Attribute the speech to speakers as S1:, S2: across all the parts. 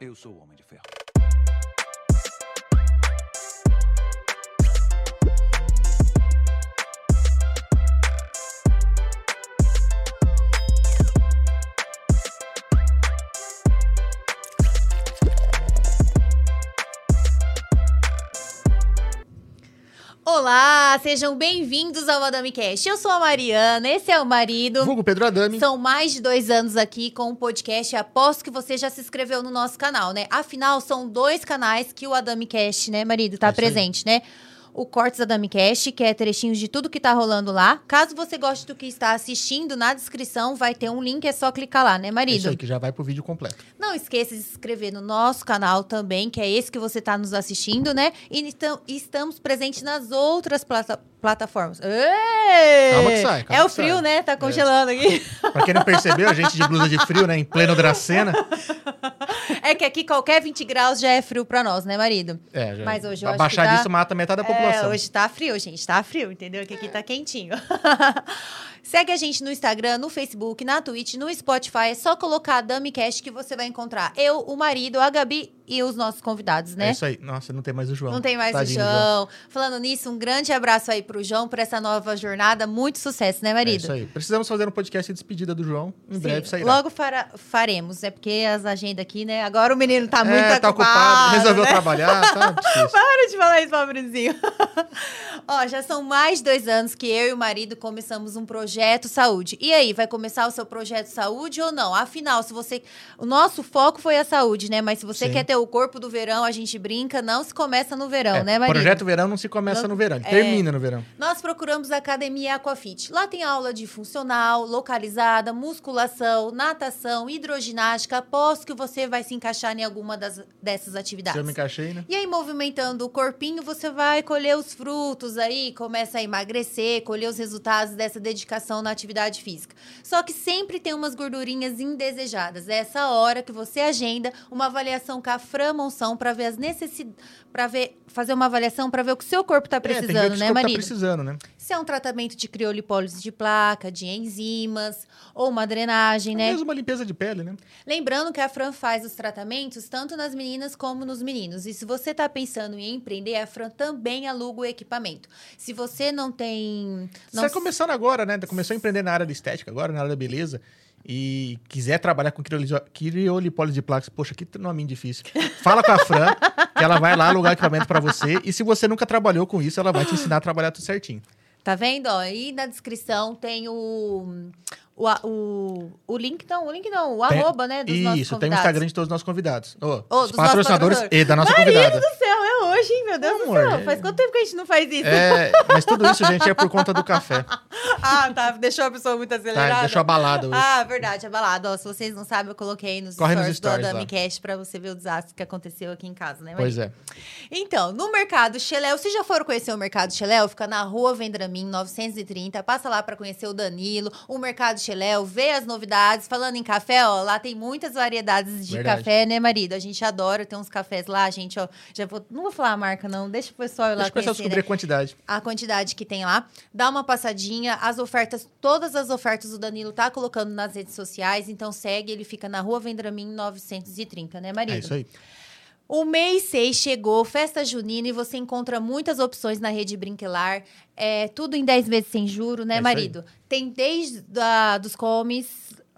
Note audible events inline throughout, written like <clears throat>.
S1: Eu sou o Homem de Ferro.
S2: Sejam bem-vindos ao Madame Cast. Eu sou a Mariana, esse é o marido.
S3: Vulgo Pedro Adami.
S2: São mais de dois anos aqui com o podcast aposto que você já se inscreveu no nosso canal, né? Afinal, são dois canais que o Adami Cast, né, marido, tá
S3: É
S2: presente, né? O Cortes Adami Cast, que é trechinhos de tudo que tá rolando lá. Caso você goste do que está assistindo, na descrição vai ter um link, é só clicar lá, né,
S3: É
S2: marido?
S3: isso aí, que já vai pro vídeo completo.
S2: Não esqueça de se inscrever no nosso canal também, que é esse que você está nos assistindo, né? E então, estamos presentes nas outras plata- plataformas.
S3: Calma que sai, calma
S2: É o frio,
S3: sai.
S2: né? Tá congelando aqui. <laughs>
S3: Pra quem não percebeu, a gente de blusa de frio, né? Em pleno Dracena.
S2: É que aqui qualquer 20 graus já é frio pra nós, né, marido?
S3: É, já.
S2: Mas hoje eu
S3: Abaixar
S2: tá-
S3: disso mata metade da
S2: É,
S3: população.
S2: hoje tá frio, gente. Tá frio, entendeu? Que aqui tá quentinho. <laughs> Segue a gente no Instagram, no Facebook, na Twitch, no Spotify. É só colocar DamiCast que você vai encontrar eu, o marido, a Gabi e os nossos convidados, né?
S3: É isso aí. Nossa, não tem mais o João.
S2: Não tem mais
S3: Tadinho
S2: o
S3: do
S2: João. Falando nisso, um grande abraço aí pro João por essa nova jornada. Muito sucesso, né,
S3: É
S2: marido?
S3: isso aí. Precisamos fazer um podcast de despedida do João. Em
S2: Sim,
S3: breve sairá.
S2: Logo fara- faremos, é porque as agendas aqui, né? Agora o menino tá muito
S3: é, tá
S2: ocupado.
S3: ocupado. Resolveu
S2: né?
S3: trabalhar, tá. <laughs>
S2: Para de falar isso, pobrezinho. <laughs> Ó, já são mais de dois anos que eu e o marido começamos um projeto saúde. E aí, vai começar o seu projeto saúde ou não? Afinal, se você. O nosso foco foi a saúde, né? Mas se você
S3: Sim.
S2: quer ter o corpo do verão, a gente brinca, não se começa no verão,
S3: É,
S2: né, marido?
S3: projeto verão não se começa
S2: Não-
S3: no verão,
S2: é.
S3: termina no verão.
S2: Nós procuramos a Academia Aquafit. Lá tem aula de funcional, localizada, musculação, natação, hidroginástica. Aposto que você vai se encaixar em alguma das, dessas
S3: Se
S2: atividades.
S3: eu me encaixei, né?
S2: E aí, movimentando o corpinho, você vai colher os frutos aí, começa a emagrecer, colher os resultados dessa dedicação na atividade física. Só que sempre tem umas gordurinhas indesejadas. É essa hora que você agenda uma avaliação com a Fran Monção para ver as necessidades, para ver, fazer uma avaliação para ver o que o seu corpo está
S3: é, tem que
S2: precisando, né,
S3: corpo tá precisando, né?
S2: Se é um tratamento de criolipólise de placa, de enzimas, ou uma drenagem, né?
S3: Mesmo uma limpeza de pele, né?
S2: Lembrando que a Fran faz os tratamentos tanto nas meninas como nos meninos. E se você está pensando em empreender, a Fran também aluga o equipamento. Se você não tem.
S3: Você
S2: Não
S3: está começando agora, né? Começou a empreender na área da estética agora, na área da beleza. E quiser trabalhar com criolipólise de placas, poxa, que nome difícil. Fala com a Fran, que ela vai lá alugar equipamento para você. E se você nunca trabalhou com isso, ela vai te ensinar a trabalhar tudo certinho.
S2: Tá vendo? Aí na descrição tem o. O, a- o, o link não, o link não, o
S3: Tem-
S2: arroba, né, dos
S3: Isso, tem o. Instagram de todos os nossos convidados. Ô, os
S2: dos
S3: patrocinadores e da nossa
S2: Marido
S3: convidada.
S2: do céu, é hoje, hein, meu Deus
S3: Amor,
S2: do céu.
S3: é-
S2: Faz quanto tempo que a gente não faz isso?
S3: É, mas tudo isso, gente, é por conta do café. <laughs>
S2: Ah, tá, deixou a pessoa muito acelerada.
S3: Tá? Deixou abalado hoje.
S2: Ah, verdade, abalado. Ó, se vocês não sabem, eu coloquei nos
S3: Corre nos
S2: stories,
S3: stories
S2: do
S3: lá.
S2: Adami Cash pra você ver o desastre que aconteceu aqui em casa, né,
S3: Pois é.
S2: Então, no Mercado Xeléu, vocês já foram conhecer o Mercado Xeléu? Fica na rua Vendramin, 930. Passa lá pra conhecer o Danilo, o Mercado Xeléu, vê as novidades. Falando em café, ó, lá tem muitas variedades de
S3: Verdade.
S2: café, né, marido? A gente adora, tem uns cafés lá, gente, ó. Já vou, não vou falar a marca, não. Deixa o pessoal ir lá
S3: Deixa o pessoal
S2: conhecer,
S3: descobrir
S2: né?
S3: a quantidade.
S2: a quantidade que tem lá. Dá uma passadinha, as ofertas, todas as ofertas o Danilo tá colocando nas redes sociais, então segue, ele fica na Rua Vendramin 930, né, marido?
S3: É isso aí.
S2: O mês 6 chegou, festa junina, e você encontra muitas opções na rede Brinquelar. É, tudo em 10 vezes sem juro, né,
S3: É
S2: marido? Tem desde da, dos comes.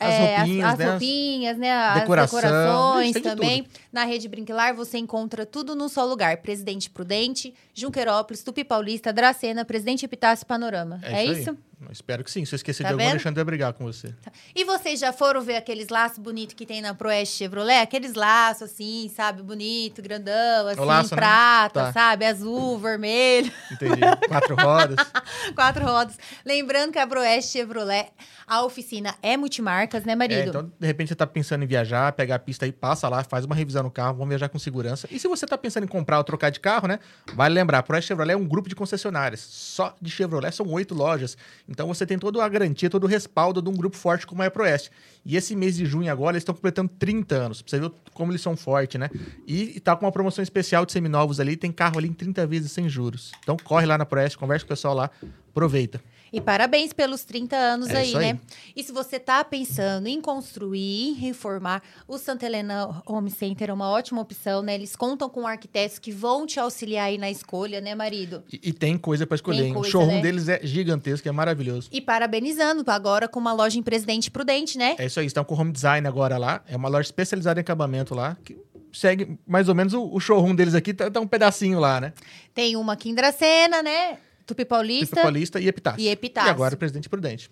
S3: As
S2: é,
S3: roupinhas,
S2: as,
S3: né, as
S2: roupinhas, né? As decorações
S3: Ixi, tem de
S2: também. Na Rede Brinquelar você encontra tudo num só lugar. Presidente Prudente, Junquerópolis, Tupi Paulista, Dracena, Presidente Epitácio Panorama. É, isso?
S3: aí. Espero que sim. Se eu esquecer
S2: Tá
S3: de algum, Alexandre vai brigar com você.
S2: E vocês já foram ver aqueles laços bonitos que tem na Proeste Chevrolet? Aqueles laços assim, sabe? Bonito, grandão, assim,
S3: laço, né?
S2: prata,
S3: Tá.
S2: sabe? Azul, vermelho.
S3: Entendi. Quatro rodas. <laughs>
S2: Quatro rodas. Lembrando que a Proeste Chevrolet, a oficina é multimarcas, né, marido?
S3: É, então, de repente, você tá pensando em viajar, pegar a pista aí, passa lá, faz uma revisão no carro, vamos viajar com segurança. E se você tá pensando em comprar ou trocar de carro, né? Vale lembrar, a Proeste Chevrolet é um grupo de concessionárias. Só de Chevrolet são oito lojas. Então você tem toda a garantia, todo o respaldo de um grupo forte como é a Proeste. E esse mês de junho agora, eles estão completando 30 anos. Pra você ver como eles são fortes, né? E, e tá com uma promoção especial de seminovos ali, tem carro ali em 30 vezes sem juros. Então corre lá na Proeste, conversa com o pessoal lá, aproveita.
S2: E parabéns pelos 30 anos
S3: É
S2: aí,
S3: aí.
S2: né? E se você tá pensando em construir, em reformar, o Santa Helena Home Center é uma ótima opção, né? Eles contam com arquitetos que vão te auxiliar aí na escolha, né, marido?
S3: E, e tem coisa pra escolher,
S2: Tem
S3: hein?
S2: coisa,
S3: o showroom
S2: né?
S3: deles é gigantesco, é maravilhoso.
S2: E parabenizando agora com uma loja em Presidente Prudente, né?
S3: É isso aí, estão com home design agora lá. É uma loja especializada em acabamento lá, que segue mais ou menos o, o showroom deles aqui, tá, tá um pedacinho lá, né?
S2: Tem uma aqui em Dracena, né? Tupi Paulista.
S3: Tipo Paulista e Epitácio.
S2: E Epitácio.
S3: E agora Presidente Prudente.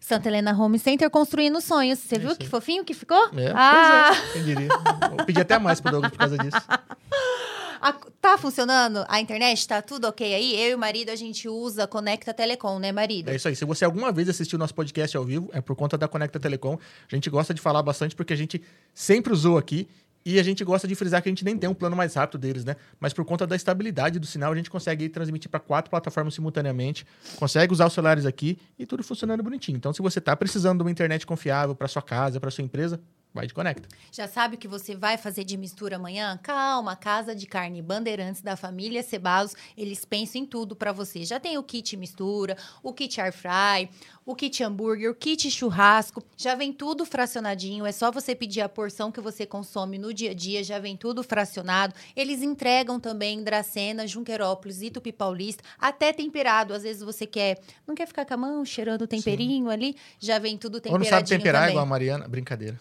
S2: Santa Helena Home Center construindo sonhos. Você viu que fofinho que ficou?
S3: É,
S2: ah,
S3: pois é, quem diria. Eu pedi até mais pro Douglas por causa disso. <laughs>
S2: a- tá funcionando a internet? Tá tudo ok aí? Eu e o marido, a gente usa Conecta Telecom, né, marido?
S3: É isso aí. Se você alguma vez assistiu nosso podcast ao vivo, é por conta da Conecta Telecom. A gente gosta de falar bastante porque a gente sempre usou aqui e a gente gosta de frisar que a gente nem tem um plano mais rápido deles, né? Mas por conta da estabilidade do sinal, a gente consegue transmitir para quatro plataformas simultaneamente, consegue usar os celulares aqui e tudo funcionando bonitinho. Então, se você tá precisando de uma internet confiável para sua casa, para sua empresa, vai de Conecta.
S2: Já sabe o que você vai fazer de mistura amanhã? Calma, Casa de Carne Bandeirantes da família Cebalos, eles pensam em tudo pra você. Já tem o kit mistura, o kit air fry, o kit hambúrguer, o kit churrasco, já vem tudo fracionadinho, é só você pedir a porção que você consome no dia a dia, já vem tudo fracionado. Eles entregam também Dracena, Junquerópolis e Tupi Paulista, até temperado. Às vezes você quer, não quer ficar com a mão cheirando o temperinho ali, já vem tudo
S3: Ou
S2: temperadinho
S3: não sabe temperar
S2: também.
S3: igual a Mariana. Brincadeira.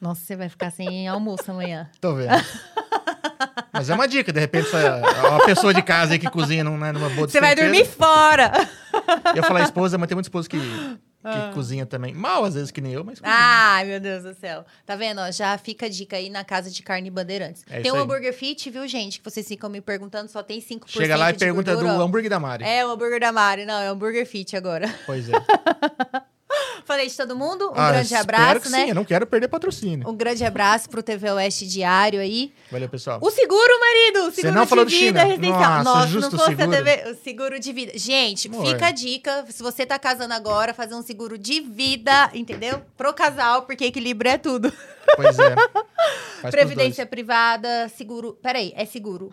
S2: Nossa, você vai ficar sem almoço amanhã.
S3: Tô vendo. <laughs> Mas é uma dica, de repente, uma pessoa de casa aí que cozinha não é numa boa
S2: Você vai dormir fora.
S3: Eu falar esposa, mas tem muita esposa que, que cozinha também. Mal, às vezes, que nem eu, mas. cozinha.
S2: Ai, meu Deus do céu. Tá vendo? ó? já fica a dica aí na casa de carne Bandeirantes.
S3: É
S2: tem o
S3: aí.
S2: hambúrguer fit, viu, gente? Que vocês ficam me perguntando, só tem 5%
S3: Chega lá e pergunta
S2: gordura,
S3: do hambúrguer da Mari.
S2: É o hambúrguer da Mari. Não, é o hambúrguer fit agora.
S3: Pois é. <laughs> <laughs>
S2: Falei de todo mundo. Um
S3: Ah,
S2: grande abraço, né?
S3: Sim, eu não quero perder patrocínio.
S2: Um grande abraço pro TV Oeste Diário aí.
S3: Valeu, pessoal.
S2: O seguro, marido! O seguro
S3: não
S2: de
S3: falou
S2: vida
S3: China.
S2: residencial.
S3: Nossa,
S2: se
S3: justo
S2: não fosse
S3: seguro.
S2: a TV, o seguro de vida. Gente,
S3: Amor.
S2: fica a dica. Se você tá casando agora, fazer um seguro de vida, entendeu? Pro casal, porque equilíbrio é tudo.
S3: Pois é. <laughs> Faz
S2: Previdência privada, seguro. Peraí, é seguro.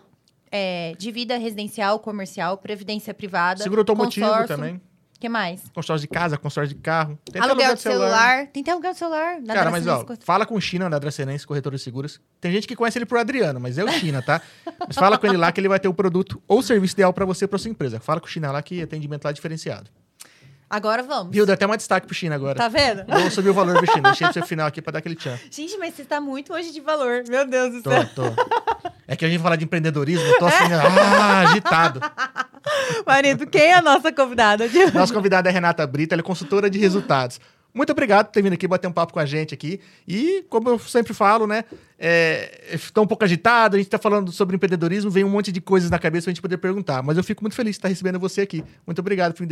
S2: É, de vida residencial, comercial, previdência privada.
S3: Seguro automotivo
S2: consórcio.
S3: também.
S2: O que mais?
S3: Consórcio de casa, consórcio de carro. Tem
S2: aluguel
S3: aluguel
S2: de celular. Tem até aluguel de celular. Na
S3: Cara, mas ó, fala com o China da Dracenense Corretora de Seguros. Tem gente que conhece ele por Adriano, mas é o China, tá? mas fala com ele lá que ele vai ter o produto ou o serviço ideal pra você, pra sua empresa. Fala com o China lá que atendimento lá é diferenciado.
S2: Agora vamos.
S3: Viu? Deu até mais destaque pro China agora.
S2: Tá vendo?
S3: Vou subir o valor do China. Deixei pro seu final aqui pra dar aquele tchan.
S2: Gente, mas você tá muito hoje de valor. Meu Deus do
S3: Tô,
S2: céu.
S3: tô. É que a gente fala de empreendedorismo, eu tô assim, ah, agitado. <laughs>
S2: Marido, quem é a nossa convidada?
S3: Nossa convidada é Renata Brito, ela é consultora de resultados. Muito obrigado por ter vindo aqui bater um papo com a gente aqui. E, como eu sempre falo, né? É, Estou um pouco agitado, a gente está falando sobre empreendedorismo, vem um monte de coisas na cabeça para a gente poder perguntar. Mas eu fico muito feliz de estar recebendo você aqui. Muito obrigado por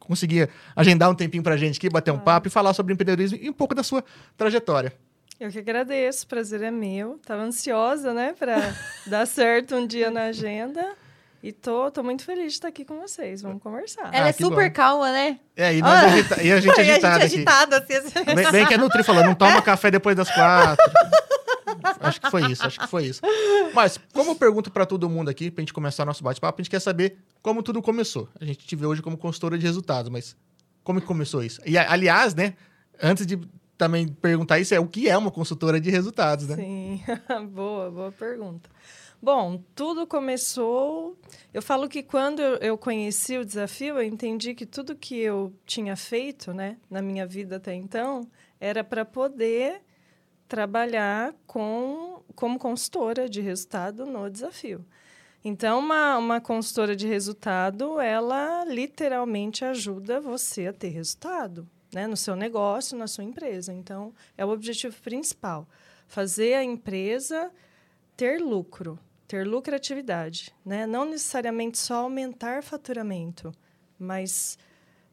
S3: conseguir agendar um tempinho para a gente aqui, bater um papo e falar sobre empreendedorismo e um pouco da sua trajetória.
S1: Eu que agradeço, o prazer é meu. Tava ansiosa, né, para <laughs> dar certo um dia na agenda. E tô, tô muito feliz de estar aqui com vocês. Vamos conversar.
S2: Ela
S3: Ah,
S2: é super
S3: bom.
S2: calma, né?
S3: É, e, nós
S2: Ah.
S3: agita- e a gente <laughs>
S2: E a gente
S3: agitado aqui.
S2: agitada, assim. assim.
S3: Bem, bem que a Nutri falou, não toma café depois das quatro. acho que foi isso, acho que foi isso. Mas, como eu pergunto pra todo mundo aqui, pra gente começar nosso bate-papo, a gente quer saber como tudo começou. A gente te vê hoje como consultora de resultados, mas como que começou isso? E, aliás, né, antes de também perguntar isso, é o que é uma consultora de resultados, né?
S1: Sim, <laughs> boa, boa pergunta. Bom, tudo começou. Eu falo que quando eu- conheci o desafio, eu entendi que tudo que eu tinha feito, né, na minha vida até então, era para poder trabalhar com como consultora de resultado no desafio. Então, uma, uma consultora de resultado, ela literalmente ajuda você a ter resultado, né, no seu negócio, na sua empresa. Então, é o objetivo principal, fazer a empresa ter lucro, ter lucratividade, né? Não necessariamente só aumentar faturamento, mas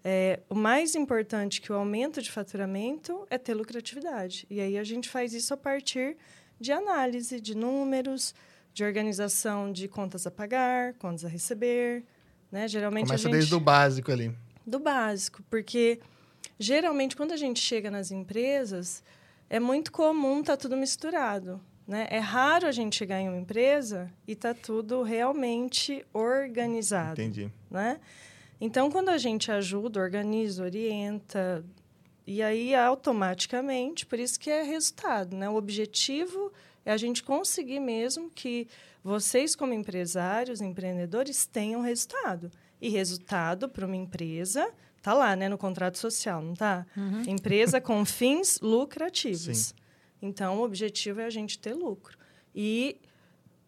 S1: é, o mais importante que o aumento de faturamento é ter lucratividade. E aí a gente faz isso a partir de análise de números, de organização de contas a pagar, contas a receber, né? Geralmente
S3: Começa
S1: a gente
S3: desde o básico ali.
S1: do básico, porque geralmente quando a gente chega nas empresas é muito comum tá tudo misturado, né? É raro a gente chegar em uma empresa e tá tudo realmente organizado,
S3: Entendi.
S1: né? Então, quando a gente ajuda, organiza, orienta, e aí automaticamente, por isso que é resultado, né? O objetivo é a gente conseguir mesmo que vocês, como empresários, empreendedores, tenham resultado. E resultado para uma empresa tá lá, né, no contrato social, não tá?
S2: Uhum.
S1: Empresa com fins lucrativos.
S3: Sim.
S1: Então, o objetivo é a gente ter lucro e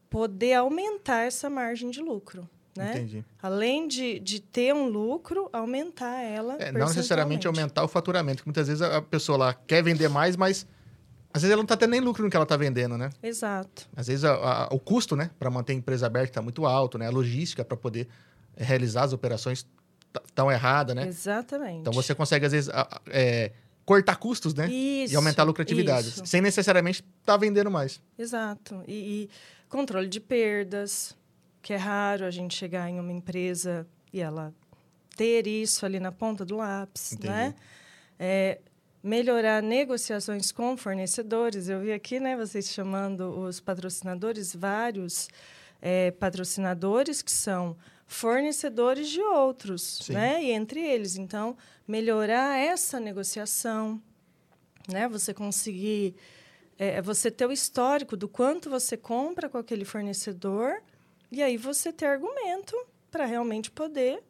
S1: poder aumentar essa margem de lucro, né?
S3: Entendi.
S1: Além de, de ter um lucro, aumentar ela
S3: É, não necessariamente aumentar o faturamento, porque muitas vezes a pessoa lá quer vender mais, mas às vezes ela não está tendo nem lucro no que ela está vendendo, né?
S1: Exato.
S3: Às vezes a- a- o custo, né, para manter a empresa aberta está muito alto, né? A logística para poder realizar as operações tão errada, né?
S1: Exatamente.
S3: Então você consegue às vezes a- é, cortar custos, né?
S1: Isso,
S3: e aumentar a lucratividade,
S1: isso.
S3: sem necessariamente estar vendendo mais.
S1: Exato. E, e controle de perdas, que é raro a gente chegar em uma empresa e ela ter isso ali na ponta do lápis,
S3: Entendi.
S1: né? É, melhorar negociações com fornecedores. Eu vi aqui, né, vocês chamando os patrocinadores, vários é, patrocinadores que são fornecedores de outros,
S3: Sim.
S1: né? E entre eles, então, melhorar essa negociação, né? Você conseguir é, você ter o histórico do quanto você compra com aquele fornecedor e aí você ter argumento para realmente poder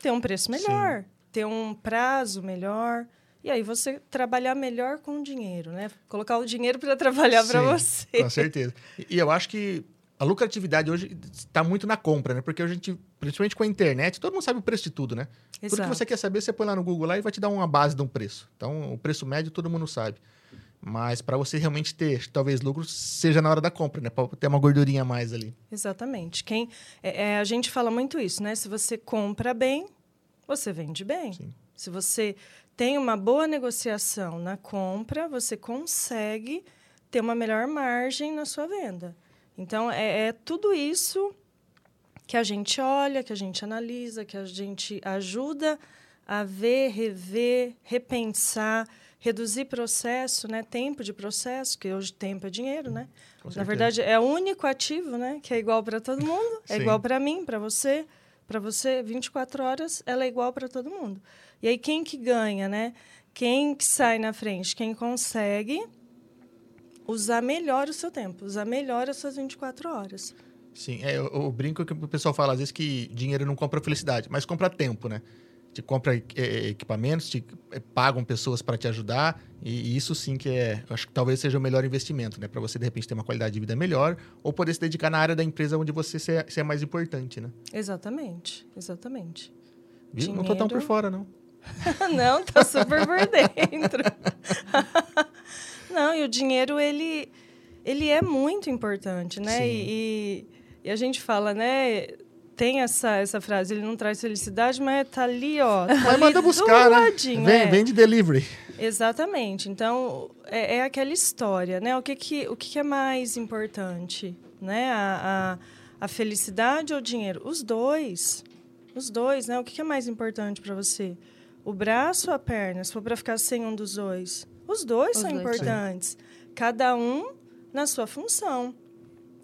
S1: ter um preço melhor, ter um prazo melhor. E aí você trabalhar melhor com o dinheiro, né? Colocar o dinheiro para trabalhar para
S3: Sim,
S1: você.
S3: Com certeza. E eu acho que a lucratividade hoje está muito na compra, né? Porque a gente, principalmente com a internet, todo mundo sabe o preço de tudo, né? Tudo que
S1: Exato.
S3: você quer saber, você põe lá no Google lá e vai te dar uma base de um preço. Então, o preço médio todo mundo sabe. Mas para você realmente ter, talvez, lucro, seja na hora da compra, né? Para ter uma gordurinha a mais ali.
S1: Exatamente. Quem é, é, a gente fala muito isso, né? Se você compra bem, você vende bem.
S3: Sim.
S1: Se você tem uma boa negociação na compra, você consegue ter uma melhor margem na sua venda. Então, é, é tudo isso que a gente olha, que a gente analisa, que a gente ajuda a ver, rever, repensar, reduzir processo, né? Tempo de processo, que hoje tempo é dinheiro, né? Na verdade, é o único ativo, né? Que é igual para todo mundo, é
S3: Sim.
S1: igual para mim, para você, para você, 24 horas, ela é igual para todo mundo. E aí quem que ganha, né? Quem que sai na frente? Quem consegue usar melhor o seu tempo, usar melhor as suas 24 horas.
S3: Sim, é, eu, eu brinco que o pessoal fala às vezes que dinheiro não compra felicidade, mas compra tempo, né? Te compra é, equipamentos, te é, pagam pessoas para te ajudar, e, e isso sim que é, acho que talvez seja o melhor investimento, né? Para você de repente ter uma qualidade de vida melhor ou poder se dedicar na área da empresa onde você se é, se é mais importante, né?
S1: Exatamente, exatamente.
S3: Viu? Não tô tão por
S1: Dinheiro-
S3: fora, não. <laughs>
S1: Não, tá super por dentro. <laughs> Não, e o dinheiro, ele, ele é muito importante, né? E, e, a gente fala, né? Tem essa, essa frase, ele não traz felicidade, mas tá ali, ó. <laughs> Tá
S3: Mas
S1: ali
S3: manda buscar, né?
S1: ladinho,
S3: Vem,
S1: é.
S3: vem de delivery.
S1: Exatamente. Então, é, é aquela história, né? O que, que, o que, que é mais importante, né? A, a, a felicidade ou o dinheiro? Os dois. Os dois, né? O que, que é mais importante para você? O braço ou a perna? Se for para ficar sem um dos dois. Os dois
S2: Os
S1: são
S2: dois.
S1: importantes. Cada um na sua função.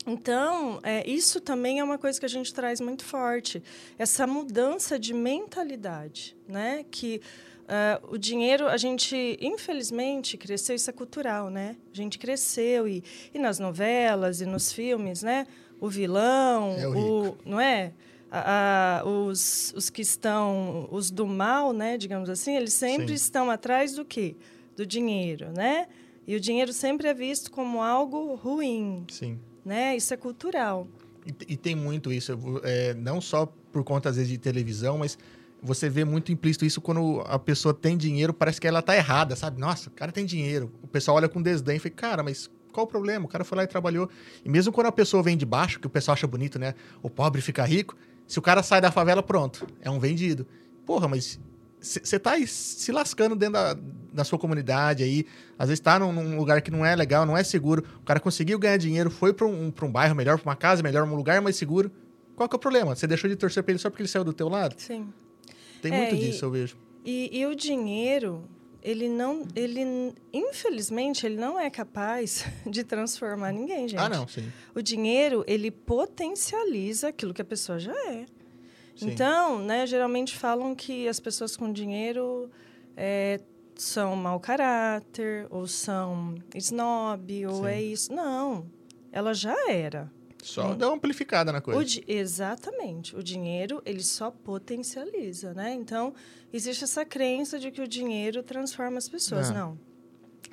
S1: Então, é, isso também é uma coisa que a gente traz muito forte. Essa mudança de mentalidade, né? Que ah, o dinheiro, a gente, infelizmente, cresceu, isso é cultural, né? A gente cresceu e, e nas novelas e nos filmes, né? O vilão,
S3: É o
S1: não é? A- a- os, os que estão, os do mal, né? Digamos assim, eles sempre
S3: Sim.
S1: estão atrás do quê? Do dinheiro, né? E o dinheiro sempre é visto como algo ruim,
S3: Sim.
S1: né? Isso é cultural.
S3: E, e tem muito isso, é, não só por conta, às vezes, de televisão, mas você vê muito implícito isso quando a pessoa tem dinheiro, parece que ela tá errada, sabe? Nossa, o cara tem dinheiro. O pessoal olha com desdém e fala, cara, mas qual o problema? O cara foi lá e trabalhou. E mesmo quando a pessoa vem de baixo, que o pessoal acha bonito, né? O pobre fica rico, se o cara sai da favela, pronto, é um vendido. Porra, mas você tá se lascando dentro da, da sua comunidade aí, às vezes tá num, num lugar que não é legal, não é seguro, o cara conseguiu ganhar dinheiro, foi pra um, pra um bairro melhor, pra uma casa melhor, um lugar mais seguro. Qual que é o problema? Você deixou de torcer pra ele só porque ele saiu do teu lado?
S1: Sim.
S3: Tem
S1: É,
S3: muito
S1: e-
S3: disso, eu vejo.
S1: E, e o dinheiro, ele não, ele, infelizmente, ele não é capaz <laughs> de transformar ninguém, gente.
S3: Ah, não, sim.
S1: O dinheiro, ele potencializa aquilo que a pessoa já é.
S3: Sim.
S1: Então, né, geralmente falam que as pessoas com dinheiro é, são mau caráter, ou são snob, ou
S3: Sim.
S1: é isso. Não, ela já era.
S3: Só dá uma amplificada na coisa.
S1: O exatamente. O dinheiro, ele só potencializa, né? Então, existe essa crença de que o dinheiro transforma as pessoas.
S3: Não.
S1: Não.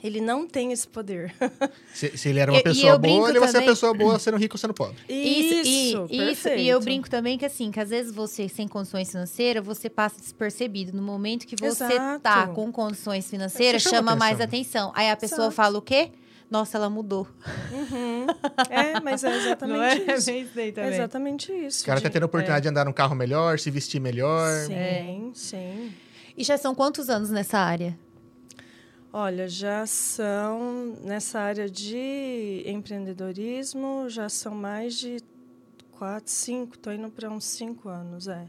S1: Ele não tem esse poder. <laughs>
S3: Se, se ele era uma pessoa
S2: eu brinco
S3: boa, ele vai ser a
S2: também-
S3: pessoa boa sendo rico ou sendo pobre.
S2: Isso, e, isso. E eu brinco também que assim, que às vezes você sem condições financeiras, você passa despercebido. No momento que você
S1: Exato.
S2: tá com condições financeiras,
S3: Você chama
S2: chama mais
S3: atenção.
S2: Aí a pessoa
S1: Exato.
S2: fala o quê? Nossa, ela mudou.
S1: Uhum. <laughs> É, mas é exatamente isso. <laughs>
S2: bem isso daí
S1: É exatamente isso.
S3: O cara tá tendo a oportunidade de andar num carro melhor, se vestir melhor.
S1: Sim, sim.
S2: E já são quantos anos nessa área?
S1: Olha, já são, nessa área de empreendedorismo, já são mais de quatro, cinco, estou indo para uns cinco anos, é.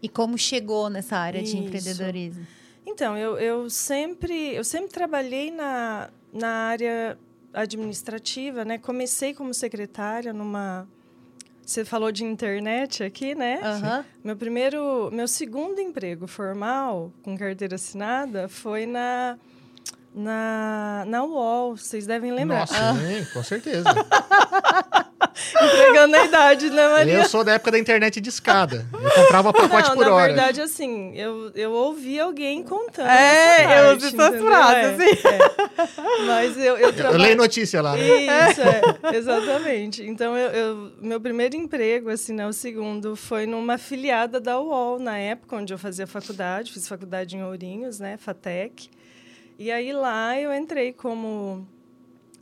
S2: E como chegou nessa área de
S1: Isso.
S2: empreendedorismo?
S1: Então, eu, eu, sempre, eu sempre trabalhei na, na área administrativa, né? Comecei como secretária numa... Você falou de internet aqui, né?
S2: Aham.
S1: Meu primeiro, meu segundo emprego formal com carteira assinada foi na na, na UOL, vocês devem lembrar.
S3: Nossa, sim, com certeza. <laughs>
S1: Entregando a idade, né, Maria?
S3: eu sou da época da internet de escada. Eu comprava pacote
S1: Não,
S3: por
S1: na
S3: hora.
S1: verdade, assim, eu, eu ouvi alguém contando.
S2: É,
S1: essa
S2: eu
S1: parte,
S2: ouvi essas
S1: entendeu?
S2: frases,
S1: É, é. Mas eu, eu
S3: Eu
S1: trabalho...
S3: leio notícia lá, né?
S1: Isso, é, exatamente. Então, eu, eu- meu primeiro emprego, assim, né, o segundo, foi numa afiliada da UOL, na época onde eu fazia faculdade, fiz faculdade em Ourinhos, né, FATEC. E aí lá eu entrei como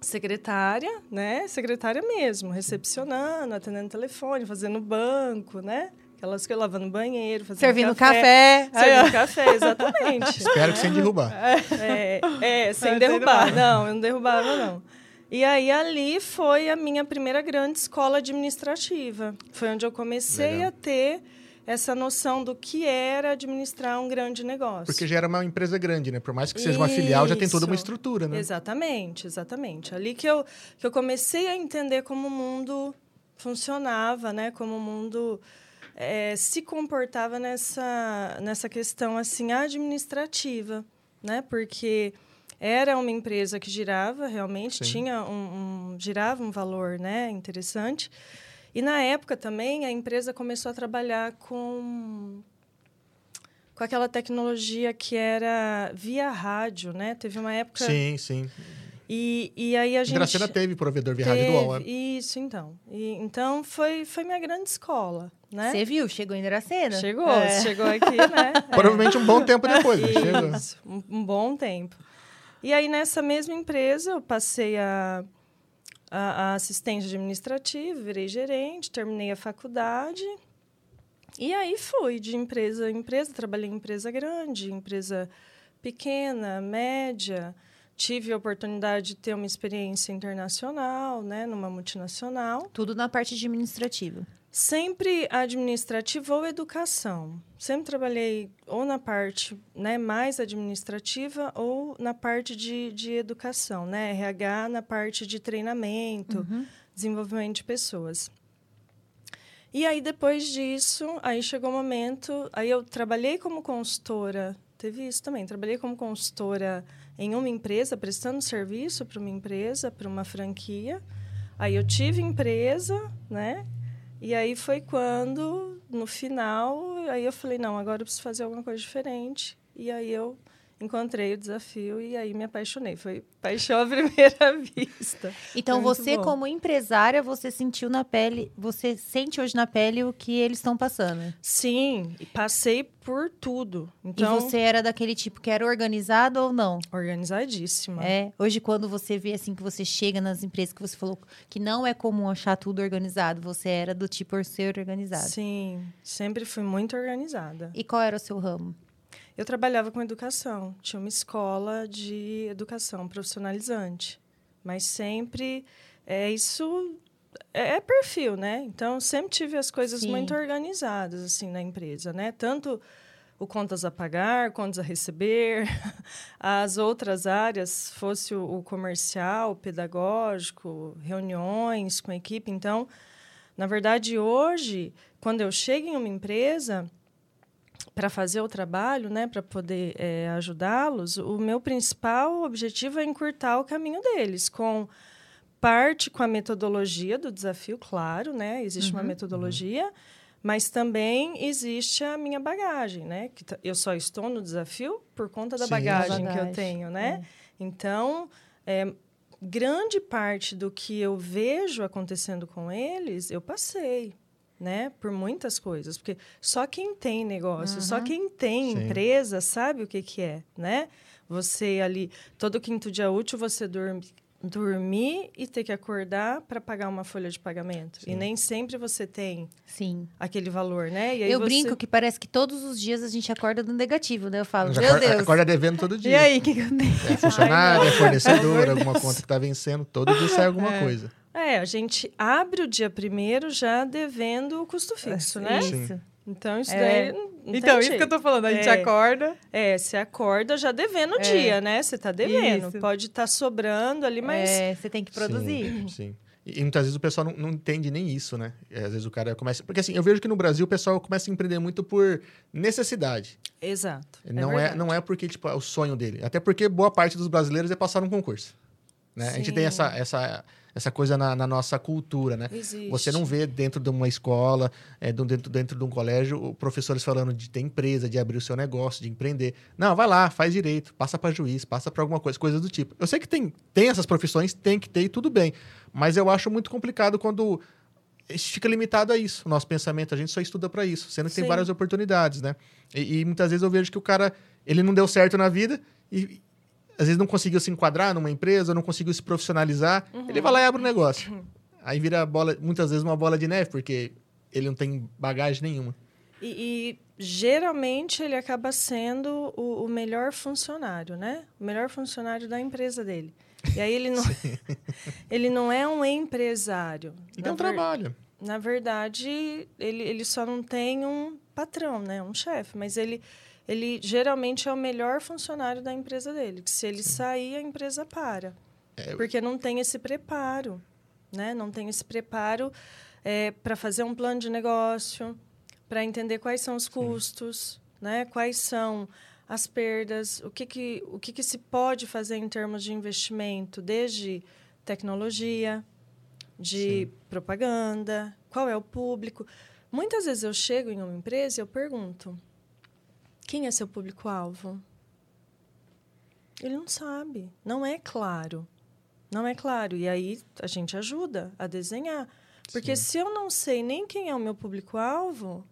S1: secretária, né, secretária mesmo, recepcionando, atendendo telefone, fazendo banco, né, aquelas que eu lavando banheiro, fazendo
S2: Servindo café.
S1: Servindo café, exatamente. <laughs>
S3: Espero que sem derrubar.
S1: É, é, sem derrubar. Não, eu não derrubava, não. E aí, ali foi a minha primeira grande escola administrativa. Foi onde eu comecei
S3: Legal.
S1: a ter essa noção do que era administrar um grande negócio.
S3: Porque já era uma empresa grande, né? Por mais que seja uma filial, já tem toda uma
S1: Isso.
S3: estrutura, né?
S1: Exatamente, exatamente. Ali que eu, que eu comecei a entender como o mundo funcionava, né? Como o mundo eh, se comportava nessa, nessa questão assim administrativa, né? Porque era uma empresa que girava realmente,
S3: Sim.
S1: tinha um, um- girava um valor, né? Interessante. E na época também a empresa começou a trabalhar com com aquela tecnologia que era via rádio, né? Teve uma época
S3: Sim, sim.
S1: e, e aí a gente
S3: Dracena teve provedor via rádio do UOL, né?
S1: teve- Isso, então. E, então foi foi minha grande escola, né?
S2: Você viu? Chegou em Dracena?
S1: Chegou,
S2: É.
S1: chegou aqui, né? <laughs>
S3: Provavelmente um bom tempo depois, chegou.
S1: Isso, um, um bom tempo. E aí, nessa mesma empresa, eu passei a, a, a assistente administrativa, virei gerente, terminei a faculdade. E aí fui de empresa em empresa, trabalhei em empresa grande, empresa pequena, média. Tive a oportunidade de ter uma experiência internacional, né, numa multinacional.
S2: Tudo na parte administrativa.
S1: Sempre administrativa ou educação. Sempre trabalhei ou na parte né, mais administrativa ou na parte de, de educação, né? RH na parte de treinamento, desenvolvimento de pessoas. E aí, depois disso, aí chegou o momento... Aí eu trabalhei como consultora, teve isso também, trabalhei como consultora em uma empresa, prestando serviço para uma empresa, para uma franquia. Aí eu tive empresa, né? E aí foi quando, no final, aí eu falei, não, agora eu preciso fazer alguma coisa diferente. E aí eu encontrei o desafio e aí me apaixonei. Foi paixão à <laughs> primeira vista.
S2: Então,
S1: Muito
S2: você,
S1: bom.
S2: como empresária, você sentiu na pele, você sente hoje na pele o que eles estão passando.
S1: Sim, passei por tudo. Então,
S2: E você era daquele tipo que era organizado ou não?
S1: organizadíssima.
S2: É, hoje quando você vê assim que você chega nas empresas que você falou que não é comum achar tudo organizado, você era do tipo ser organizado.
S1: Sim, sempre fui muito organizada.
S2: E qual era o seu ramo?
S1: Eu trabalhava com educação, tinha uma escola de educação profissionalizante, mas sempre é isso é, é perfil, né? Então sempre tive as coisas
S2: Sim.
S1: muito organizadas assim na empresa, né? Tanto o contas a pagar, contas a receber, <laughs> as outras áreas, fosse o, o comercial, o pedagógico, reuniões com a equipe, então Na verdade, hoje, quando eu chego em uma empresa para fazer o trabalho, né, para poder é, ajudá-los, o meu principal objetivo é encurtar o caminho deles, com parte com a metodologia do desafio, claro, né? Existe uhum, uma metodologia, mas também existe a minha bagagem, né? Que eu só estou no desafio por conta da Sim, bagagem, bagagem, que eu tenho, né? É. Então, é, grande parte do que eu vejo acontecendo com eles, eu passei, né? Por muitas coisas, porque só quem tem negócio, uhum. só quem tem Sim. empresa sabe o que que é, né? Você ali todo quinto dia útil você dorme dormir e ter que acordar para pagar uma folha de pagamento. Sim. E nem sempre você tem
S2: Sim.
S1: aquele valor, né?
S2: eu
S1: você...
S2: brinco que parece que todos os dias a gente acorda no negativo, né? Eu falo, meu acorda, Deus.
S3: Acorda devendo todo <laughs> dia.
S2: E aí, o que, que eu tenho?
S3: É funcionário, é <laughs> fornecedor, alguma conta que está vencendo, todo dia sai alguma
S1: é.
S3: coisa.
S1: É, a gente abre o dia primeiro já devendo o custo fixo, né?
S2: Isso.
S1: Então, isso é. daí.
S2: então, isso que eu tô falando, a gente é. acorda.
S1: É, você acorda já devendo o é. dia, né? Você tá devendo. Isso. Pode estar tá sobrando ali, mas.
S2: É, você tem que produzir.
S3: Sim. sim. E, muitas vezes o pessoal não, não, entende nem isso, né? É, às vezes o cara começa. Porque assim, eu vejo que no Brasil o pessoal começa a empreender muito por necessidade.
S1: Exato.
S3: É não é, não é porque, tipo, é o sonho dele. Até porque boa parte dos brasileiros é passar um concurso. Né? A gente tem essa, essa essa coisa na, na nossa cultura, né?
S1: Existe.
S3: Você não vê dentro de uma escola, é, dentro, dentro de um colégio, professores falando de ter empresa, de abrir o seu negócio, de empreender. Não, vai lá, faz direito, passa para juiz, passa para alguma coisa, coisas do tipo. Eu sei que tem, tem essas profissões, tem que ter e tudo bem. Mas eu acho muito complicado quando fica limitado a isso. O nosso pensamento, a gente só estuda para isso, sendo que Sim. tem várias oportunidades, né? E, e, muitas vezes eu vejo que o cara, ele não deu certo na vida e, às vezes não conseguiu se enquadrar numa empresa, não conseguiu se profissionalizar, uhum. ele vai lá e abre um <laughs> negócio. Uhum. Aí vira bola, muitas vezes uma bola de neve, porque ele não tem bagagem nenhuma.
S1: E, e geralmente ele acaba sendo o, o, melhor funcionário, né? O melhor funcionário da empresa dele. E aí ele não, <laughs> <laughs> ele não é um empresário.
S3: E um ver, trabalho.
S1: Na verdade, ele, ele só não tem um patrão, né? Um chefe, mas ele ele geralmente é o melhor funcionário da empresa dele. Que se ele Sim. sair, a empresa para. É... Porque não tem esse preparo, né? Não tem esse preparo é, para fazer um plano de negócio, para entender quais são os custos, né? Quais são as perdas, o que, que, o que, que se pode fazer em termos de investimento, desde tecnologia, de Sim. propaganda, qual é o público. Muitas vezes eu chego em uma empresa e eu pergunto, quem é seu público-alvo? Ele não sabe, não é claro. Não é claro. E aí a gente ajuda a desenhar. Porque Sim. se eu não sei nem quem é o meu público-alvo,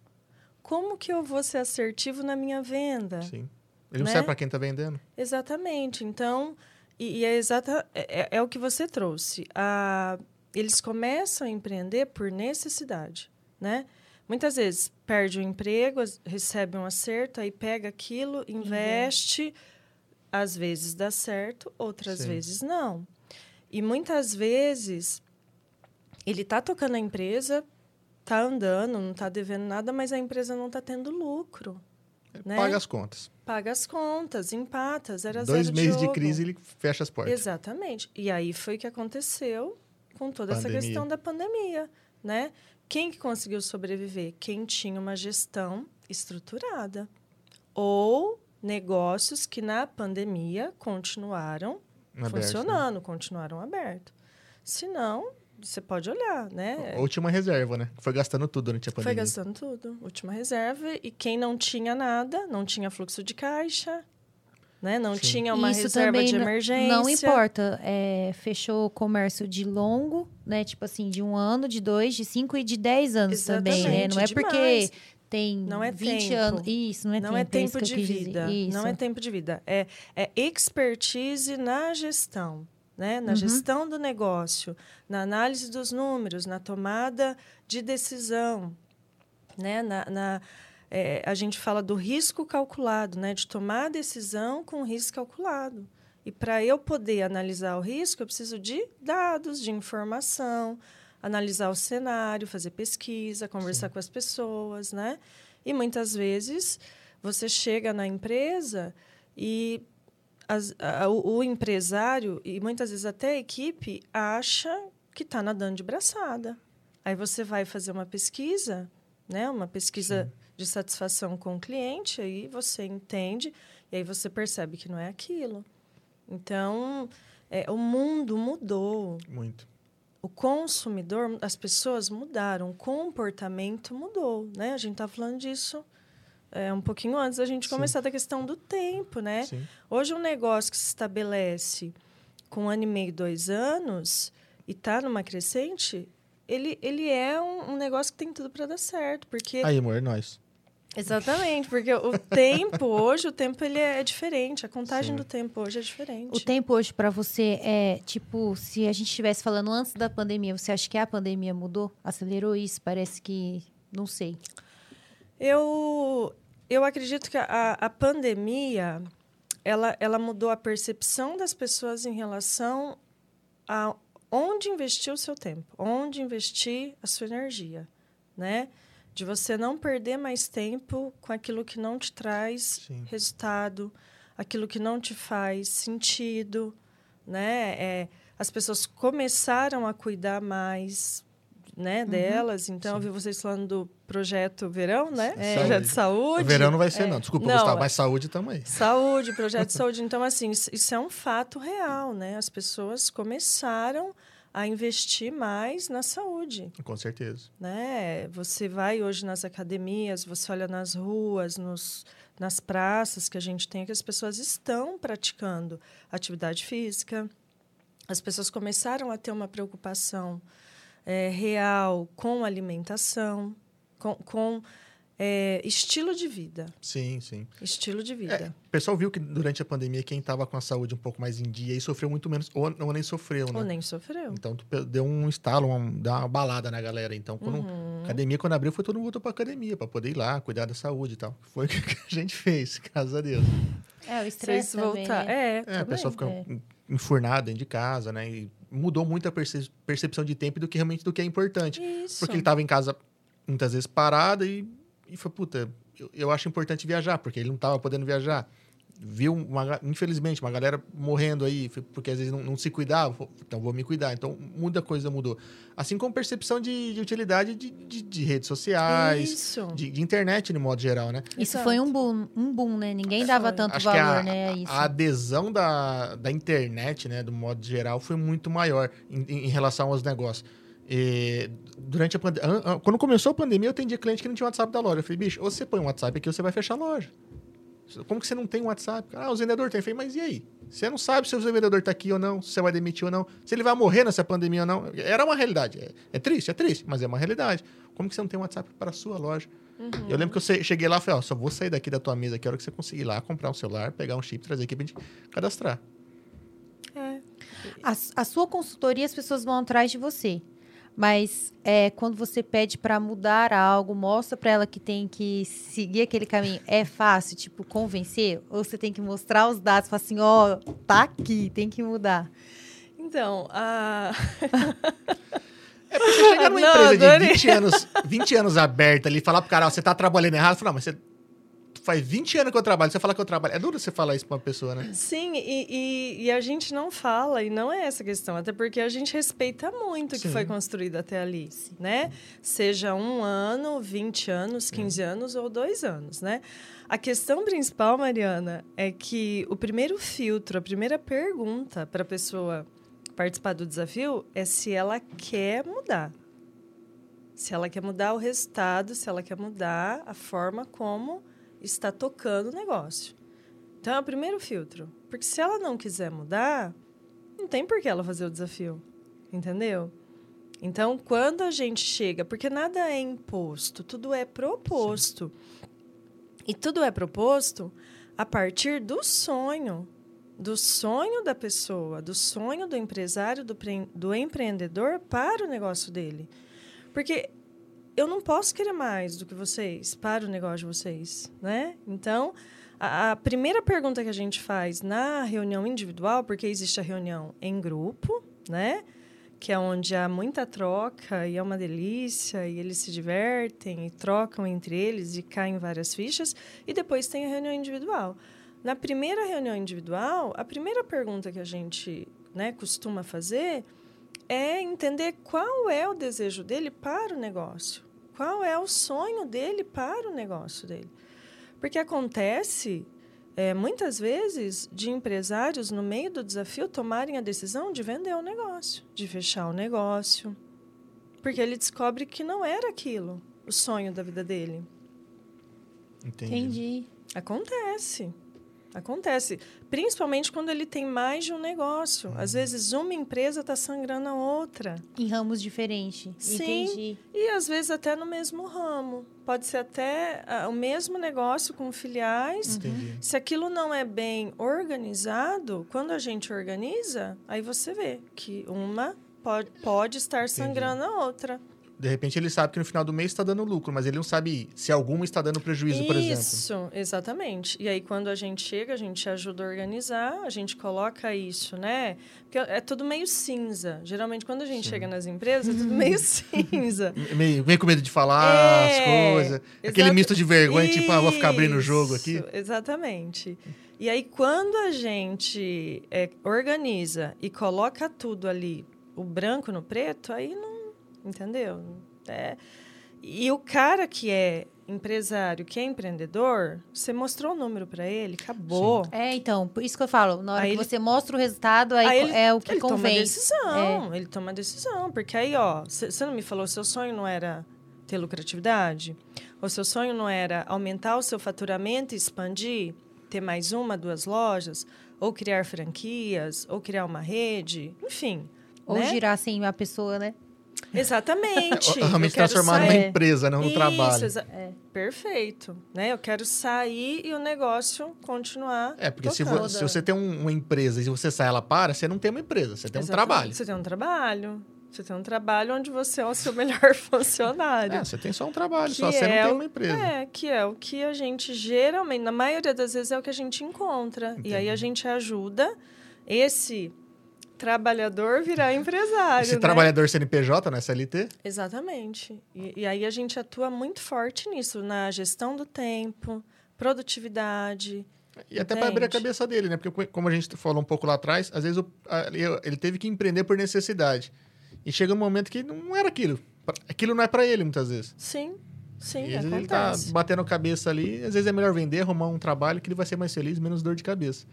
S1: como que eu vou ser assertivo na minha venda?
S3: Sim. Ele não né? sabe para quem está vendendo.
S1: Exatamente. Então, e, e é, exata, é, é, é, o que você trouxe. A, eles começam a empreender por necessidade, né? Muitas vezes perde o emprego, recebe um acerto, aí pega aquilo, investe, uhum. às vezes dá certo, outras Sim. vezes não. E muitas vezes ele está tocando a empresa, está andando, não está devendo nada, mas a empresa não está tendo lucro. Né?
S3: Paga as contas.
S1: Paga as contas, empata, zero
S3: Dois
S1: zero
S3: meses
S1: de,
S3: de, crise ele fecha as portas.
S1: Exatamente. E aí foi o que aconteceu com toda pandemia. essa questão da pandemia, né? Quem que conseguiu sobreviver? Quem tinha uma gestão estruturada. Ou negócios que na pandemia continuaram Aberto, né? funcionando, né? continuaram abertos. Se não, você pode olhar, né?
S3: Última reserva, né? Foi gastando tudo durante a pandemia.
S1: Foi gastando tudo. Última reserva. E quem não tinha nada, não tinha fluxo de caixa, né? Não Sim. tinha uma
S2: Isso
S1: reserva de emergência.
S2: Não importa. É, fechou o comércio de longo, né? Tipo assim, de um ano, de dois, de cinco e de dez anos Exatamente, também, né? Não é demais. porque tem não é 20 tempo. anos. Isso, não é
S1: não
S2: tempo.
S1: É tempo de vida. Não é tempo de vida. É, é expertise na gestão. Né? Na uhum. gestão do negócio, na análise dos números, na tomada de decisão, né? na, na é, a gente fala do risco calculado, né? de tomar a decisão com risco calculado. E para eu poder analisar o risco, eu preciso de dados, de informação, analisar o cenário, fazer pesquisa, conversar Sim. com as pessoas, né? E muitas vezes você chega na empresa e as, a, o, o, empresário, e muitas vezes até a equipe, acha que está nadando de braçada. Aí você vai fazer uma pesquisa, né? Uma pesquisa
S3: Sim.
S1: De satisfação com o cliente, aí você entende e aí você percebe que não é aquilo. Então, é, o mundo mudou.
S3: Muito.
S1: O consumidor, as pessoas mudaram, o comportamento mudou, né? A gente está falando disso é, um pouquinho antes da gente
S3: Sim.
S1: começar da questão do tempo, né?
S3: Sim.
S1: Hoje um negócio que se estabelece com um ano e meio, dois anos e está numa crescente, ele, ele é um, um negócio que tem tudo para dar certo, porque
S3: Aí, amor, é nós.
S1: Exatamente, porque o tempo hoje, o tempo ele é diferente, a contagem
S3: Sim.
S1: do tempo hoje é diferente.
S2: O tempo hoje para você é tipo, se a gente estivesse falando antes da pandemia, você acha que a pandemia mudou? Acelerou isso? Parece que. Não sei.
S1: Eu, eu acredito que a, a pandemia ela, ela mudou a percepção das pessoas em relação a onde investir o seu tempo, onde investir a sua energia, né? De você não perder mais tempo com aquilo que não te traz
S3: Sim.
S1: resultado, aquilo que não te faz sentido, né? É, as pessoas começaram a cuidar mais né, delas. Então, eu vi vocês falando do projeto Verão, né?
S3: É.
S1: Projeto de
S3: Saúde.
S1: saúde.
S3: Verão não vai ser,
S1: É.
S3: não. Desculpa,
S1: Não,
S3: Gustavo,
S1: é-
S3: mas saúde também.
S1: Saúde, projeto de saúde. Então, assim, isso, isso é um fato real, né? As pessoas começaram a investir mais na saúde,
S3: Com certeza.
S1: né? Você vai hoje nas academias, você olha nas ruas, nos, nas praças que a gente tem, que as pessoas estão praticando atividade física. As pessoas começaram a ter uma preocupação eh, real com alimentação, com, com eh, estilo de vida.
S3: Sim, sim.
S1: Estilo de
S3: É,
S1: vida.
S3: o pessoal viu que durante a pandemia, quem estava com a saúde um pouco mais em dia e sofreu muito menos, ou, ou nem sofreu, né?
S1: Ou nem sofreu.
S3: Então, deu um estalo, uma, deu uma balada na galera. Então, quando
S1: Uhum.
S3: academia, quando abriu, foi todo mundo voltou pra academia, pra poder ir lá, cuidar da saúde e tal. Foi <laughs> o que a gente fez, graças a Deus.
S2: É, o estresse
S1: voltar.
S2: né?
S1: É,
S3: É, a pessoa fica
S2: é.
S3: enfurnada dentro de casa, né? E mudou muito a perce- percepção de tempo do que realmente do que é importante.
S1: Isso.
S3: Porque ele tava em casa muitas vezes parado e, e foi, puta, eu, eu acho importante viajar, porque ele não tava podendo viajar. Viu, uma, infelizmente, uma galera morrendo aí, porque às vezes não, não se cuidava, então vou me cuidar. Então, muita coisa mudou. Assim como percepção de, de utilidade de, de, de redes sociais,
S1: Isso.
S3: de, de internet, de modo geral, né?
S2: Isso
S1: Exato.
S2: foi um boom, um boom, né? Ninguém dava
S1: Foi.
S2: tanto valor,
S3: a,
S2: né? A isso.
S3: a adesão da, da internet, né, do modo geral, foi muito maior em, em- em relação aos negócios. E durante a pandemia, quando começou a pandemia, eu atendi cliente que não tinha WhatsApp da loja. Eu falei, bicho, ou você põe um WhatsApp aqui ou você vai fechar a loja. Como que você não tem um WhatsApp? Ah, o vendedor tem. Eu falei, mas e aí? Você não sabe se o vendedor tá aqui ou não, se você vai demitir ou não, se ele vai morrer nessa pandemia ou não. Era uma realidade. É, é triste, é triste, mas é uma realidade. Como que você não tem um WhatsApp para a sua loja? Eu lembro que eu cheguei lá e falei, ó, só vou sair daqui da tua mesa aqui a hora que você conseguir ir lá, comprar um celular, pegar um chip, trazer aqui pra gente cadastrar.
S1: É.
S2: A, a sua consultoria, as pessoas vão atrás de você. Mas é, quando você pede para mudar algo, mostra para ela que tem que seguir aquele caminho. É fácil, tipo, convencer? Ou você tem que mostrar os dados, falar assim, ó, tá aqui, tem que mudar.
S1: Então, a... <laughs>
S3: É porque você chegar numa
S1: Não,
S3: empresa de
S1: adorei.
S3: 20 anos, 20 anos aberta ali, falar pro cara, ó, você tá trabalhando errado, fala, não, mas você faz 20 anos que eu trabalho, você fala que eu trabalho. É duro você falar isso pra uma pessoa, né?
S1: sim, e, e, e a gente não fala, e não é essa a questão, até porque a gente respeita muito o que foi construído até ali, né? Seja um ano, 20 anos, 15 anos ou dois anos, né? A questão principal, Mariana, é que o primeiro filtro, a primeira pergunta para a pessoa participar do desafio é se ela quer mudar. Se ela quer mudar o resultado, se ela quer mudar a forma como está tocando o negócio. Então, é o primeiro filtro. Porque se ela não quiser mudar, não tem por que ela fazer o desafio. Entendeu? Então, quando a gente chega... Porque nada é imposto, tudo é proposto. E tudo é proposto a partir do sonho. Do sonho da pessoa, do sonho do empresário, do, do empreendedor para o negócio dele. Porque eu não posso querer mais do que vocês para o negócio de vocês, né? Então, a, a primeira pergunta que a gente faz na reunião individual, porque existe a reunião em grupo, né? Que é onde há muita troca e é uma delícia, e eles se divertem e trocam entre eles e caem várias fichas, e depois tem a reunião individual. Na primeira reunião individual, a primeira pergunta que a gente né, costuma fazer é entender qual é o desejo dele para o negócio. Qual é o sonho dele para o negócio dele. Porque acontece, é, muitas vezes, de empresários, no meio do desafio, tomarem a decisão de vender o negócio, de fechar o negócio. Porque ele descobre que não era aquilo o sonho da vida dele.
S3: Entendi.
S2: Entendi.
S1: Acontece. Acontece. Principalmente quando ele tem mais de um negócio. Às vezes, uma empresa está sangrando a outra.
S2: Em ramos diferentes.
S1: Sim.
S2: Entendi.
S1: E às vezes até no mesmo ramo. Pode ser até ah, o mesmo negócio com filiais.
S3: Entendi.
S1: Se aquilo não é bem organizado, quando a gente organiza, aí você vê que uma pode, pode estar sangrando a outra.
S3: De repente ele sabe que no final do mês está dando lucro, mas ele não sabe se alguma está dando prejuízo, por exemplo.
S1: Isso, exatamente. E aí, quando a gente chega, a gente ajuda a organizar, a gente coloca isso, né? Porque é tudo meio cinza. Geralmente, quando a gente
S3: Sim.
S1: chega nas empresas, é tudo meio <laughs> cinza. <laughs>
S3: Meio, meio com medo de falar
S1: É,
S3: as coisas. Aquele misto de vergonha, tipo, ah, vou ficar abrindo o jogo aqui.
S1: Isso, Exatamente. E aí, quando a gente é, organiza e coloca tudo ali, o branco no preto, aí não. Entendeu? É, e o cara que é empresário, que é empreendedor, você mostrou o número para ele, acabou.
S2: É, então, por isso que eu falo, na hora
S1: Aí
S2: que
S1: ele-
S2: você mostra o resultado, aí,
S1: Aí ele-
S2: é o que
S1: ele toma
S2: convém.
S1: decisão, ele toma decisão. Porque aí, ó, você não me falou, seu sonho não era ter lucratividade? Ou seu sonho não era aumentar o seu faturamento e expandir? Ter mais uma, duas lojas? Ou criar franquias? Ou criar uma rede? Enfim.
S2: Ou
S1: né?
S2: girar sem a pessoa, né?
S1: Exatamente. <laughs> Eu
S3: Realmente transformar numa
S2: É.
S3: empresa, não no
S1: Isso,
S3: trabalho.
S1: exa- Perfeito. Né? Eu quero sair e o negócio continuar.
S3: É, porque se, vo- se você tem um- uma empresa e você sai ela para, você não tem uma empresa, você tem um
S1: Exatamente.
S3: trabalho.
S1: Você tem um trabalho. Você tem um trabalho onde você é o seu <laughs> melhor funcionário.
S3: É, você tem só um trabalho,
S1: Que
S3: só você não
S1: é
S3: tem uma empresa.
S1: É, que é o que a gente geralmente, na maioria das vezes, é o que a gente encontra. E aí a
S3: Entendi.
S1: gente ajuda esse trabalhador virar empresário.
S3: Esse
S1: né?
S3: trabalhador CNPJ na SLT,
S1: Exatamente. E, e aí a gente atua muito forte nisso, na gestão do tempo, produtividade.
S3: e até para abrir a cabeça dele, né? Porque co- como a gente falou um pouco lá atrás, às vezes o- a- ele- teve que empreender por necessidade. E chega um momento que não era aquilo. Aquilo não é para ele, muitas vezes.
S1: Sim, sim,
S3: e às vezes ele tá
S1: acontece.
S3: batendo a cabeça ali, às vezes é melhor vender, arrumar um trabalho que ele vai ser mais feliz, menos dor de cabeça.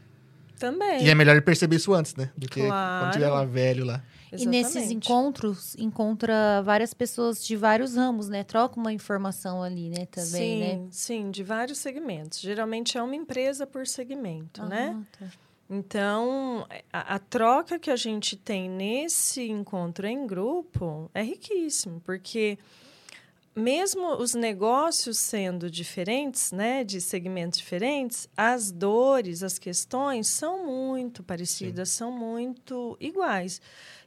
S1: Também.
S3: E é melhor ele perceber isso antes, né? Do que quando
S1: Claro.
S3: tiver lá velho lá.
S2: E nesses
S1: Exatamente.
S2: encontros, encontra várias pessoas de vários ramos, né? Troca uma informação ali, né? Também,
S1: sim,
S2: né?
S1: sim, de vários segmentos. Geralmente é uma empresa por segmento, né?
S2: Ah, tá.
S1: Então, a, a troca que a gente tem nesse encontro em grupo é riquíssimo, porque mesmo os negócios sendo diferentes, né, de segmentos diferentes, as dores, as questões são muito parecidas, são muito iguais.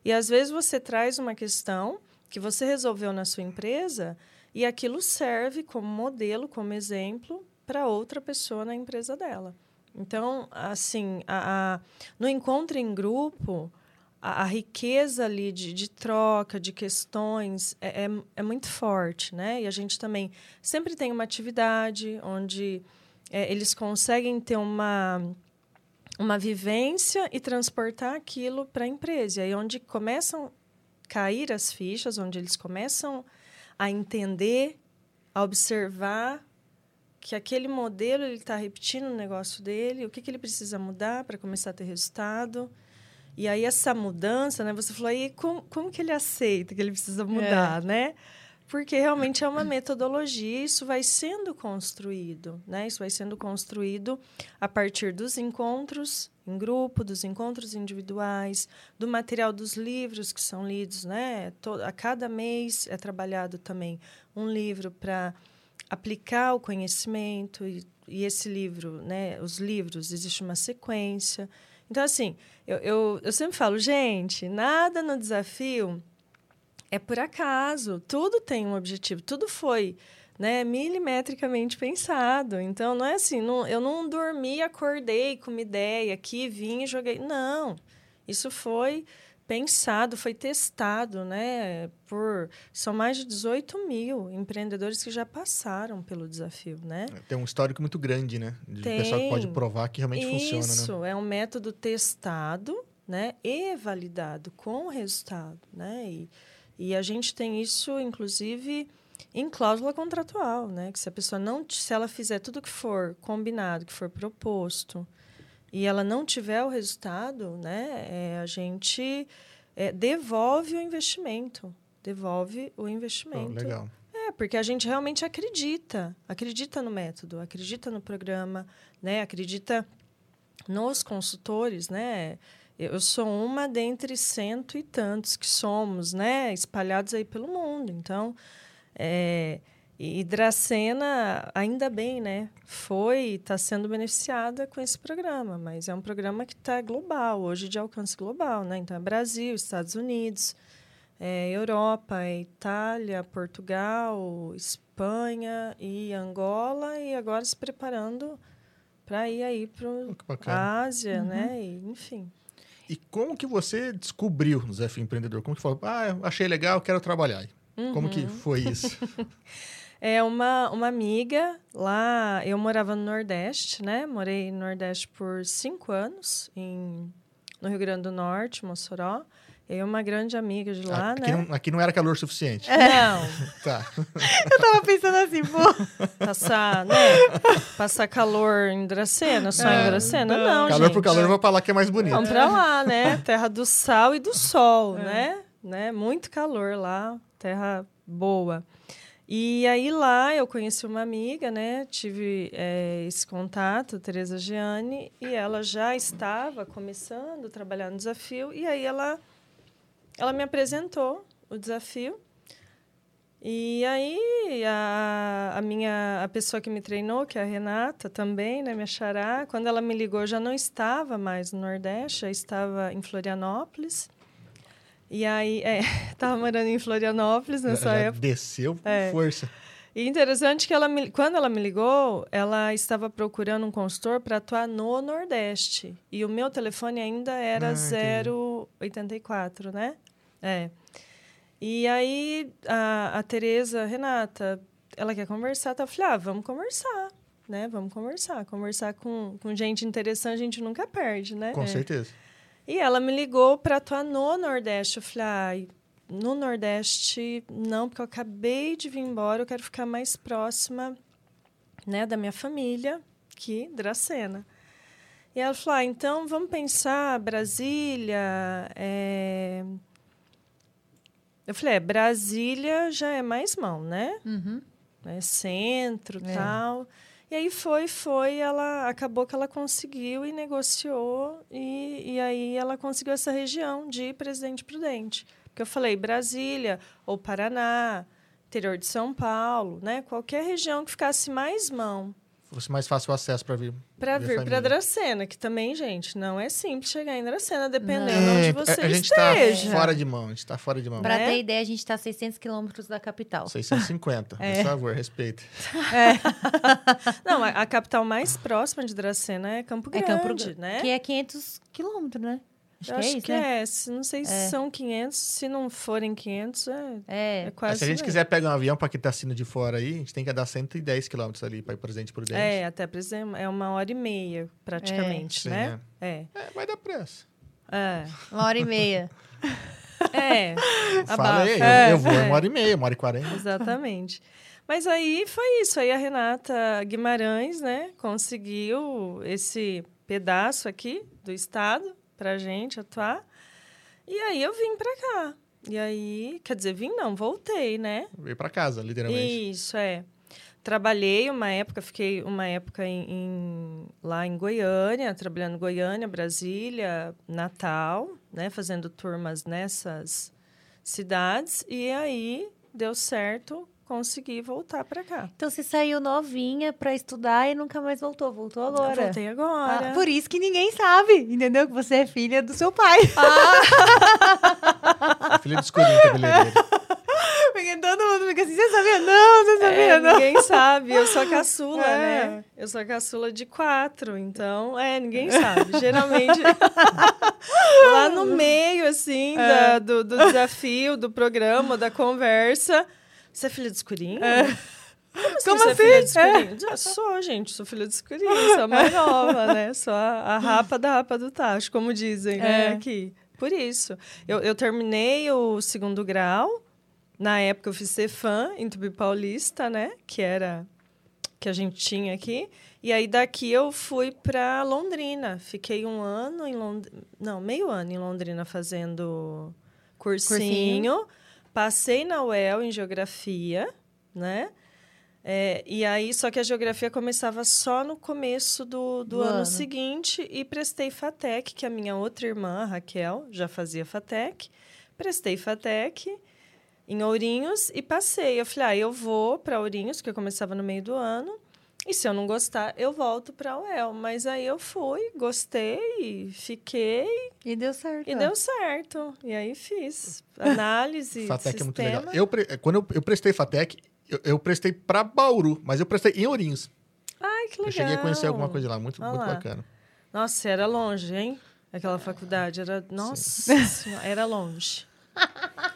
S1: E às vezes você traz uma questão que você resolveu na sua empresa e aquilo serve como modelo, como exemplo para outra pessoa na empresa dela. Então, assim, a, a- no encontro em grupo, a, a riqueza ali de, de troca, de questões, é, é, é muito forte, né? E a gente também sempre tem uma atividade onde é, eles conseguem ter uma, uma vivência e transportar aquilo para a empresa. E aí onde começam a cair as fichas, onde eles começam a entender, a observar que aquele modelo ele está repetindo o negócio dele, o que, que ele precisa mudar para começar a ter resultado. E aí essa mudança, né? Você falou aí como, como que ele aceita que ele precisa mudar, né? Porque realmente é uma metodologia, isso vai sendo construído, né? Isso vai sendo construído a partir dos encontros em grupo, dos encontros individuais, do material dos livros que são lidos, né? A cada mês é trabalhado também um livro para aplicar o conhecimento e, e esse livro, né? Os livros existe uma sequência. Então assim, eu, eu, eu sempre falo, gente, nada no desafio é por acaso. Tudo tem um objetivo, tudo foi né, milimetricamente pensado. Então, não é assim, não, eu não dormi, acordei com uma ideia aqui, vim e joguei. Não, isso foi pensado, foi testado, né? Por são mais de 18 mil empreendedores que já passaram pelo desafio, né?
S3: Tem um histórico muito grande, né? De
S1: Tem.
S3: pessoal que pode provar que realmente
S1: Isso
S3: funciona, né?
S1: é um método testado, né, e validado com o resultado, né? E, e a gente tem isso, inclusive, em cláusula contratual, né? Que se a pessoa não, se ela fizer tudo que for combinado, que for proposto, e ela não tiver o resultado, né? É, a gente é, devolve o investimento, devolve o investimento.
S3: Oh, legal.
S1: É, porque a gente realmente acredita, acredita no método, acredita no programa, né? Acredita nos consultores, né? Eu sou uma dentre cento e tantos que somos, né? Espalhados aí pelo mundo. Então, é, e Dracena, ainda bem, né? Foi, está sendo beneficiada com esse programa, mas é um programa que está global, hoje de alcance global, né? Então, é Brasil, Estados Unidos, é Europa, é Itália, Portugal, Espanha e Angola, e agora se preparando para ir aí para a Ásia, uhum. né? E, enfim.
S3: E como que você descobriu o Desafio Empreendedor? Como que falou, ah, achei legal, quero trabalhar. Uhum. Como que uhum. foi isso? <laughs>
S1: é uma, uma amiga lá, eu morava no Nordeste, né? Morei no Nordeste por cinco anos, em, no Rio Grande do Norte, Mossoró. Eu uma grande amiga de lá,
S3: aqui
S1: né?
S3: Não, aqui não era calor suficiente.
S1: É. Não. <laughs>
S3: tá. <laughs>
S2: Eu tava pensando assim, pô.
S1: Passar, né? Passar calor em Dracena, só é, em Dracena? Não, não
S3: Calor
S1: gente.
S3: por calor, eu vou pra lá que é mais bonito.
S1: Vamos pra lá, né? Terra do sal e do sol, é. né? né? Muito calor lá, terra boa. E aí lá eu conheci uma amiga, né? Tive é, esse contato, Tereza Gianni, e ela já estava começando a trabalhar no desafio, e aí ela ela me apresentou o desafio. E aí a, a minha a pessoa que me treinou, que é a Renata também, né, minha xará, quando ela me ligou, já não estava mais no Nordeste, já estava em Florianópolis. E aí, é, <laughs> estava morando em Florianópolis nessa já, já época.
S3: Desceu com é. força.
S1: E interessante que ela me, quando ela me ligou, ela estava procurando um consultor para atuar no Nordeste. E o meu telefone ainda era ah, 084, né? É. E aí a, a Tereza, Renata, ela quer conversar, tá? Eu falei, ah, vamos conversar, né? Vamos conversar. Conversar com, com gente interessante a gente nunca perde, né?
S3: Com
S1: é.
S3: certeza.
S1: E ela me ligou para atuar no Nordeste. Eu falei, ah, no Nordeste, não, porque eu acabei de vir embora, eu quero ficar mais próxima né, da minha família, que Dracena. E ela falou: ah, então vamos pensar Brasília. É... Eu falei: é, Brasília já é mais mão, né?
S2: Uhum.
S1: É centro é. tal. E aí foi, foi, ela acabou que ela conseguiu e negociou, e, e aí ela conseguiu essa região de Presidente Prudente. Porque eu falei Brasília ou Paraná, interior de São Paulo, né? Qualquer região que ficasse mais mão.
S3: Fosse mais fácil o acesso para vir.
S1: Para vir para Dracena, que também, gente, não é simples chegar em Dracena, dependendo é, onde você
S3: a gente
S1: esteja.
S3: Tá fora de mão, a gente está fora de mão.
S2: Para é? ter ideia, a gente está a 600 quilômetros da capital.
S3: 650, é. por favor, respeita.
S1: É. <laughs> não, a, a, capital mais próxima de Dracena é Campo Grande, é Campo, né?
S2: Que é 500 quilômetros, né?
S1: Acho eu que é acho é isso, que né? é. Não sei se é. são 500. Se não forem 500, é,
S2: é.
S1: é quase.
S3: se a gente quiser pegar um avião para quem está assistindo de fora aí, a gente tem que dar 110 quilômetros ali para ir Presidente Prudente.
S1: É, até exemplo, é uma hora e meia, praticamente, né?
S3: É. é. é. vai dar pressa.
S1: É.
S2: Uma hora e meia. <laughs>
S1: é.
S3: Falei, eu, eu vou é. uma hora e meia, uma hora e quarenta.
S1: Exatamente. Mas aí foi isso. Aí a Renata Guimarães, né, conseguiu esse pedaço aqui do estado pra gente atuar. E aí eu vim pra cá. E aí, quer dizer, vim não, voltei, né?
S3: Veio pra casa, literalmente.
S1: Isso, é. Trabalhei uma época, fiquei uma época em, em, lá em Goiânia, trabalhando em Goiânia, Brasília, Natal, né? Fazendo turmas nessas cidades. E aí deu certo, consegui voltar para cá.
S2: Então você saiu novinha para estudar e nunca mais voltou, voltou agora.
S1: Eu voltei agora.
S2: Ah, por isso que ninguém sabe, entendeu? Que você é filha do seu pai.
S3: Ah. <laughs> filha do escurinho cabeleireiro. <laughs>
S2: Porque todo mundo fica assim, você sabia? Não, você sabia?
S1: É,
S2: não.
S1: Ninguém sabe. Eu sou a caçula, <laughs> é. né? Eu sou a caçula de quatro, então, é, ninguém sabe. Geralmente, lá no meio, assim, é. da, do, do desafio, do programa, da conversa, você é filha do escurinho? É. assim,
S4: Como
S1: você é
S4: assim?
S1: filha de
S4: É.
S1: escurinho? Já sou, gente. Sou filha de escurinho. Sou a mais nova, né? Sou a, a rapa da rapa do tacho, como dizem, né?
S4: É.
S1: Aqui. Por isso. Eu, eu terminei o segundo grau. Na época, eu fiz ser fã em Tubi Paulista, né? Que era... Que a gente tinha aqui. E aí, daqui, eu fui para Londrina. Fiquei um ano em Londrina... Não, meio ano em Londrina fazendo cursinho.
S4: Cursinho.
S1: Passei na UEL em Geografia, né? É, e aí, só que a geografia começava só no começo do, do,
S4: Do
S1: ano,
S4: ano.
S1: seguinte e prestei FATEC, que a minha outra irmã, a Raquel, já fazia FATEC. Prestei FATEC em Ourinhos e passei. Eu falei, ah, eu vou para Ourinhos, que eu começava no meio do ano. E se eu não gostar, eu volto para a UEL. Mas aí eu fui, gostei, fiquei
S4: E deu certo.
S1: e
S4: ó.
S1: deu certo. E aí fiz <laughs> análise,
S3: Fatec é muito legal. Eu, pre- quando eu, eu prestei Fatec, eu, eu prestei pra Bauru, mas eu prestei em Ourinhos.
S1: Ai, que legal.
S3: Eu cheguei a conhecer alguma coisa lá, muito,
S1: Olha
S3: muito
S1: lá.
S3: bacana.
S1: Nossa, era longe, hein? Aquela faculdade era, nossa, era longe. <laughs>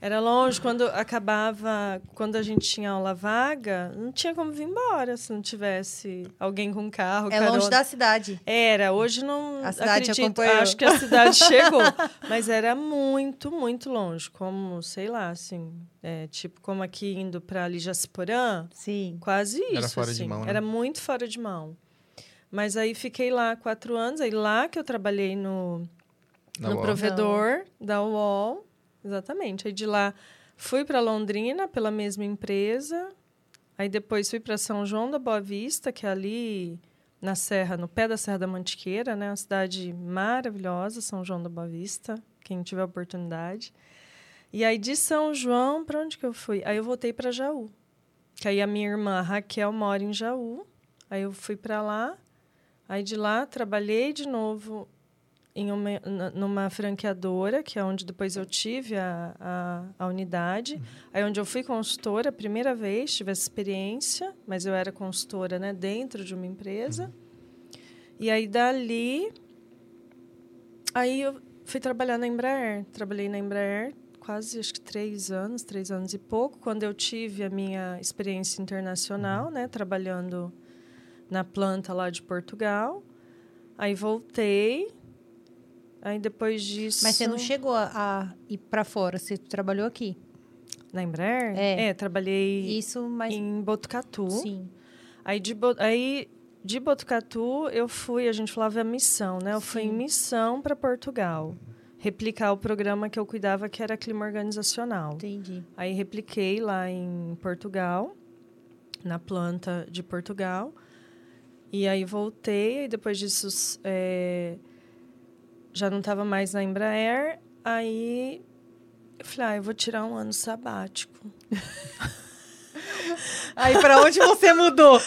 S1: Era longe quando acabava, quando a gente tinha aula vaga, não tinha como vir embora se não tivesse alguém com carro,
S4: É longe
S1: carona.
S4: da cidade.
S1: Era, hoje não
S4: A cidade
S1: acredito,
S4: acompanhou.
S1: acho que a cidade <laughs> chegou, mas era muito, muito longe, como, sei lá, assim, é, tipo como aqui indo para ali Jaciporã,
S4: Sim.
S1: Quase isso.
S3: Era fora de
S1: assim.
S3: mão, né?
S1: Era muito fora de mão. Mas aí fiquei lá quatro anos, aí lá que eu trabalhei no, no
S3: UOL.
S1: provedor da UOL. Exatamente. Aí de lá fui para Londrina pela mesma empresa. Aí depois fui para São João da Boa Vista, que é ali na Serra, no pé da Serra da Mantiqueira, né? Uma cidade maravilhosa, São João da Boa Vista, quem tiver oportunidade. E aí de São João, para onde que eu fui? Aí eu voltei para Jaú. Que aí a minha irmã Raquel mora em Jaú. Aí eu fui para lá. Aí de lá trabalhei de novo em uma, numa franqueadora, que é onde depois eu tive a, a, a unidade. Aí onde eu fui consultora a primeira vez, tive essa experiência, mas eu era consultora né, dentro de uma empresa. E aí dali, aí eu fui trabalhar na Embraer. Trabalhei na Embraer quase, acho que três anos, três anos e pouco, quando eu tive a minha experiência internacional, né, trabalhando na planta lá de Portugal. Aí voltei. Aí depois disso.
S4: Mas você não chegou a, a ir pra fora, você trabalhou aqui.
S1: Na Embraer?
S4: É.
S1: trabalhei
S4: Isso, mas.
S1: em Botucatu.
S4: Sim.
S1: Aí de, Bo- aí de Botucatu eu fui, a gente falava missão, né? Eu fui em
S4: Sim.
S1: missão para Portugal. Replicar o programa que eu cuidava, que era clima organizacional.
S4: Entendi.
S1: Aí repliquei lá em Portugal, na planta de Portugal. E aí voltei, e depois disso é, já não estava mais na Embraer. Aí eu falei, ah, eu vou tirar um ano sabático. <laughs> <laughs>
S4: Aí, pra onde você mudou?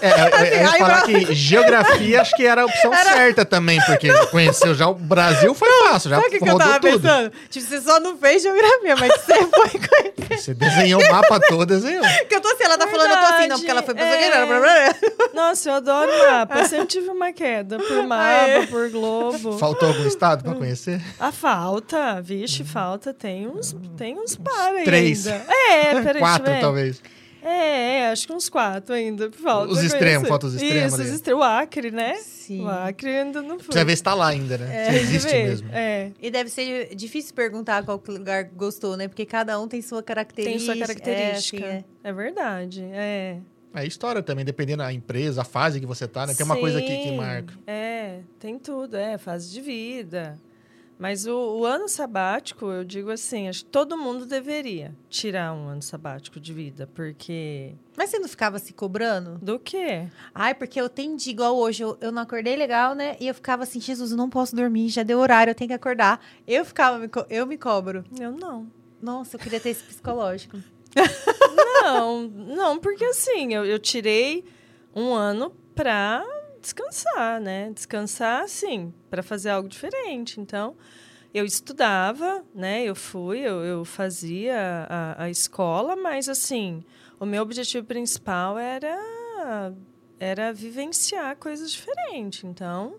S3: É, eu, eu ia
S4: aí
S3: falar
S4: pra-
S3: que geografia acho que era a opção certa também, porque conheceu já o Brasil foi fácil, já
S4: Sabe o que, que eu
S3: rodou
S4: tava
S3: tudo.
S4: pensando? Tipo, você só não fez geografia, mas você foi conhecer.
S3: Você desenhou o mapa todo, desenhou.
S4: Porque eu tô assim, ela tá falando, eu tô assim, não, porque ela foi
S1: Verdade,
S4: blá, blá.
S1: Nossa, eu adoro mapa. Eu sempre tive uma queda por mapa,
S4: Aê.
S1: por globo.
S3: Faltou algum estado pra conhecer?
S1: A falta, vixe, falta. Tem uns, tem uns para
S3: três.
S1: ainda. É, peraí,
S3: Quatro, talvez.
S1: É, é, acho que uns quatro ainda. Falta
S3: Os extremos, falta os extremos
S1: Isso,
S3: ali.
S1: os extremos. O Acre, né?
S4: Sim.
S1: O Acre ainda não foi.
S3: Precisa ver se tá lá ainda, né?
S1: É,
S3: se existe
S1: ver.
S3: mesmo.
S1: É.
S4: E deve ser difícil perguntar qual lugar gostou, né? Porque cada um tem sua
S1: Tem
S4: característica.
S1: sua característica.
S4: É, assim,
S1: É, verdade. É.
S3: É história também, dependendo da empresa, a fase que você tá, né? Tem uma coisa aqui que marca.
S1: É, tem tudo, é, fase de vida. Mas o, o ano sabático, eu digo assim, acho que todo mundo deveria tirar um ano sabático de vida, porque.
S4: Mas você não ficava se cobrando?
S1: Do quê?
S4: Ai, porque eu tendi igual hoje. Eu, eu não acordei legal, né? E eu ficava assim, Jesus, eu não posso dormir, já deu horário, eu tenho que acordar. Eu ficava, eu me cobro.
S1: Eu não.
S4: Nossa, eu queria ter esse psicológico. <laughs> <laughs>
S1: Não, não, porque assim, eu, eu tirei um ano pra descansar, né? Descansar, assim, para fazer algo diferente. Então, eu estudava, né? Eu fui, eu, eu fazia a, a escola, mas assim, o meu objetivo principal era era vivenciar coisas diferentes. Então,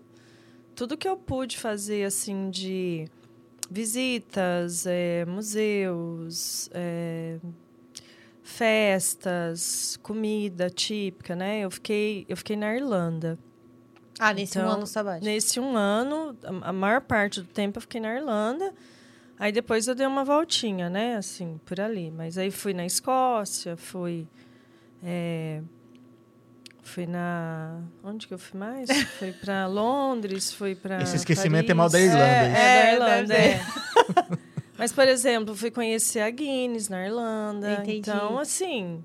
S1: tudo que eu pude fazer assim de visitas, eh, museus, eh, festas, comida típica, né? Eu fiquei, eu fiquei na Irlanda.
S2: Ah, nesse um
S1: Então,
S2: ano sabático.
S1: Nesse um ano, a, maior parte do tempo eu fiquei na Irlanda. Aí depois eu dei uma voltinha, né? Assim, por ali. Mas aí fui na Escócia, fui. é, fui na. Onde que eu fui mais? <laughs> fui para Londres, fui para.
S3: Esse esquecimento é mal da Irlanda,
S1: É,
S3: isso.
S1: é,
S2: É,
S1: da Irlanda,
S2: deve
S1: é. <laughs> Mas, por exemplo, fui conhecer a Guinness na Irlanda.
S2: Entendi.
S1: Então, assim,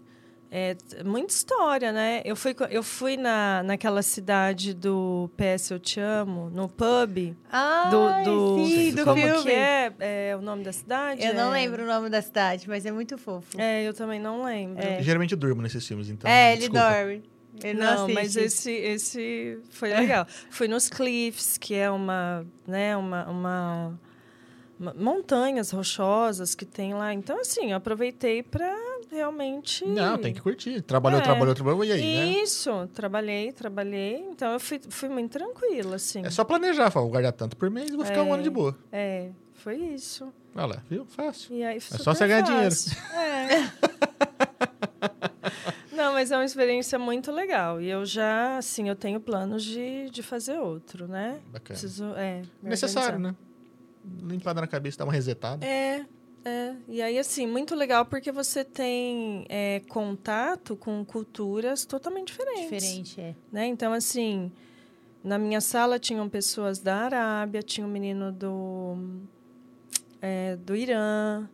S1: é muita história, né? Eu fui, eu fui na, naquela cidade do PS Eu Te Amo, no pub.
S2: Ah,
S1: Do, do,
S2: sim, do
S1: como
S2: filme.
S1: que é, é o nome da cidade?
S2: Eu não
S1: É-
S2: lembro o nome da cidade, mas é muito fofo.
S1: É, eu também não lembro.
S2: É.
S3: Geralmente eu durmo nesses filmes, então.
S2: É, ele
S3: desculpa.
S2: dorme. Ele não,
S1: Não, mas esse, esse foi legal. Fui nos Cliffs, que é uma, né, uma, uma, uma- montanhas rochosas que tem lá. Então, assim, eu aproveitei para realmente.
S3: Não, tem que curtir. Trabalhou,
S1: É.
S3: trabalhou, trabalhou, e aí, né?
S1: Isso, trabalhei, trabalhei. Então, eu fui, fui muito tranquila, assim.
S3: É só planejar, falar, vou guardar tanto por mês e vou ficar um
S1: É.
S3: ano de boa.
S1: É, foi isso.
S3: Olha lá, viu? Fácil.
S1: Aí,
S3: só você ganhar dinheiro.
S1: É. <laughs> Não, mas é uma experiência muito legal. E eu já, assim, eu tenho planos de, de fazer outro, né?
S3: Bacana.
S1: Preciso, é.
S3: Necessário,
S1: organizar.
S3: né? Limpada na cabeça, dar uma resetada.
S1: É, é. E aí, assim, muito legal porque você tem é, contato com culturas totalmente diferentes.
S2: Diferente, é.
S1: né? Então, assim, na minha sala tinham pessoas da Arábia, tinha um menino do, é, do Irã,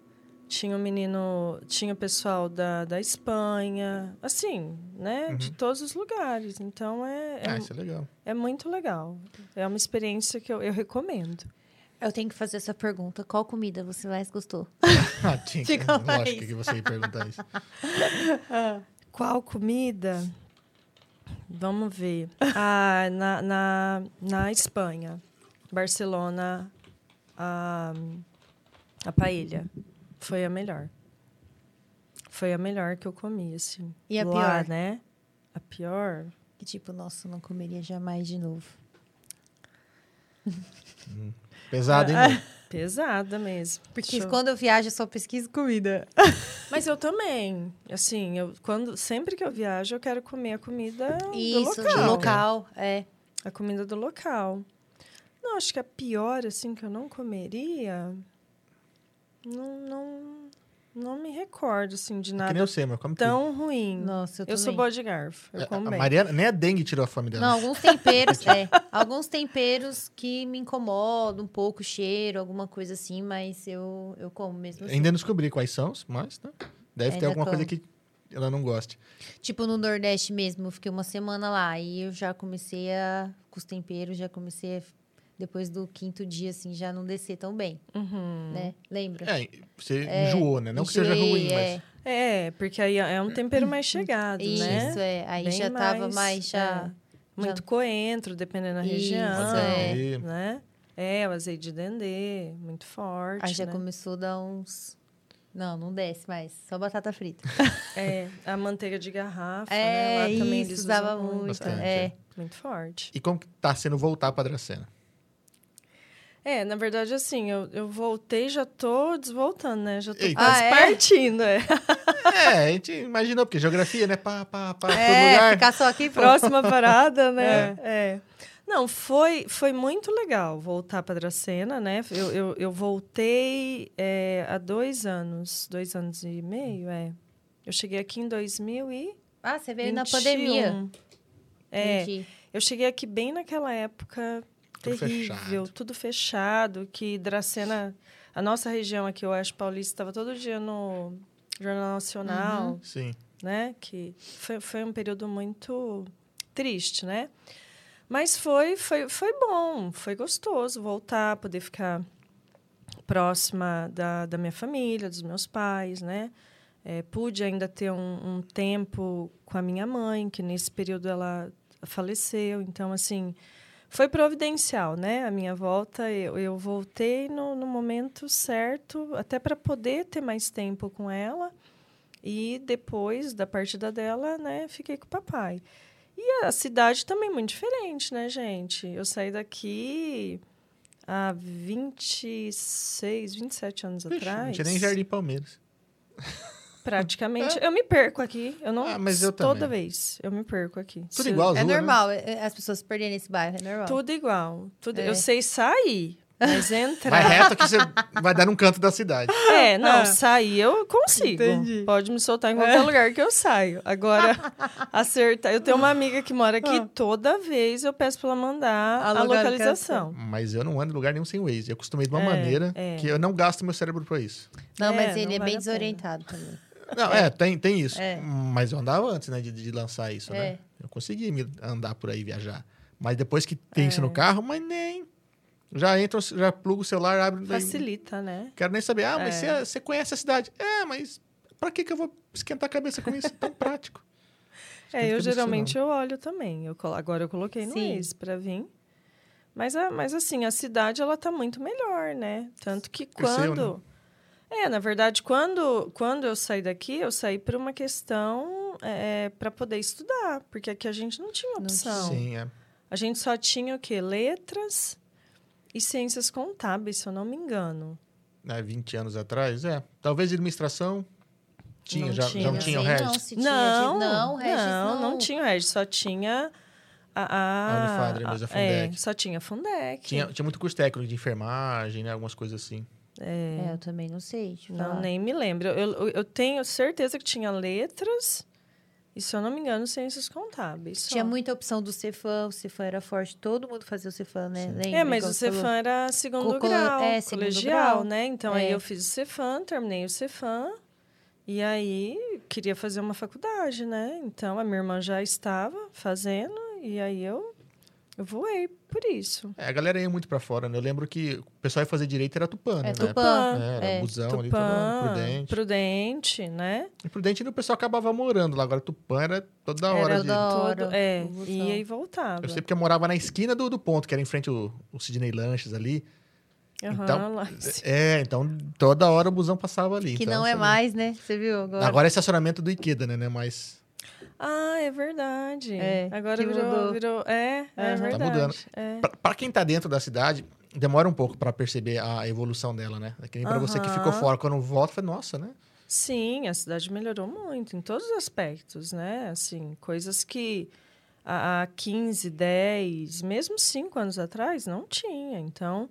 S1: tinha um menino, tinha o pessoal da, da Espanha, assim, né? De
S3: Uhum.
S1: todos os lugares. Então, é,
S3: Ah,
S1: é,
S3: isso é legal.
S1: é muito legal. É uma experiência que eu, eu recomendo.
S2: Eu tenho que fazer essa pergunta. Qual comida você mais gostou? <laughs>
S3: Ah, tinha que,
S2: Fica mais.
S3: lógico que você ia perguntar isso. <laughs>
S1: Qual comida? Vamos ver. Ah, na, na, na Espanha, Barcelona, a, a paella foi a melhor. Foi a melhor que eu comi, assim.
S2: E a
S1: Lá,
S2: pior?
S1: né? A pior?
S2: Que tipo, nossa, eu não comeria jamais de novo.
S3: Pesado, hein, mano? <laughs>
S1: Pesada mesmo.
S2: Porque
S1: eu-
S2: quando eu viajo, eu só pesquiso comida. <laughs>
S1: Mas eu também. Assim, eu, quando, sempre que eu viajo, eu quero comer a comida
S2: Isso,
S1: do local.
S2: local. É.
S1: A comida do local. Não, acho que a pior, assim, que eu não comeria... Não, não, não me recordo, assim, de
S3: Que
S1: nada
S3: nem eu sei, mas come tudo.
S1: tão ruim.
S2: Nossa, eu,
S1: eu sou boa de garfo. Eu
S3: É,
S1: como
S3: a
S1: bem.
S3: Mariana, nem a dengue tirou a fome dela.
S2: Não, alguns temperos, <laughs> é. Alguns temperos que me incomodam um pouco, o cheiro, alguma coisa assim, mas eu, eu como mesmo assim.
S3: Ainda não descobri quais são, mas né? deve ter
S2: Ainda
S3: alguma coisa
S2: como.
S3: que ela não goste.
S2: Tipo, no Nordeste mesmo, eu fiquei uma semana lá e eu já comecei a. Com os temperos, já comecei a. Depois do quinto dia, assim, já não descer tão bem,
S1: Uhum.
S2: né? Lembra?
S3: É, você enjoou, né? Não que seja
S2: Enjoei,
S3: ruim,
S2: é.
S3: mas.
S1: É, porque aí é um tempero mais chegado, né?
S2: Isso, é. Aí
S1: Bem
S2: já tava
S1: mais,
S2: mais, já.
S1: é. Muito coentro, dependendo da
S2: Isso,
S1: região,
S3: é.
S1: né? É, o azeite de dendê, muito forte,
S2: Aí já
S1: né?
S2: começou a dar uns. Não, não desce mais. Só batata frita. <laughs>
S1: É, a manteiga de garrafa,
S2: É,
S1: né? Lá também
S2: isso,
S1: eles
S2: usava
S1: usam
S2: muito.
S3: Bastante,
S2: é.
S1: Muito forte.
S3: E como que tá sendo voltar pra Dracena?
S1: É, na verdade, assim, eu, eu voltei, já tô desvoltando, né? Já tô
S3: Eita.
S1: quase
S2: Ah, é?
S1: partindo, é.
S3: É, a gente imaginou, porque geografia, né? Pá, pá, pá, todo
S2: É,
S3: lugar.
S2: ficar só aqui, pô.
S1: Próxima parada, né? É. Não, foi, foi muito legal voltar para Dracena, né? Eu, eu, eu voltei é, há dois anos, dois anos e meio, é. Eu cheguei aqui em 2000 e
S2: Ah, você veio na pandemia.
S1: É,
S2: Entendi.
S1: eu cheguei aqui bem naquela época
S3: Tudo
S1: terrível,
S3: fechado.
S1: tudo fechado, que Dracena, a nossa região aqui, o Oeste Paulista, estava todo dia no Jornal Nacional,
S2: Uhum.
S3: Sim.
S1: né? Que foi, foi um período muito triste, né? Mas foi, foi, foi bom, foi gostoso voltar, poder ficar próxima da, da minha família, dos meus pais, né? É, pude ainda ter um, um tempo com a minha mãe, que nesse período ela faleceu. Então, assim, foi providencial, né? A minha volta, eu, eu voltei no, no momento certo, até para poder ter mais tempo com ela. E depois da partida dela, né, fiquei com o papai. E a cidade também é muito diferente, né, gente? Eu saí daqui há 26, 27 anos
S3: Vixe,
S1: atrás.
S3: não tinha nem Jardim Palmeiras.
S1: Praticamente. Eu me perco aqui. Eu não.
S3: Ah, mas eu
S1: Toda
S3: também.
S1: vez. Eu me perco aqui.
S3: Tudo
S1: Se-
S3: igual,
S2: É
S3: Azul, né?
S2: normal é, as pessoas se perderem nesse bairro, é normal.
S1: Tudo igual. Tudo...
S2: É.
S1: Eu sei sair, mas <laughs>
S3: Vai
S1: entrar.
S3: reto que você vai dar num canto da cidade. <laughs>
S1: É, não,
S2: Ah.
S1: sair eu consigo.
S2: Entendi.
S1: Pode me soltar em qualquer lugar que eu saio. Agora, <laughs> acertar. Eu tenho uma amiga que mora aqui,
S2: Ah.
S1: toda vez eu peço pra ela mandar
S2: A
S1: a,
S2: localização.
S3: Mas eu não ando em lugar nenhum sem Waze. Eu acostumei de uma
S1: É,
S3: maneira
S1: é.
S3: que eu não gasto meu cérebro pra isso.
S2: Não,
S1: É,
S2: mas ele
S1: não
S2: é bem desorientado também.
S3: Não, é, tem, tem isso.
S2: É.
S3: Mas eu andava antes, né, de, de lançar isso,
S2: É.
S3: né? Eu consegui me andar por aí, viajar. Mas depois que tem isso
S1: É.
S3: no carro, mas nem. Já entra, já pluga o celular, abre.
S1: Facilita, né?
S3: Quero nem saber. Ah, mas
S1: É.
S3: você, você conhece a cidade. É, mas pra que, que eu vou esquentar a cabeça com isso? Tão prático. <laughs>
S1: É, eu geralmente eu olho também. Eu, agora eu coloquei no
S2: Sim.
S1: Waze pra vir. Mas, a, mas assim, a cidade ela tá muito melhor, né? Tanto que
S3: Cresceu,
S1: quando. É, na verdade, quando, quando eu saí daqui, eu saí por uma questão é, para poder estudar, porque aqui a gente não tinha opção.
S3: Sim, é.
S1: A gente só tinha o quê? Letras e ciências contábeis, se eu não me engano.
S3: Né, 20 anos atrás, é. Talvez administração. Tinha,
S1: Não
S3: já, já não
S1: tinha.
S3: tinha o Regis.
S2: Não, tinha
S1: Não,
S2: não, Regis,
S1: não, não tinha o Regis, só tinha a...
S3: A
S1: a,
S3: Unifadre mesmo, a
S1: é,
S3: Fundec.
S1: só tinha a Fundec.
S3: Tinha, tinha muito curso técnico de enfermagem, né? Algumas coisas assim.
S2: É, eu também não sei.
S1: Não, nem me lembro. Eu, eu, tenho certeza que tinha letras e, se eu não me engano, ciências contábeis. só.
S2: Tinha muita opção do Cefam, o Cefam era forte, todo mundo fazia o Cefam, né? Lembra,
S1: É, mas o
S2: falou?
S1: Cefam era segundo
S2: Co-
S1: grau,
S2: é, segundo
S1: colegial,
S2: grau.
S1: né? Então, aí
S2: É.
S1: eu fiz o Cefam, terminei o Cefam. E aí, queria fazer uma faculdade, né? Então, a minha irmã já estava fazendo. E aí, eu, eu voei por isso.
S3: É, a galera ia muito pra fora, né? Eu lembro que o pessoal ia fazer direito era Tupã, né?
S2: É, Tupã.
S3: É, era
S2: É,
S3: busão ali,
S1: Tupã,
S3: prudente.
S1: Prudente, né?
S3: E prudente o pessoal acabava morando lá. Agora Tupã era toda hora
S1: Era
S3: de...
S2: hora,
S1: todo, é, ia e voltava.
S3: Eu sei porque eu morava na esquina do, do ponto, que era em frente ao, ao Sidney Lanches ali.
S1: Aham,
S3: então,
S1: lá-
S3: É, então toda hora o busão passava ali.
S2: Que
S3: então,
S2: não é
S3: sabe?
S2: mais, né? Você viu agora?
S3: Agora é estacionamento do Ikeda, né? né? Mas
S1: Ah, é verdade.
S2: É,
S1: Agora virou,
S2: mudou.
S1: virou. É, é
S2: Aham. Tá
S1: verdade.
S3: mudando.
S1: É.
S3: pra, pra quem tá dentro da cidade, demora um pouco pra perceber a evolução dela, né? É que nem pra você que ficou fora, quando volta, fala, nossa, né?
S1: Sim, a cidade melhorou muito em todos os aspectos, né? Assim, coisas que há há 15, 10, mesmo 5 anos atrás não tinha. Então,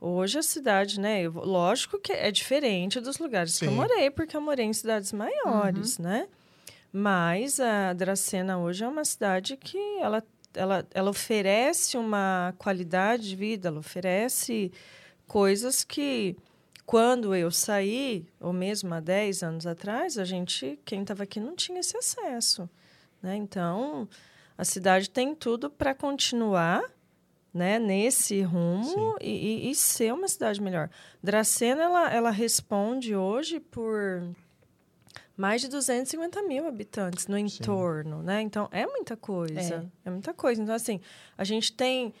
S1: hoje a cidade, né? eu- lógico que é diferente dos lugares que eu
S3: Sim.
S1: morei, porque eu morei em cidades maiores, né? Mas a Dracena hoje é uma cidade que ela, ela, ela oferece uma qualidade de vida, ela oferece coisas que quando eu saí, ou mesmo há 10 anos atrás, a gente, quem estava aqui não tinha esse acesso. Né? Então, a cidade tem tudo para continuar né, nesse rumo e, e- e ser uma cidade melhor. Dracena, ela, ela responde hoje por mais de 250 mil habitantes no entorno, né? Então, é muita coisa. É. muita coisa. Então, assim, a gente tem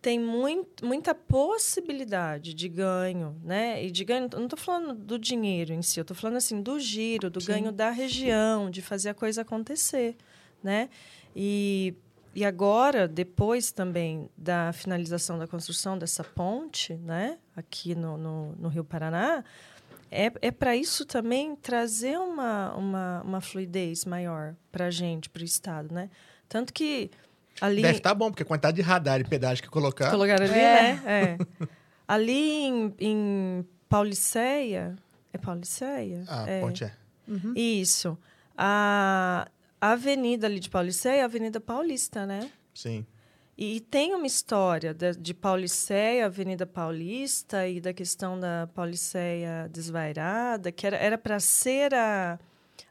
S1: tem muito, muita possibilidade de ganho, né? E de ganho, não estou falando do dinheiro em si, eu estou falando assim do giro, do
S3: Sim.
S1: ganho da região, de fazer a coisa acontecer, né? E, e agora, depois também da finalização da construção dessa ponte, né? Aqui no, no, no Rio Paraná, é, é para isso também trazer uma, uma, uma fluidez maior para a gente, para o Estado, né? Tanto que ali...
S3: Deve estar bom, porque a quantidade de radar e pedágio que colocar.
S1: Colocaram ali,
S2: É.
S1: né? É. Ali em, em Pauliceia. É Pauliceia?
S3: Ah,
S1: é.
S3: ponte é.
S1: Isso. A, a avenida ali de Pauliceia é a Avenida Paulista, né?
S3: Sim.
S1: E tem uma história de, de Pauliceia, Avenida Paulista, e da questão da Pauliceia desvairada, que era para ser a,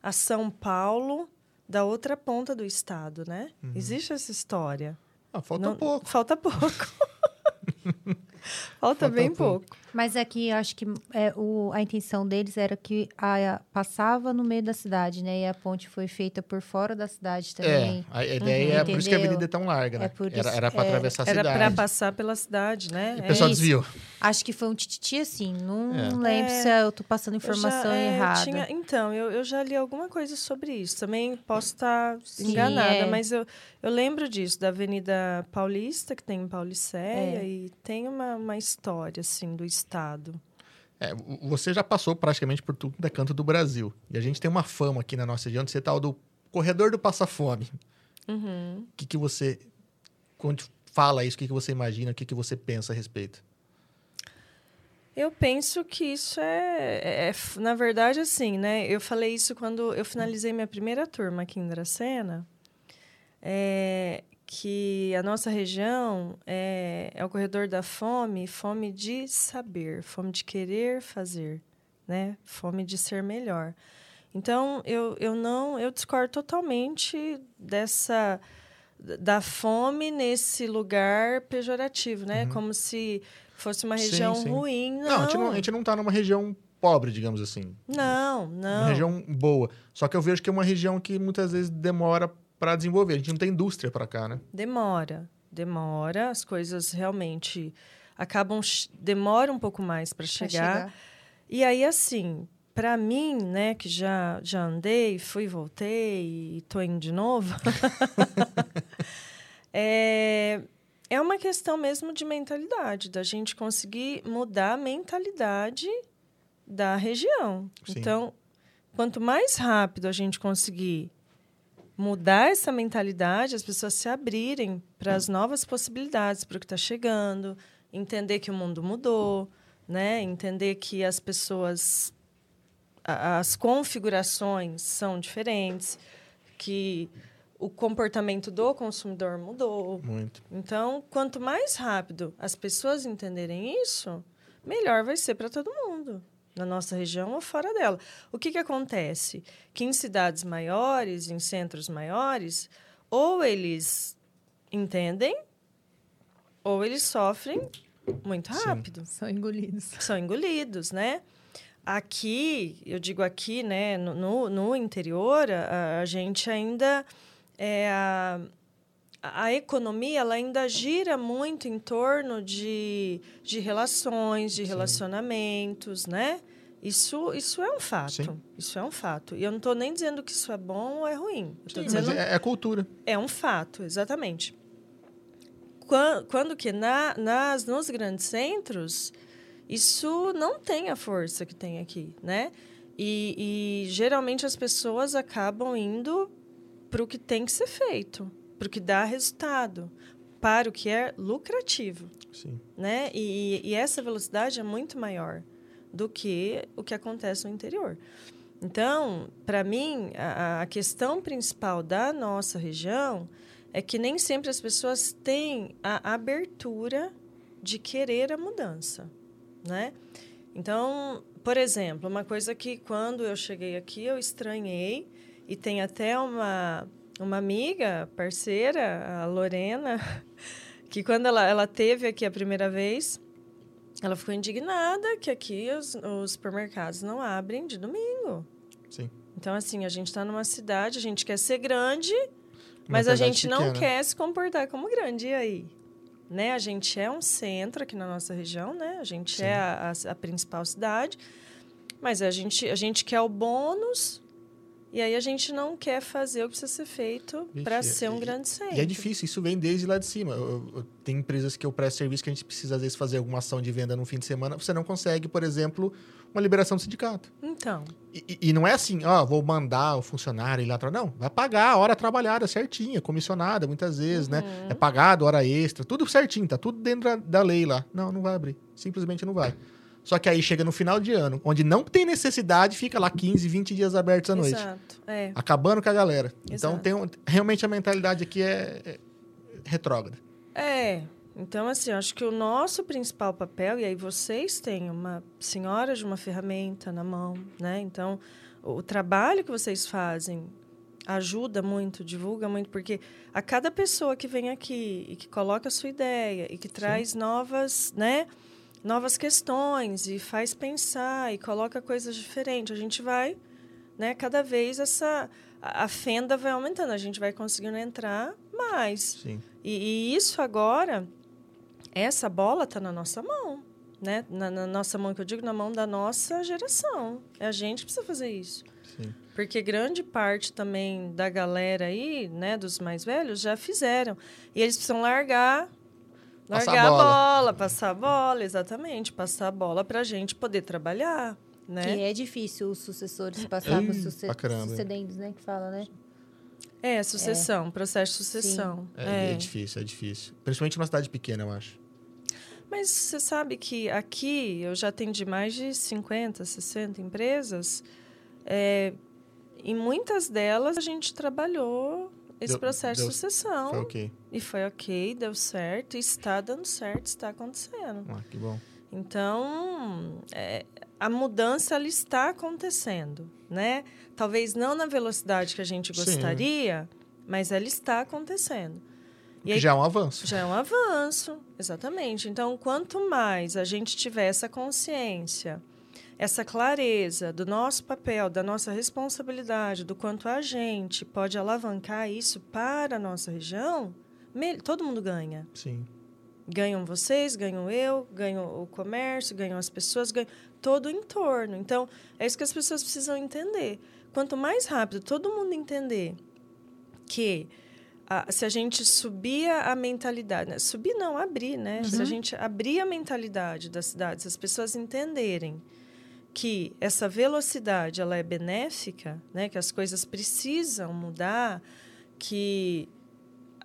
S1: a São Paulo da outra ponta do estado, né? Existe essa história.
S3: Ah, falta
S1: Não-
S3: pouco.
S1: Falta pouco. <laughs> <laughs> Falta
S3: Falta
S1: bem
S3: pouco.
S1: pouco.
S2: Mas aqui acho que é, o, a intenção deles era que a, a- passava no meio da cidade, né? E a ponte foi feita por fora da cidade
S3: É,
S2: também.
S3: a ideia é por isso que a avenida é tão larga, né?
S2: É por
S3: era
S2: isso-
S3: era para
S2: é.
S3: atravessar a
S1: Era
S3: cidade.
S1: para passar pela cidade, né?
S3: E o
S1: É
S3: pessoal desviou.
S2: Acho que foi um tititi assim. Não
S3: É.
S2: lembro
S1: É.
S2: se eu tô passando
S1: Eu
S2: informação
S1: já, é,
S2: errada.
S1: tinha- então, eu, eu já li alguma coisa sobre isso. Também posso estar
S2: Sim,
S1: enganada,
S2: é.
S1: mas eu, eu lembro disso, da Avenida Paulista, que tem em Pauliceia,
S2: É.
S1: e tem uma, uma história, assim, do Estado.
S3: É, você já passou praticamente por tudo que é canto do Brasil. E a gente tem uma fama aqui na nossa região de ser tal do corredor do passa fome.
S1: Uhum.
S3: O que, que você. Quando fala isso, o que, que você imagina, o que, que você pensa a respeito?
S1: Eu penso que isso é, é- é na verdade, assim, né? Eu falei isso quando eu finalizei minha primeira turma aqui em Dracena, é, que a nossa região é, é o corredor da fome, fome de saber, fome de querer fazer, né? Fome de ser melhor. Então, eu, eu não, eu discordo totalmente dessa da fome nesse lugar pejorativo, né?
S3: Uhum.
S1: Como se fosse uma
S3: Sim,
S1: região
S3: sim.
S1: ruim.
S3: Não,
S1: Não,
S3: a, gente não, a gente não tá numa região pobre, digamos assim.
S1: não, não.
S3: Uma região boa. Só que eu vejo que é uma região que muitas vezes demora para desenvolver. A gente não tem indústria para cá, né?
S1: Demora, demora. As coisas realmente acabam demora um pouco mais para
S2: Pra
S1: chegar. E aí assim, para mim, né, que já já andei, fui, voltei e tô indo de novo. <laughs> é é uma questão mesmo de mentalidade, da gente conseguir mudar a mentalidade da região.
S3: Sim.
S1: Então, quanto mais rápido a gente conseguir mudar essa mentalidade, as pessoas se abrirem para as novas possibilidades, para o que está chegando, entender que o mundo mudou, né? Entender que as pessoas, a- as configurações são diferentes, que o comportamento do consumidor mudou.
S3: Muito.
S1: Então, quanto mais rápido as pessoas entenderem isso, melhor vai ser para todo mundo, na nossa região ou fora dela. O que, que acontece? Que em cidades maiores, em centros maiores, ou eles entendem, ou eles sofrem muito
S3: Sim.
S1: rápido
S2: São engolidos.
S1: são engolidos, né? Aqui, eu digo aqui, né, no, no, no interior, a, a gente ainda é a, a economia ela ainda gira muito em torno de, de relações, de
S3: Sim.
S1: relacionamentos, né? Isso, isso é um fato.
S3: Sim.
S1: Isso é um fato. E eu não estou nem dizendo que isso é bom ou é ruim.
S3: Sim,
S1: dizendo
S3: é, é cultura.
S1: é um fato, exatamente. Quando, quando que na, nas, nos grandes centros, isso não tem a força que tem aqui, né? E, e geralmente as pessoas acabam indo para o que tem que ser feito, para o que dá resultado, para o que é lucrativo,
S3: Sim.
S1: né? E, e essa velocidade é muito maior do que o que acontece no interior. Então, para mim, a, a questão principal da nossa região é que nem sempre as pessoas têm a abertura de querer a mudança, né? Então, por exemplo, uma coisa que quando eu cheguei aqui eu estranhei e tem até uma uma amiga, parceira, a Lorena, <laughs> que quando ela, ela teve aqui a primeira vez, ela ficou indignada que aqui os, os supermercados não abrem de domingo.
S3: Sim.
S1: Então, assim, a gente está numa cidade, a gente quer ser grande, mas a
S3: cidade
S1: gente não
S3: pequena.
S1: quer se comportar como grande. E aí? Né? A gente é um centro aqui na nossa região, né? A gente
S3: Sim.
S1: é a, a- a principal cidade, mas a gente, a gente quer o bônus e aí a gente não quer fazer o que precisa ser feito para
S3: e-
S1: ser um
S3: e-
S1: grande centro.
S3: E é difícil, isso vem desde lá de cima. Eu, eu- tem empresas que eu presto serviço que a gente precisa, às vezes, fazer alguma ação de venda no fim de semana. Você não consegue, por exemplo, uma liberação do sindicato.
S1: Então,
S3: E, e- não é assim, ó, vou mandar o funcionário ir lá atrás. Não, vai pagar a hora trabalhada certinha, comissionada, muitas vezes, né?
S1: Uhum.
S3: É pagado hora extra, tudo certinho, tá tudo dentro da, da lei lá. Não, não vai abrir. Simplesmente não vai. Só que aí chega no final de ano, onde não tem necessidade, fica lá 15, 20 dias abertos à noite.
S1: exato. É.
S3: Acabando com a galera. Então,
S1: Exato.
S3: tem um- realmente a mentalidade aqui é, é retrógrada.
S1: É. Então, assim, eu acho que o nosso principal papel, e aí vocês têm uma senhora de uma ferramenta na mão, né? Então, o, o trabalho que vocês fazem ajuda muito, divulga muito, porque a cada pessoa que vem aqui e que coloca a sua ideia e que traz novas, né? Novas questões e faz pensar e coloca coisas diferentes, a gente vai, né? Cada vez essa a fenda vai aumentando, a gente vai conseguindo entrar mais.
S3: Sim.
S1: E, e isso agora, essa bola está na nossa mão, né? Na, na nossa mão, que eu digo, na mão da nossa geração. É a gente que precisa fazer isso.
S3: Sim.
S1: Porque grande parte também da galera aí, né, dos mais velhos, já fizeram. E eles precisam largar, largar
S3: a
S1: a
S3: bola.
S1: bola, passar a bola, exatamente. Passar a bola para a gente poder trabalhar, né?
S4: Que é difícil os sucessores passar para os suce- sucedentes, né? Que fala, né?
S1: É, sucessão, processo de sucessão.
S3: É, é
S1: É.
S3: difícil, é difícil. Principalmente numa cidade pequena, eu acho.
S1: Mas você sabe que aqui eu já atendi mais de 50, 60 empresas. É, em muitas delas a gente trabalhou esse
S3: Deu-
S1: processo
S3: deu-
S1: de sucessão.
S3: Foi ok.
S1: E foi ok, deu certo, e está dando certo, está acontecendo.
S3: Ah, que bom.
S1: Então, é, a mudança ela está acontecendo, né? Talvez não na velocidade que a gente
S3: Sim.
S1: gostaria, mas ela está acontecendo.
S3: O que já é um avanço.
S1: Já é um avanço, exatamente. Então, quanto mais a gente tiver essa consciência, essa clareza do nosso papel, da nossa responsabilidade, do quanto a gente pode alavancar isso para a nossa região, todo mundo ganha.
S3: Sim.
S1: Ganham vocês, ganho eu, ganho o comércio, ganham as pessoas, ganho todo o entorno. Então, é isso que as pessoas precisam entender. Quanto mais rápido todo mundo entender que a- se a gente subir a mentalidade, né? subir não, abrir, né? Se a gente abrir a mentalidade da cidade, se as pessoas entenderem que essa velocidade ela é benéfica, né? Que as coisas precisam mudar, que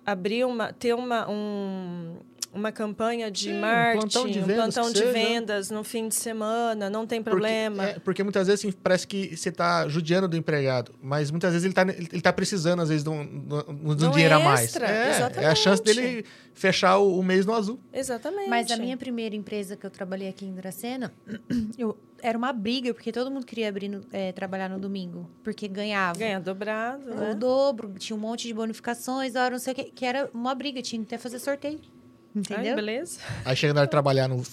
S1: abrir uma, ter uma, um, uma campanha de
S3: Sim, um
S1: marketing,
S3: plantão de
S1: um
S3: vendas
S1: plantão
S3: que
S1: de
S3: seja.
S1: vendas no fim de semana, não tem
S3: Porque-
S1: problema.
S3: é, Porque, muitas vezes assim, parece que você está judiando do empregado, mas muitas vezes ele está ele tá precisando, às vezes, de um, de um
S1: De um
S3: dinheiro a mais.
S1: extra,
S3: É, é a chance dele fechar o, o mês no azul.
S1: Exatamente.
S4: Mas a minha primeira empresa que eu trabalhei aqui em Dracena, <clears throat> eu, era uma briga, porque todo mundo queria abrir no- é, trabalhar no domingo, porque ganhava.
S1: ganha dobrado,
S4: O
S1: né?
S4: dobro, tinha um monte de bonificações, a hora não sei o que, que era uma briga, tinha que até fazer sorteio.
S1: Ai,
S4: Entendeu?
S1: beleza?
S3: Aí chega na hora de trabalhar no,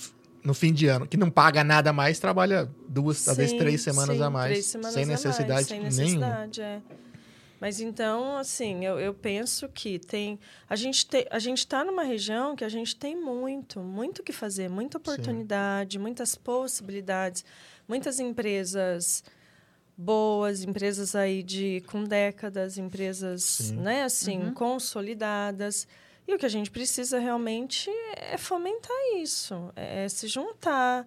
S3: no fim de ano, que não paga nada mais, trabalha duas, talvez
S1: Sim,
S3: três semanas
S1: sim,
S3: a mais.
S1: três semanas
S3: sem
S1: a mais,
S3: necessidade
S1: sem
S3: nenhuma.
S1: necessidade, é. Mas então, assim, eu, eu penso que tem. A gente tem, a gente está numa região que a gente tem muito, muito o que fazer, muita oportunidade, muitas possibilidades, muitas empresas boas, empresas aí de com décadas, empresas,
S3: Sim.
S1: né, assim, consolidadas. E o que a gente precisa realmente é fomentar isso, é se juntar,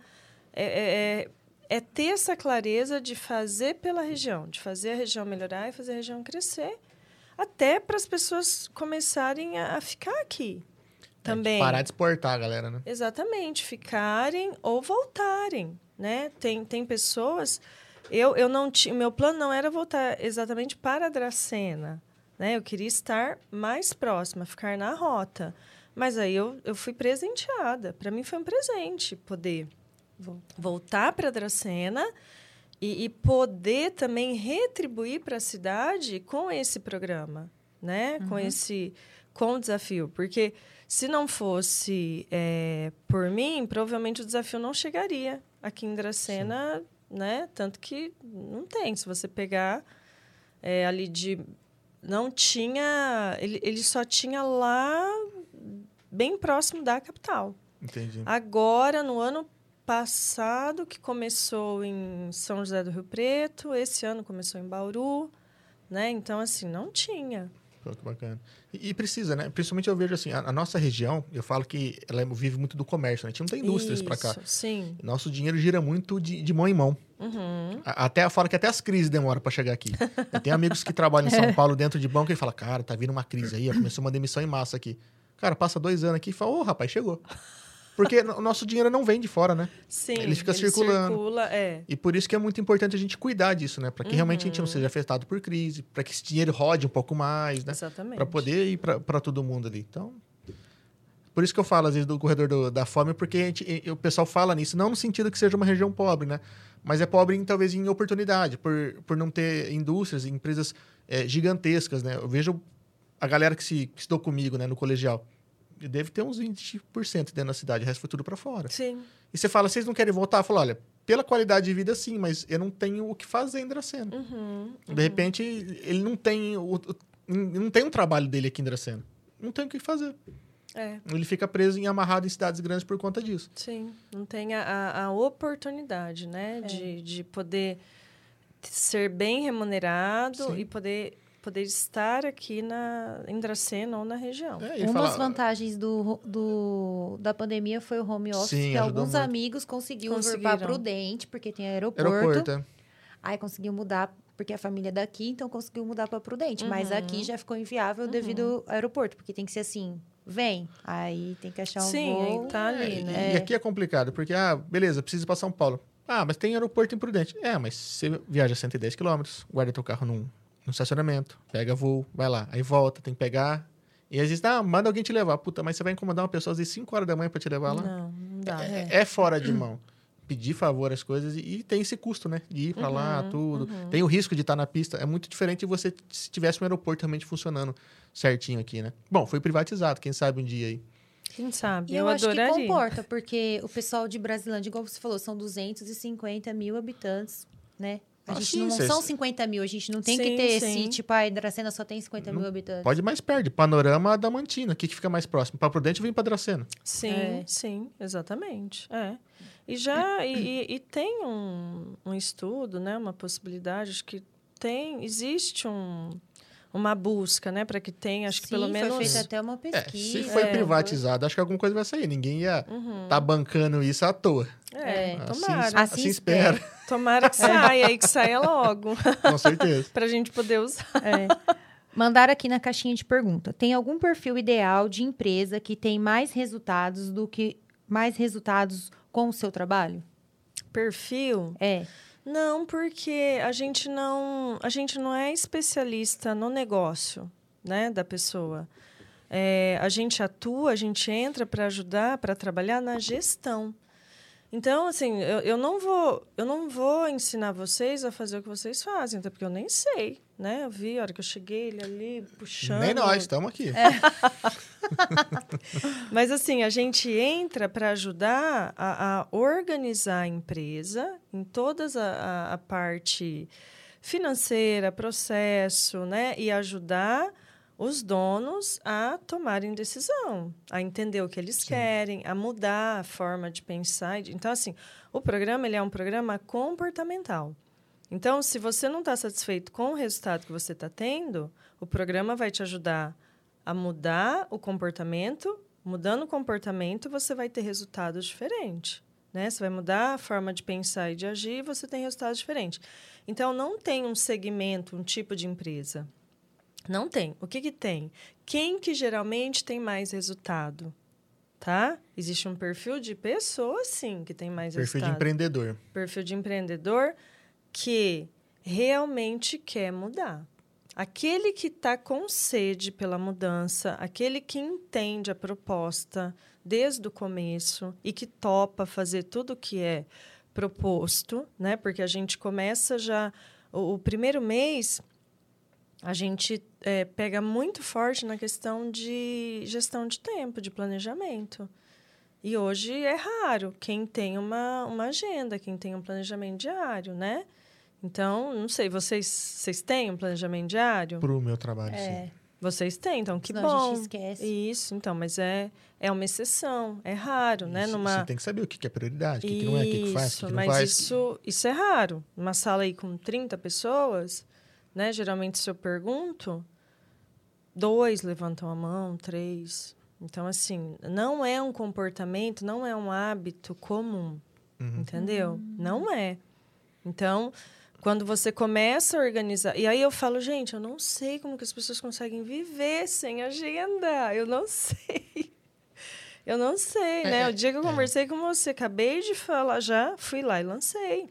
S1: é, é- é ter essa clareza de fazer pela região, de fazer a região melhorar e fazer a região crescer, até para as pessoas começarem a, a ficar aqui também.
S3: É, Parar de exportar, galera, né?
S1: Exatamente, ficarem ou voltarem, né? Tem, tem pessoas... Eu, eu não tinha... Meu plano não era voltar exatamente para a Dracena, né? Eu queria estar mais próxima, ficar na rota. Mas aí eu, eu fui presenteada. Para mim foi um presente poder voltar para a Dracena e, e poder também retribuir para a cidade com esse programa, né? Com esse com o desafio, porque se não fosse é, por mim, provavelmente o desafio não chegaria aqui em Dracena, né? Tanto que não tem. Se você pegar é, ali de não tinha, ele, ele só tinha lá bem próximo da capital.
S3: Entendi.
S1: Agora, no ano passado, que começou em São José do Rio Preto, esse ano começou em Bauru, né? Então, assim, não tinha.
S3: Pô, que bacana. E, e precisa, né? Principalmente eu vejo assim, a, a nossa região, eu falo que ela vive muito do comércio, né? A gente não tem indústrias para cá.
S1: Sim.
S3: Nosso dinheiro gira muito de, de mão em mão.
S1: Uhum.
S3: A- Até falo que até as crises demoram para chegar aqui. Eu tenho amigos que trabalham em São <laughs> Paulo dentro de banco e falam, cara, tá vindo uma crise aí, começou uma demissão em massa aqui. Cara, passa dois anos aqui e fala, ô, rapaz, chegou. Porque o nosso dinheiro não vem de fora, né?
S1: Sim.
S3: Ele fica circulando.
S1: Circula, é.
S3: E por isso que é muito importante a gente cuidar disso, né? Para que realmente a gente não seja afetado por crise, para que esse dinheiro rode um pouco mais, né?
S1: Exatamente.
S3: Para poder ir para todo mundo ali. Então, por isso que eu falo às vezes do corredor do- da fome, porque gente- o pessoal fala nisso, não no sentido que seja uma região pobre, né? Mas é pobre em, talvez em oportunidade, por, por não ter indústrias, empresas eh, gigantescas, né? Eu vejo a galera que se que estudou comigo, né, no colegial, deve ter uns 20% dentro da cidade, o resto foi tudo para fora.
S1: Sim.
S3: E você fala, vocês não querem voltar? Eu falo, olha, pela qualidade de vida, sim, mas eu não tenho o que fazer em Dracena.
S1: Uhum.
S3: De repente, ele não tem o, o- não tem um trabalho dele aqui em Dracena. Não tem o que fazer.
S1: É,
S3: Ele fica preso e amarrado em cidades grandes por conta disso.
S1: sim. Não tem a, a- oportunidade, né? De, de poder ser bem remunerado
S3: Sim.
S1: e poder poder estar aqui na, em Dracena ou na região.
S3: É,
S4: Uma das vantagens do, do- da pandemia foi o home office,
S3: Sim,
S4: que alguns
S3: muito.
S4: amigos conseguiram vir para Prudente, porque tem aeroporto.
S3: Aeroporto. é.
S4: Aí conseguiu mudar, porque a família é daqui, então conseguiu mudar para Prudente. Mas
S1: Uhum.
S4: aqui já ficou inviável devido ao aeroporto, porque tem que ser assim, vem, aí tem que achar um
S1: Sim,
S4: voo.
S1: aí tá ali,
S3: É,
S1: né?
S3: E aqui é complicado, porque, ah, beleza, precisa ir pra São Paulo. Ah, mas tem aeroporto em Prudente. É, mas você viaja 110 quilômetros, guarda teu carro num, num estacionamento, pega voo, vai lá, aí volta, tem que pegar. E às vezes, ah, manda alguém te levar. Puta, mas você vai incomodar uma pessoa às vezes 5 horas da manhã pra te levar lá?
S1: Não, não dá.
S3: É, é fora de mão. Pedir favor às coisas e, e tem esse custo, né? De ir pra lá,
S1: Uhum,
S3: tudo. Tem o risco de estar na pista. É muito diferente de você se tivesse um aeroporto realmente funcionando certinho aqui, né? Bom, foi privatizado, quem sabe um dia aí.
S1: Quem sabe?
S4: E eu,
S1: eu
S4: acho
S1: adoraria.
S4: que comporta, porque o pessoal de Brasilândia, igual você falou, são 250 mil habitantes, né? A
S3: Ah,
S4: gente
S3: sim,
S4: não
S3: cês-
S4: são 50 mil, a gente não tem que
S1: Sim,
S4: ter
S1: sim.
S4: esse, tipo, a Hidracena só tem 50 mil habitantes.
S3: Pode ir mais perto. Panorama da Mantina. O que, que fica mais próximo? Pra Prudente vem pra Dracena.
S1: Sim,
S4: É.
S1: sim, exatamente. É. E já e, e- e tem um, um estudo, né, uma possibilidade, acho que tem, existe um, uma busca, né, para que tenha, acho que
S4: Sim,
S1: pelo menos
S4: foi feita até uma
S3: É,
S4: pesquisa.
S3: se foi
S1: É.
S3: privatizado, acho que alguma coisa vai sair. Ninguém ia
S1: Uhum.
S3: tá bancando isso à toa.
S1: É,
S4: É.
S1: tomara.
S3: Assim, assim espera, <laughs>
S1: Tomara que saia e que saia logo, <laughs>
S3: com certeza.
S1: para a gente poder usar.
S4: É. Mandaram aqui na caixinha de pergunta. Tem algum perfil ideal de empresa que tem mais resultados do que mais resultados com o seu trabalho?
S1: Perfil?
S4: É.
S1: Não, porque a gente não, a gente não é especialista no negócio, né, da pessoa. É, a gente atua, a gente entra para ajudar, para trabalhar na gestão. Então, assim, eu, eu não vou, eu não vou ensinar vocês a fazer o que vocês fazem, até porque eu nem sei, né? Eu vi a hora que eu cheguei, ele ali puxando.
S3: Nem nós, estamos aqui. <laughs>
S1: Mas assim, a gente entra para ajudar a, a organizar a empresa em todas a, a, a parte financeira, processo, né? E ajudar os donos a tomarem decisão, a entender o que eles querem, a mudar a forma de pensar. Então, assim, o programa ele é um programa comportamental. Então, se você não está satisfeito com o resultado que você está tendo, o programa vai te ajudar a mudar o comportamento. Mudando o comportamento, você vai ter resultados diferentes. Né? Você vai mudar a forma de pensar e de agir você tem resultados diferentes. Então, não tem um segmento, um tipo de empresa. Não tem. O que, que tem? Quem que geralmente tem mais resultado? Tá? Existe um perfil de pessoa, sim, que tem mais
S3: Perfil de
S1: resultado
S3: empreendedor.
S1: perfil de empreendedor que realmente quer mudar. Aquele que está com sede pela mudança, aquele que entende a proposta desde o começo e que topa fazer tudo o que é proposto, né? Porque a gente começa já o, o primeiro mês a gente eh, pega muito forte na questão de gestão de tempo, de planejamento. E hoje é raro quem tem uma, uma agenda, quem tem um planejamento diário, né? Então, não sei, vocês, vocês têm um planejamento diário?
S3: Pro meu trabalho,
S4: É.
S3: sim.
S1: Vocês têm, então que
S4: Senão a
S1: bom.
S4: gente esquece.
S1: Isso, então, mas é, é uma exceção, é raro, né?
S3: Isso,
S1: Numa...
S3: Você tem que saber o que que é prioridade, o que, que não é, o que, que faz, o que,
S1: Isso,
S3: que não
S1: mas
S3: faz.
S1: isso, isso é raro. Uma sala aí com 30 pessoas, né? Geralmente, se eu pergunto, dois levantam a mão, três. Então, assim, não é um comportamento, não é um hábito comum,
S3: Uhum.
S1: entendeu? Não é. Então, quando você começa a organizar... E aí eu falo, gente, eu não sei como que as pessoas conseguem viver sem agenda. Eu não <laughs> sei. Eu não sei, né?
S3: É,
S1: o dia que eu
S3: é.
S1: conversei com você, acabei de falar já, fui lá e lancei.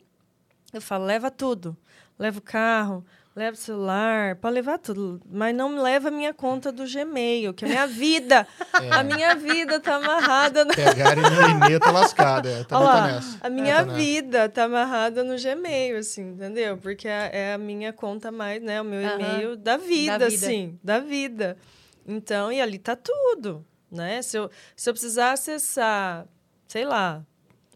S1: Eu falo, leva tudo. Leva o carro, leva o celular, pode levar tudo. Mas não leva a minha conta do Gmail, que a minha vida, <laughs> a minha vida tá amarrada no...
S3: Pegarem no e-mail, tá lascado. É, tá
S1: lá,
S3: nessa.
S1: a minha
S3: Tá nessa.
S1: vida tá amarrada no Gmail, assim, entendeu? Porque é, é a minha conta mais, né? O meu e-mail da vida,
S4: Da vida.
S1: assim, da vida. Então, e ali tá tudo, né? Se eu, se eu precisar acessar, sei lá,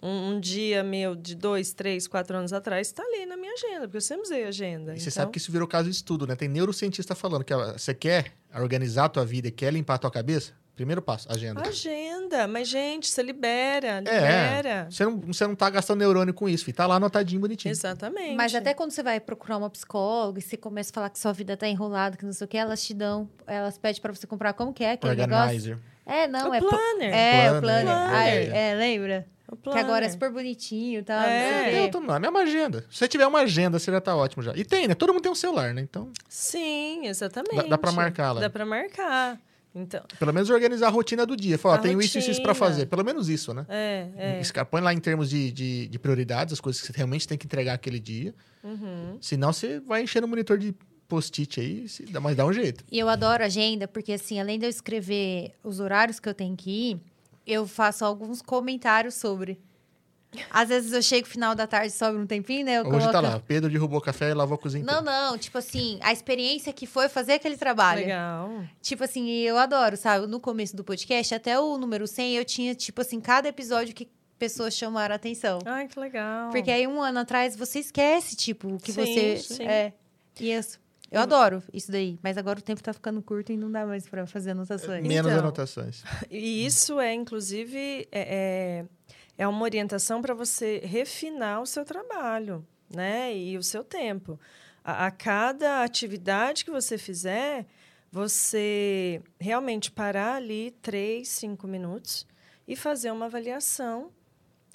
S1: um, um dia meu de dois, três, quatro anos atrás, tá ali na minha agenda, porque eu sempre usei agenda.
S3: E você
S1: então,
S3: sabe que isso virou caso de estudo, né? Tem neurocientista falando que você quer organizar a tua vida e quer limpar a tua cabeça? Primeiro passo, agenda.
S1: Agenda. Mas, gente, você libera, libera.
S3: Você não, você não tá gastando neurônio com isso, filho. Tá lá anotadinho, bonitinho.
S1: Exatamente.
S2: Mas até quando você vai procurar uma psicóloga e você começa a falar que sua vida tá enrolada, que não sei o que, elas te dão, elas pedem pra você comprar como que é aquele negócio?
S3: Organizer.
S2: É, não,
S1: o
S2: é. pro-
S1: planner.
S2: É, o
S3: Planner,
S2: planner.
S3: é.
S2: Ai, é, lembra?
S1: O
S2: Que agora é super bonitinho e tal.
S1: É.
S3: Eu tô na mesma agenda. Se você tiver uma agenda, você já tá ótimo já. E tem, né? Todo mundo tem um celular, né? Então,
S1: Sim, exatamente.
S3: Dá- dá pra marcar lá.
S1: Dá pra marcar. Então,
S3: pelo menos organizar a rotina do dia. Fala, ó,
S1: A
S3: tenho isso e isso,
S1: rotina.
S3: fazer. Pelo menos isso, né?
S1: é, é.
S3: Põe lá em termos de, de, de prioridades, as coisas que você realmente tem que entregar aquele dia.
S1: Uhum.
S3: Senão você vai enchendo o monitor de post-it aí, mas dá um jeito.
S2: E eu adoro agenda, porque assim, além de eu escrever os horários que eu tenho que ir, eu faço alguns comentários sobre. Às vezes eu chego no final da tarde, sobra um tempinho, né? Eu
S3: Hoje tá
S2: coloco-
S3: lá, Pedro derrubou o café e lavou a cozinha
S2: Não,
S3: inteira.
S2: não, tipo assim, a experiência que foi fazer aquele trabalho.
S1: Legal.
S2: Tipo assim, eu adoro, sabe? No começo do podcast, até o número 100, eu tinha, tipo assim, cada episódio que pessoas chamaram a atenção.
S1: Ai, que legal.
S2: Porque aí, um ano atrás, você esquece, tipo, o que
S1: Sim,
S2: você...
S1: sim.
S2: É, isso. Eu adoro isso daí, mas agora o tempo tá ficando curto e não dá mais pra fazer anotações.
S3: Menos
S1: Então.
S3: anotações. <laughs>
S1: E isso é, inclusive, é, é, é uma orientação para você refinar o seu trabalho, né? E o seu tempo. A, a cada atividade que você fizer, você realmente parar ali três, cinco minutos e fazer uma avaliação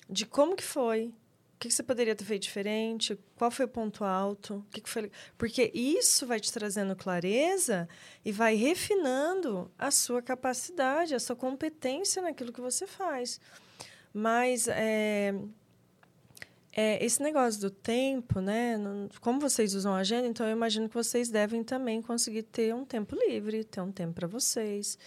S1: de como que foi. Que que você poderia ter feito diferente? Qual foi o ponto alto? O que que foi... Porque isso vai te trazendo clareza e vai refinando a sua capacidade, a sua competência naquilo que você faz. Mas é, é, esse negócio do tempo, né? Como vocês usam a agenda, então eu imagino que vocês devem também conseguir ter um tempo livre, ter um tempo para vocês.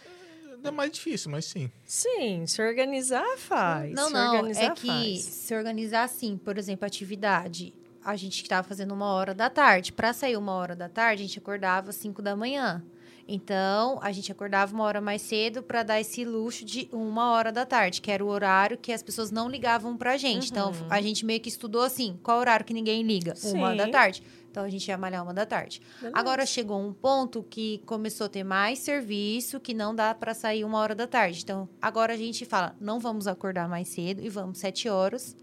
S3: É mais difícil, mas sim.
S1: Sim, se organizar faz.
S2: Não,
S1: se
S2: não,
S1: organizar,
S2: é que
S1: faz.
S2: se organizar assim, por exemplo, atividade. A gente estava fazendo uma hora da tarde. Para sair uma hora da tarde, a gente acordava às 5 da manhã. Então, a gente acordava uma hora mais cedo para dar esse luxo de uma hora da tarde, que era o horário que as pessoas não ligavam pra gente. Então,
S1: Uhum.
S2: a gente meio que estudou assim, qual horário que ninguém liga? Uma
S1: Sim.
S2: da tarde. Então, a gente ia malhar uma da tarde.
S1: Beleza.
S2: Agora chegou um ponto que começou a ter mais serviço que não dá para sair uma hora da tarde. Então, agora a gente fala, não vamos acordar mais cedo e vamos sete horas.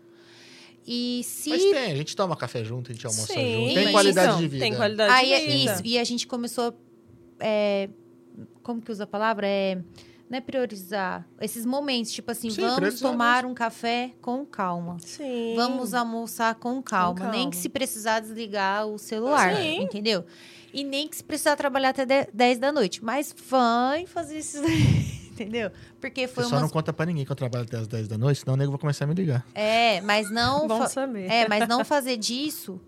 S2: E se.
S3: Mas tem, a gente toma café junto, a gente almoça
S1: Sim,
S3: junto. Tem qualidade
S1: então,
S3: de vida.
S1: Tem qualidade
S2: Aí
S1: de
S2: é
S1: vida.
S2: isso. E a gente começou. é, como que usa a palavra? É. Não é priorizar. Esses momentos, tipo assim,
S3: Sim,
S2: vamos tomar um café com calma.
S1: Sim.
S2: Vamos almoçar com calma. Nem
S1: calma.
S2: que se precisar desligar o celular,
S1: Sim.
S2: entendeu? E nem que se precisar trabalhar até de- 10 da noite. Mas vai fazer isso <laughs> daí, entendeu? Porque foi
S3: Você só não conta pra ninguém que eu trabalho até as 10 da noite, senão o nego vai começar a me ligar.
S2: É, mas não.
S1: Bom
S2: fa-
S1: saber.
S2: É, mas não fazer disso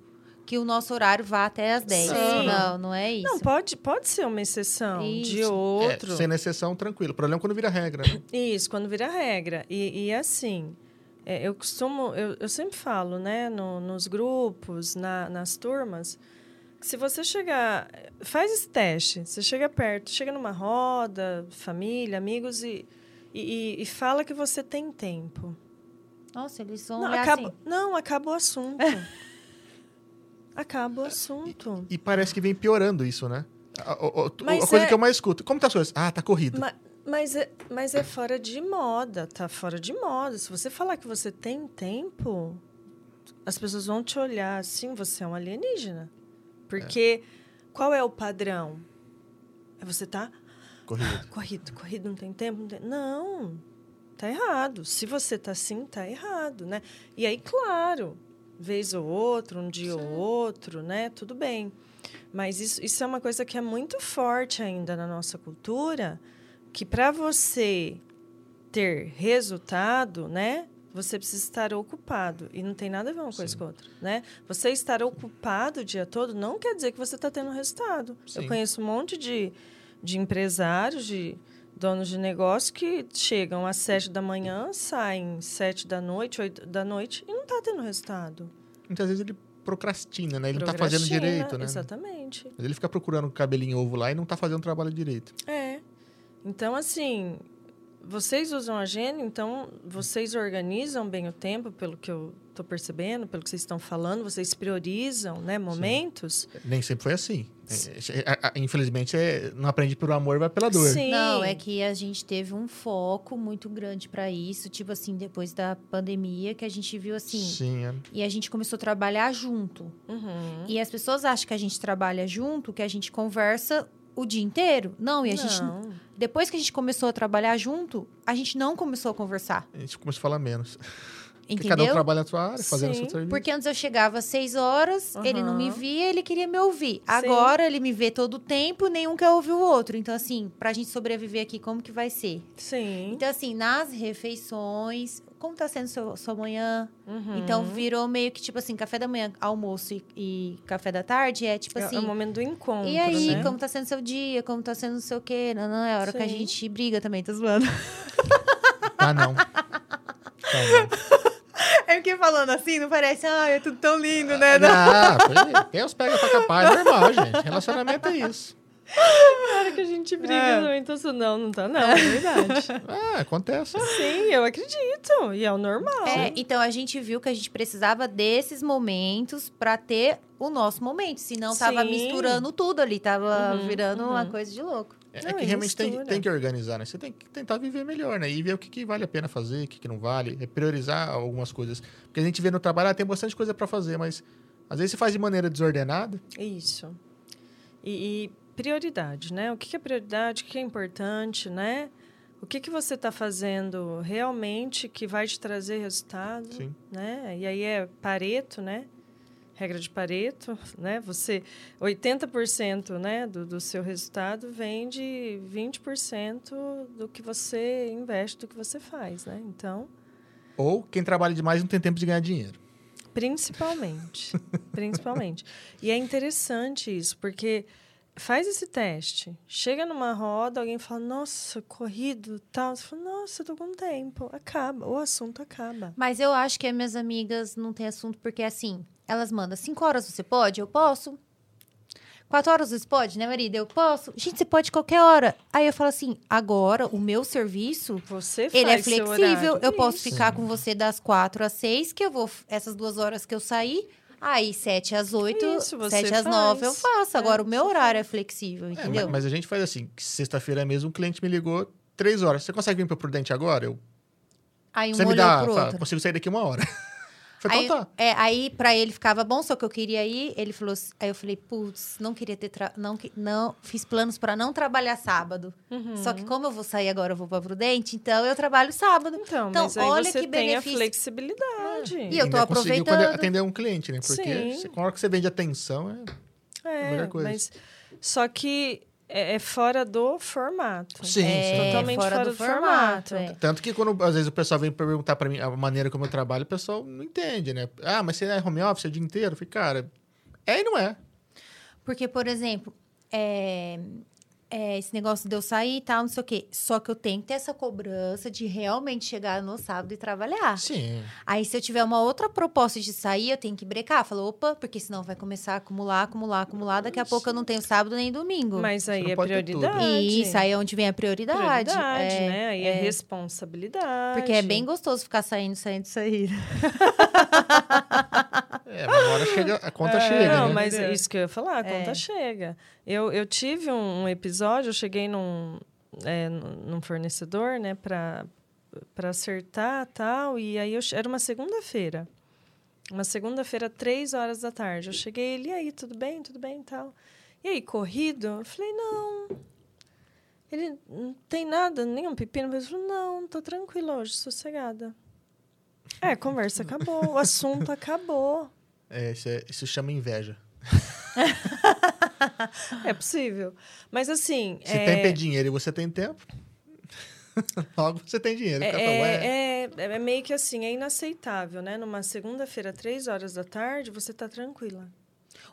S2: que o nosso horário vá até as 10.
S1: Sim.
S2: Não, não é isso.
S1: Não, pode, pode ser uma exceção de
S2: Isso.
S1: outro.
S3: É, sem exceção, tranquilo. O problema é quando vira regra. Né? <coughs>
S1: Isso, quando vira regra. E, e assim, é, eu costumo, eu, eu sempre falo, né, no- nos grupos, na- nas turmas, que se você chegar, faz esse teste, você chega perto, chega numa roda, família, amigos, e, e, e fala que você tem tempo.
S2: Nossa, eles vão
S1: Não, acaba,
S2: assim.
S1: não, acaba o assunto. <laughs> acaba o assunto.
S3: E parece que vem piorando isso, né? A, a- a- a coisa
S1: é-
S3: que eu mais escuto. Como tá as coisas? Ah, tá corrido.
S1: Ma- Mas é, mas é fora de moda, tá fora de moda. Se você falar que você tem tempo, as pessoas vão te olhar assim, você é um alienígena. Porque qual é o padrão? É você tá
S3: Corrido. <gasps>
S1: corrido, corrido, não tem tempo, não, tem... não tá errado. Se você tá assim, tá errado, né? E aí, claro, vez ou outro, um dia ou outro, né? Tudo bem. Mas isso, isso é uma coisa que é muito forte ainda na nossa cultura, que para você ter resultado, né? Você precisa estar ocupado. E não tem nada a ver uma coisa
S3: Sim.
S1: com a outra, né? Você estar ocupado o dia todo não quer dizer que você está tendo resultado.
S3: Sim.
S1: Eu conheço um monte de, de empresários, de donos de negócio que chegam às sete da manhã, saem sete da noite, oito da noite e não está tendo resultado.
S3: Muitas vezes ele procrastina, né? Ele não tá fazendo
S1: Procrastina,
S3: direito, né?
S1: Exatamente.
S3: Mas ele fica procurando cabelinho ovo lá e não tá fazendo o trabalho direito.
S1: É. Então, assim, vocês usam agenda, então vocês organizam bem o tempo, pelo que eu estou percebendo, pelo que vocês estão falando, vocês priorizam, né, momentos.
S3: Nem sempre foi assim. É, é, é, infelizmente, não aprende pelo amor, vai pela dor.
S2: Sim. Não, é que a gente teve um foco muito grande para isso, tipo assim, depois da pandemia, que a gente viu assim.
S3: Sim, é.
S2: E a gente começou a trabalhar junto.
S1: Uhum.
S2: E as pessoas acham que a gente trabalha junto, que a gente conversa o dia inteiro. Não, e a
S1: não.
S2: gente. Depois que a gente começou a trabalhar junto, a gente não começou a conversar.
S3: A gente começou a falar menos.
S2: Entendeu?
S3: cada um trabalha na sua área, fazendo
S1: Sim,
S3: o seu serviço.
S2: Porque antes eu chegava às seis horas,
S1: Uhum.
S2: ele não me via, ele queria me ouvir. Agora ele me vê todo o tempo, nenhum quer ouvir o outro. Então, assim, pra gente sobreviver aqui, como que vai ser?
S1: Sim.
S2: Então, assim, nas refeições, como tá sendo seu, sua manhã?
S1: Uhum.
S2: Então, virou meio que, tipo assim, café da manhã, almoço e, e café da tarde é tipo
S1: É-
S2: assim.
S1: é o momento do encontro,
S2: E aí,
S1: né?
S2: como tá sendo seu dia? Como tá sendo não sei o quê? Não, não, é a hora que a
S1: Sim.
S2: gente briga também, tá zoando.
S3: Ah, não. <laughs> Tá, não. <laughs>
S2: É porque falando assim, não parece, ah, é tudo tão lindo, né?
S3: Ah, foi- tem os pega pra capaz, é normal, gente. Relacionamento é isso.
S1: Na hora que a gente briga,
S2: É.
S1: não, então isso não, não tá não, é verdade.
S3: Ah, <laughs> acontece.
S1: Sim, eu acredito. E é o normal.
S2: É, então a gente viu que a gente precisava desses momentos pra ter o nosso momento. Senão tava
S1: Sim.
S2: misturando tudo ali, tava
S1: Uhum,
S2: virando uma
S1: uhum.
S2: coisa de louco.
S3: É, é que realmente tem,
S1: mistura.
S3: tem que organizar, né? Você tem que tentar viver melhor, né? E ver o que, que vale a pena fazer, o que, que não vale. É priorizar algumas coisas. Porque a gente vê no trabalho, ah, tem bastante coisa pra fazer, mas às vezes você faz de maneira desordenada.
S1: Isso. E, e prioridade, né? O que que é prioridade, o que que é importante, né? O que, que você está fazendo realmente que vai te trazer resultado,
S3: Sim.
S1: né? E aí é Pareto, né? Regra de Pareto, né? Você 80% né, do, do seu resultado vem de 20% do que você investe, do que você faz, né? Então,
S3: Ou quem trabalha demais não tem tempo de ganhar dinheiro.
S1: Principalmente. principalmente. E é interessante isso, porque faz esse teste. Chega numa roda, alguém fala, nossa, corrido, tal. Você fala, nossa, eu tô com tempo. Acaba, o assunto acaba.
S2: Mas eu acho que as minhas amigas não têm assunto, porque assim, elas mandam cinco horas você pode? Eu posso. Quatro horas você pode, né, marido? Eu posso. Gente, você pode qualquer hora. Aí eu falo assim, agora o meu serviço
S1: Você faz
S2: Ele é flexível. Eu posso
S1: Isso.
S2: ficar com você das quatro às seis, que eu vou. Essas duas horas que eu saí. Aí, sete às oito,
S1: Isso, você
S2: sete às
S1: faz.
S2: nove eu faço.
S1: É,
S2: Agora, o meu
S1: você
S2: horário é flexível,
S3: É,
S2: entendeu?
S3: mas, mas a gente faz assim, sexta-feira mesmo, um cliente me ligou três horas. Você consegue vir para Prudente agora? Eu,
S2: Aí um
S3: você me dá,
S2: pro
S3: fala,
S2: outro.
S3: consigo sair daqui uma hora. <laughs> Falei,
S2: Aí,
S3: então tá.
S2: é, aí, pra ele ficava bom, só que eu queria ir. Ele falou assim- Aí eu falei, putz, não queria ter. tra- Não, não, fiz planos pra não trabalhar sábado.
S1: Uhum.
S2: Só que como eu vou sair agora, eu vou pra Prudente, então eu trabalho sábado.
S1: Então,
S2: Então,
S1: mas aí
S2: olha
S1: você
S2: que
S1: tem a
S2: benefício.
S1: flexibilidade.
S2: E eu tô
S3: Ainda
S2: aproveitando.
S3: atender um cliente, né? Porque
S1: Sim.
S3: você, com a hora que você vende atenção, é...
S1: É,
S3: melhor coisa.
S1: mas só que é, é fora do formato.
S3: Sim,
S2: É.
S1: Totalmente fora do formato.
S2: é.
S3: Tanto que quando às vezes o pessoal vem perguntar pra mim a maneira como eu trabalho, o pessoal não entende, né? Ah, mas você é home office o dia inteiro? Eu falei, cara, é e não é.
S2: Porque, por exemplo, é, é, esse negócio de eu sair e tal, não sei o quê. Só que eu tenho que ter essa cobrança de realmente chegar no sábado e trabalhar.
S3: Sim.
S2: Aí, se eu tiver uma outra proposta de sair, eu tenho que brecar. Falo, opa, porque senão vai começar a acumular, acumular, acumular. Daqui a pouco eu não tenho sábado nem domingo.
S1: Mas aí é prioridade.
S2: Isso, aí é onde vem a prioridade.
S1: prioridade,
S2: É,
S1: né? Aí é, responsabilidade.
S2: Porque é bem gostoso ficar saindo, saindo, saindo. <laughs>
S3: É, mas uma hora chega, a conta
S1: É,
S3: chega,
S1: Não,
S3: né?
S1: mas é isso que eu ia falar, a
S2: É.
S1: conta chega. Eu, eu tive um, um episódio, eu cheguei num, é, num fornecedor, né, pra, pra acertar tal, e aí eu, era uma segunda-feira. Uma segunda-feira, três horas da tarde. Eu cheguei, ele, e aí, tudo bem, tudo bem e tal. E aí, corrido? Eu falei, não. Ele, não tem nada, nenhum pepino? Eu falei, não, tô tranquilo hoje, sossegada. É, a conversa acabou, o assunto acabou.
S3: É, isso, é- isso chama inveja. <laughs>
S1: É possível. Mas assim.
S3: Se
S1: é,
S3: tempo é dinheiro e você tem tempo, <laughs> logo você tem dinheiro.
S1: É,
S3: fala, ué,
S1: é, é, é meio que assim, é inaceitável, né? Numa segunda-feira, três horas da tarde, você tá tranquila.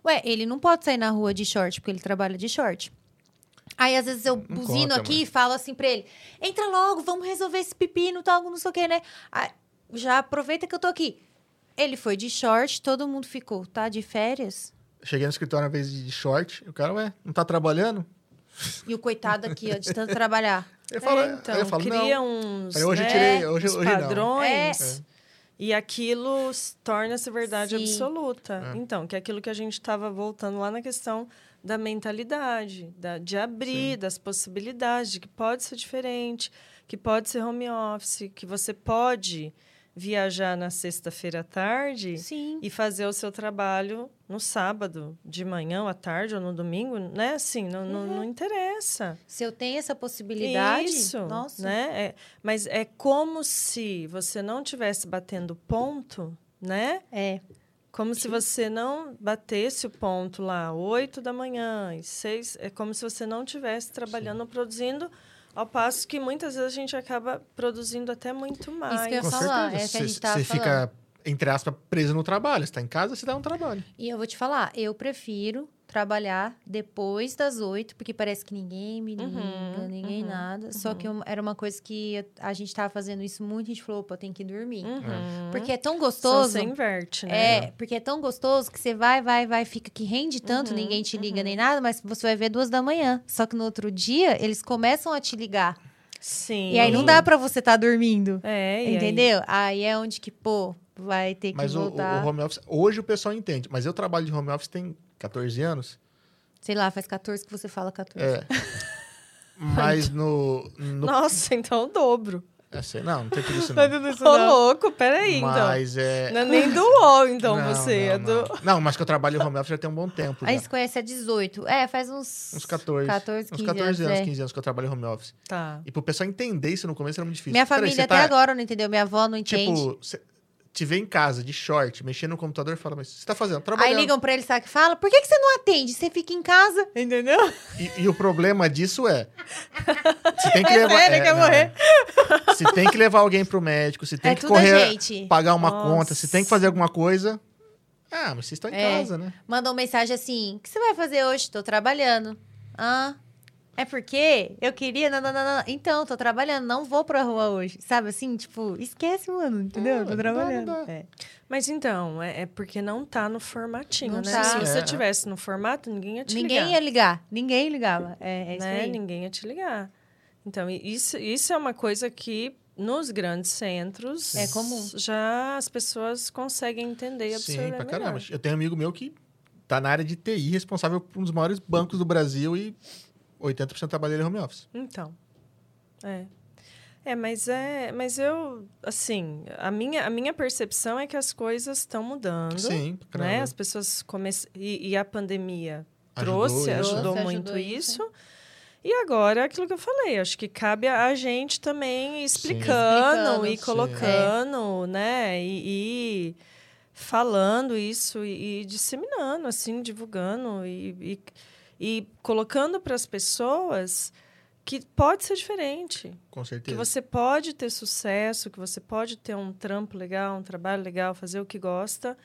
S2: Ué, ele não pode sair na rua de short, porque ele trabalha de short. Aí, às vezes, eu buzino
S3: conta,
S2: aqui e falo assim pra ele: entra logo, vamos resolver esse pepino, tal, não sei o quê, né? Aí, já aproveita que eu tô aqui. Ele foi de short, todo mundo ficou, tá? De férias.
S3: Cheguei no escritório uma vez de short, o cara, ué, não tá trabalhando?
S2: E o coitado aqui, ó, de tanto trabalhar. <laughs>
S3: Eu falo,
S1: É, então,
S3: eu falo,
S1: cria
S3: não.
S1: uns,
S3: Aí hoje eu
S1: né,
S3: tirei, hoje-
S1: uns
S3: hoje não.
S1: padrões. E aquilo torna-se verdade
S2: Sim.
S1: absoluta.
S3: É.
S1: Então, que é aquilo que a gente estava voltando lá na questão da mentalidade, da, de abrir, das possibilidades, de que pode ser diferente, que pode ser home office, que você pode viajar na sexta-feira à tarde
S2: Sim.
S1: e fazer o seu trabalho no sábado, de manhã, à tarde ou no domingo, né? Assim, não, não, não interessa.
S2: Se eu tenho essa possibilidade,
S1: Isso,
S2: nossa.
S1: né? É, mas é como se você não tivesse batendo ponto, né?
S2: É.
S1: Como se você não batesse o ponto lá, 8 da manhã e 6. É como se você não estivesse trabalhando, produzindo, ao passo que muitas vezes a gente acaba produzindo até muito mais.
S2: que eu ia falar,
S3: certeza.
S2: é que a
S3: Você-
S2: gente tava
S3: Você fica, entre aspas, preso no trabalho. Você tá em casa, você dá um trabalho.
S2: E eu vou te falar, eu prefiro trabalhar depois das oito, porque parece que ninguém me liga,
S1: Uhum,
S2: ninguém
S1: uhum,
S2: nada. Só que eu- era uma coisa que eu- a gente tava fazendo isso muito, a gente falou, opa, tem que dormir.
S1: Uhum.
S2: Porque é tão gostoso.
S1: Você inverte, né?
S2: É, porque é tão gostoso que você vai, vai, vai, fica que rende tanto,
S1: Uhum,
S2: ninguém te liga
S1: uhum.
S2: nem nada, mas você vai ver duas da manhã. Só que no outro dia, eles começam a te ligar.
S1: Sim.
S2: E aí não dá pra você estar dormindo.
S1: É, e aí-
S2: entendeu? Aí... é onde que, pô, vai ter que
S3: Mas o, o-
S2: voltar.
S3: o home office, hoje o pessoal entende. Mas eu trabalho de home office tem 14 anos.
S2: Sei lá, faz 14 que você fala 14.
S3: É. <laughs> Mas no. no
S1: Nossa, então o dobro.
S3: é, sei, não, não tem tudo isso
S1: Não é
S3: não.
S1: tudo isso, Ô, louco, peraí, então.
S3: Mas é.
S1: Não é nem do UOL, então,
S3: não,
S1: você.
S3: não,
S1: é do...
S3: não. Não, mas que eu trabalho em home office já tem um bom tempo.
S2: A
S3: já.
S2: gente se conhece há 18. É, faz uns...
S3: Uns 14.
S2: 14, 15
S3: uns 14 anos,
S2: é.
S3: 15 anos que eu trabalho em home office.
S1: Tá.
S3: E pro pessoal entender isso no começo era muito difícil.
S2: Minha família
S3: você
S2: até
S3: tá,
S2: agora não entendeu. Minha avó não entende.
S3: Tipo, te vê em casa, de short, mexendo no computador e fala, mas você tá fazendo?
S2: Aí
S3: Trabalhando.
S2: ligam pra ele, sabe que fala? Por que, que você não atende? Você fica em casa. Entendeu?
S3: E, e o problema disso é. Você tem que
S1: É
S3: levar.
S1: sério, quer
S3: não,
S1: morrer?
S3: é. Se tem que levar alguém pro médico, se tem
S2: é
S3: que correr, pagar uma
S1: Nossa.
S3: conta, se tem que fazer alguma coisa. Ah, mas vocês estão em
S2: É.
S3: casa, né?
S2: Mandam mensagem assim: O que você vai fazer hoje? Tô trabalhando. Ah. É porque eu queria. Não, não, não, não. Então, tô trabalhando, não vou pra rua hoje. Sabe assim? Tipo, esquece, mano, entendeu?
S3: É,
S2: tô
S3: não dá,
S2: trabalhando.
S3: não dá.
S2: É.
S1: Mas então, é, é porque não tá no formatinho,
S2: Não
S1: né?
S2: tá.
S1: Se você
S3: É.
S1: tivesse no formato, ninguém ia te
S2: Ninguém
S1: ligar.
S2: ia ligar. Ninguém ligava. É, é isso
S1: né?
S2: aí.
S1: Ninguém ia te ligar. Então, isso, isso é uma coisa que nos grandes centros
S2: É comum.
S1: já as pessoas conseguem entender e absorver
S3: Sim, pra
S1: melhor.
S3: caramba. Eu tenho um amigo meu que tá na área de TI, responsável por um dos maiores bancos do Brasil e 80% do trabalho dele é home office.
S1: Então, é. É, mas é, mas eu, assim, a minha, a minha percepção é que as coisas estão mudando,
S3: Sim, pra
S1: né? As pessoas começam e, e a pandemia
S3: Ajudou
S1: trouxe,
S3: isso.
S1: ajudou
S2: Trouxe,
S1: muito
S2: ajudou isso.
S1: isso. E agora, aquilo que eu falei, acho que cabe a gente também
S3: Sim.
S1: explicando,
S2: Explicando.
S1: e
S3: Sim.
S1: colocando, né? E, e falando isso e, e disseminando, assim, divulgando e, e, e colocando para as pessoas que pode ser diferente.
S3: Com
S1: Que
S3: certeza.
S1: você pode ter sucesso, que você pode ter um trampo legal, um trabalho legal, fazer o que gosta,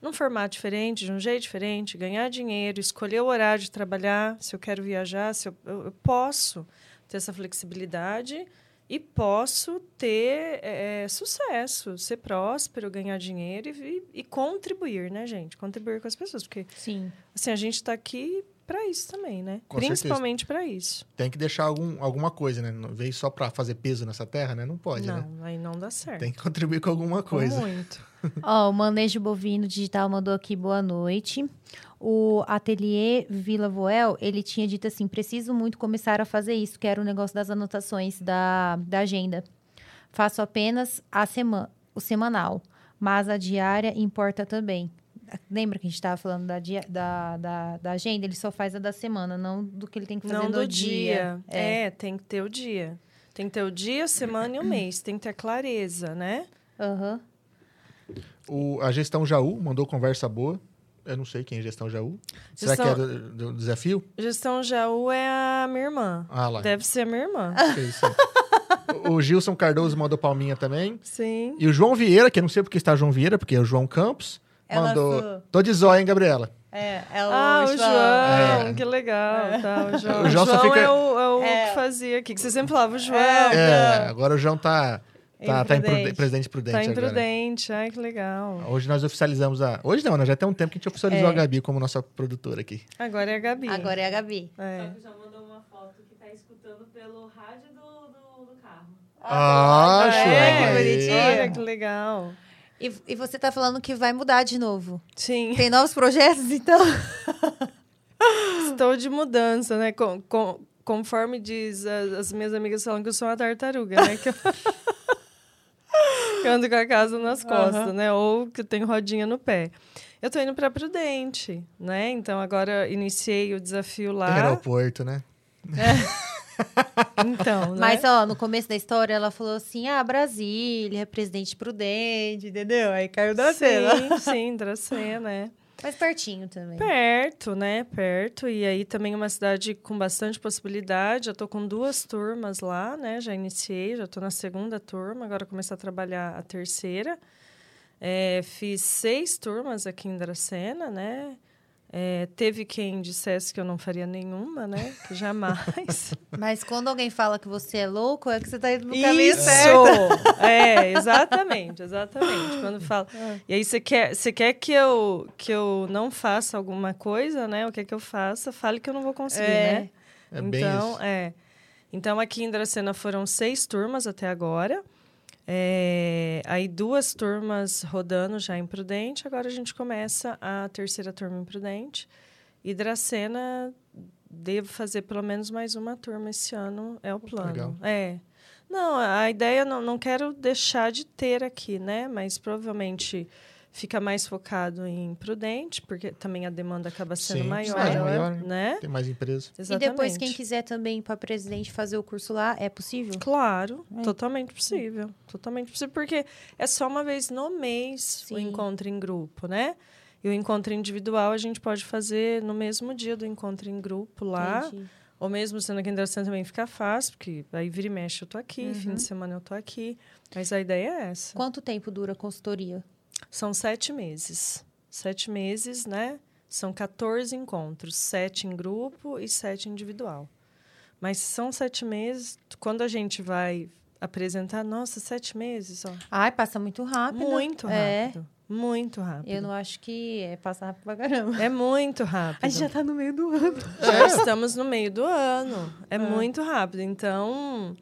S1: num formato diferente, de um jeito diferente, ganhar dinheiro, escolher o horário de trabalhar, se eu quero viajar, se eu, eu, eu posso ter essa flexibilidade e posso ter é, sucesso, ser próspero, ganhar dinheiro e, e contribuir, né, gente? Contribuir com as pessoas, porque
S2: Sim.
S1: assim a gente está aqui para isso também, né?
S3: Com.
S1: Principalmente para isso.
S3: Tem que deixar algum, alguma coisa, né? Não veio só pra fazer peso nessa terra, né? Não pode,
S1: não,
S3: né?
S1: aí não dá certo.
S3: Tem que contribuir com alguma coisa.
S1: Muito. <laughs>
S2: Ó, o Manejo Bovino Digital mandou aqui boa noite. O Ateliê Vila Voel, ele tinha dito assim: preciso muito começar a fazer isso, que era o negócio das anotações da, da agenda. Faço apenas a semana, o semanal, mas a diária importa também. Lembra que a gente estava falando da, dia- da, da, da agenda? Ele só faz a da semana, não do que ele tem que fazer
S1: Não
S2: no
S1: do dia.
S2: É.
S1: É. tem que ter o dia. Tem que ter o dia, a semana e o mês. Tem que ter clareza, né?
S2: Aham.
S3: O, a gestão Jaú mandou conversa boa. Eu não sei quem é gestão Jaú. Será
S1: Gestão-
S3: que é do, do desafio?
S1: Gestão Jaú é a minha irmã.
S3: Ah lá.
S1: Deve ser a minha irmã. <laughs>
S3: É isso o Gilson Cardoso mandou palminha também.
S1: Sim.
S3: E o João Vieira, que eu não sei porque está João Vieira, porque é o João Campos,
S2: É o
S3: mandou.
S2: nosso-
S3: Tô de zóia, hein, Gabriela?
S2: É, é o
S1: Ah, o João,
S3: É.
S1: que legal. Tá, o <laughs> João,
S3: O João só fica-
S1: é o, é o
S2: É.
S1: que fazia aqui, que você sempre falava, o João.
S3: É, agora o João tá, tá, tá
S2: Imprudente.
S3: imprude- presidente prudente
S1: Tá
S3: agora.
S1: imprudente. Ai, que legal.
S3: Hoje nós oficializamos a. Hoje não, né? Já tem um tempo que a gente oficializou
S2: É.
S3: a Gabi como nossa produtora aqui.
S1: Agora é a Gabi.
S2: Agora é a Gabi.
S1: É.
S5: já mandou uma foto que tá escutando pelo rádio do, do
S3: Acho,
S1: é,
S3: aí.
S2: bonitinho.
S1: Olha que legal.
S2: E, e você tá falando que vai mudar de novo.
S1: Sim.
S2: Tem novos projetos, então? <laughs>
S1: Estou de mudança, né? Com, com- conforme diz, as, as minhas amigas falam que eu sou uma tartaruga, né? Que eu, <laughs> que eu ando com a casa nas costas, né? Ou que eu tenho rodinha no pé. Eu tô indo para Prudente, né? Então agora iniciei o desafio lá.
S3: Aeroporto, né?
S1: Então, né?
S2: Mas, ó, no começo da história, ela falou assim, ah, Brasília, presidente prudente, entendeu? Aí caiu da cena.
S1: Sim, <laughs> sim, Dracena, né?
S2: Mas pertinho também.
S1: Perto, né? Perto. E aí também é uma cidade com bastante possibilidade. Já tô com duas turmas lá, né? Já iniciei, já tô na segunda turma, agora começar a trabalhar a terceira. É, fiz seis turmas aqui em Dracena, né? É, teve quem dissesse que eu não faria nenhuma, né? Que jamais. <laughs>
S2: Mas quando alguém fala que você é louco, é que você tá indo no caminho
S1: Isso!
S2: certo.
S1: É, exatamente, exatamente. Quando fala.
S2: É. <laughs>
S1: E aí você quer, você quer que eu que eu não faça alguma coisa, né? O que é que eu faça? Fale que eu não vou conseguir,
S2: É.
S1: né?
S3: É bem
S1: então,
S3: isso.
S1: é. Então aqui em Dracena foram seis turmas até agora. É, aí duas turmas rodando já em Prudente, agora a gente começa a terceira turma em Prudente. E Dracena devo fazer pelo menos mais uma turma esse ano, é o plano.
S3: legal.
S1: É. Não, a ideia não, não quero deixar de ter aqui, né? Mas provavelmente fica mais focado em Prudente, porque também a demanda acaba sendo
S3: Sim,
S1: maior,
S3: cidade maior,
S1: né?
S3: Tem mais empresa.
S2: E depois, quem
S1: Exatamente.
S2: quiser também ir pra presidente fazer o curso lá, é possível?
S1: Claro,
S2: É.
S1: totalmente possível. Totalmente possível, porque é só uma vez no mês o
S2: Sim.
S1: encontro em grupo, né? E o encontro individual a gente pode fazer no mesmo dia do encontro em grupo lá.
S2: Entendi.
S1: Ou mesmo sendo aqui em Dracena também fica fácil, porque aí vira e mexe eu tô aqui,
S2: Uhum.
S1: fim de semana eu tô aqui. Mas a ideia é essa.
S2: Quanto tempo dura a consultoria?
S1: São sete meses. Sete meses, né? São 14 encontros, sete em grupo e sete individual. Mas são sete meses, quando a gente vai apresentar, nossa, sete meses, ó.
S2: Ai, passa muito rápido.
S1: Muito
S2: É.
S1: rápido. Muito rápido.
S2: Eu não acho que é passar rápido pra caramba.
S1: É muito rápido.
S2: A gente já tá no meio do ano.
S1: Já estamos no meio do ano. É
S2: Ah.
S1: muito rápido. Então,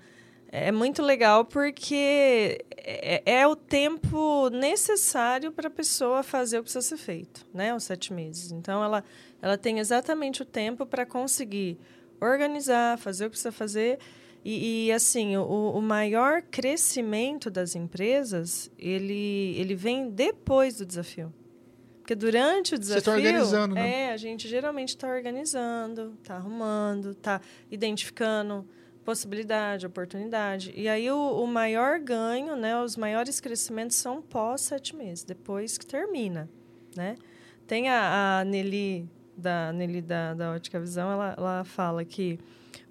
S1: é muito legal porque é, é o tempo necessário para a pessoa fazer o que precisa ser feito, né? Os sete meses. Então, ela, ela tem exatamente o tempo para conseguir organizar, fazer o que precisa fazer. E, e, assim, o, o maior crescimento das empresas, ele, ele vem depois do desafio. Porque durante o
S3: estão
S1: desafio...
S3: organizando, né?
S1: É, a gente geralmente está organizando, está arrumando, está identificando possibilidade, oportunidade. E aí o, o maior ganho, né, os maiores crescimentos são pós sete meses, depois que termina, né? Tem a, a Nelly, da, Nelly da, da Ótica Visão, ela, ela fala que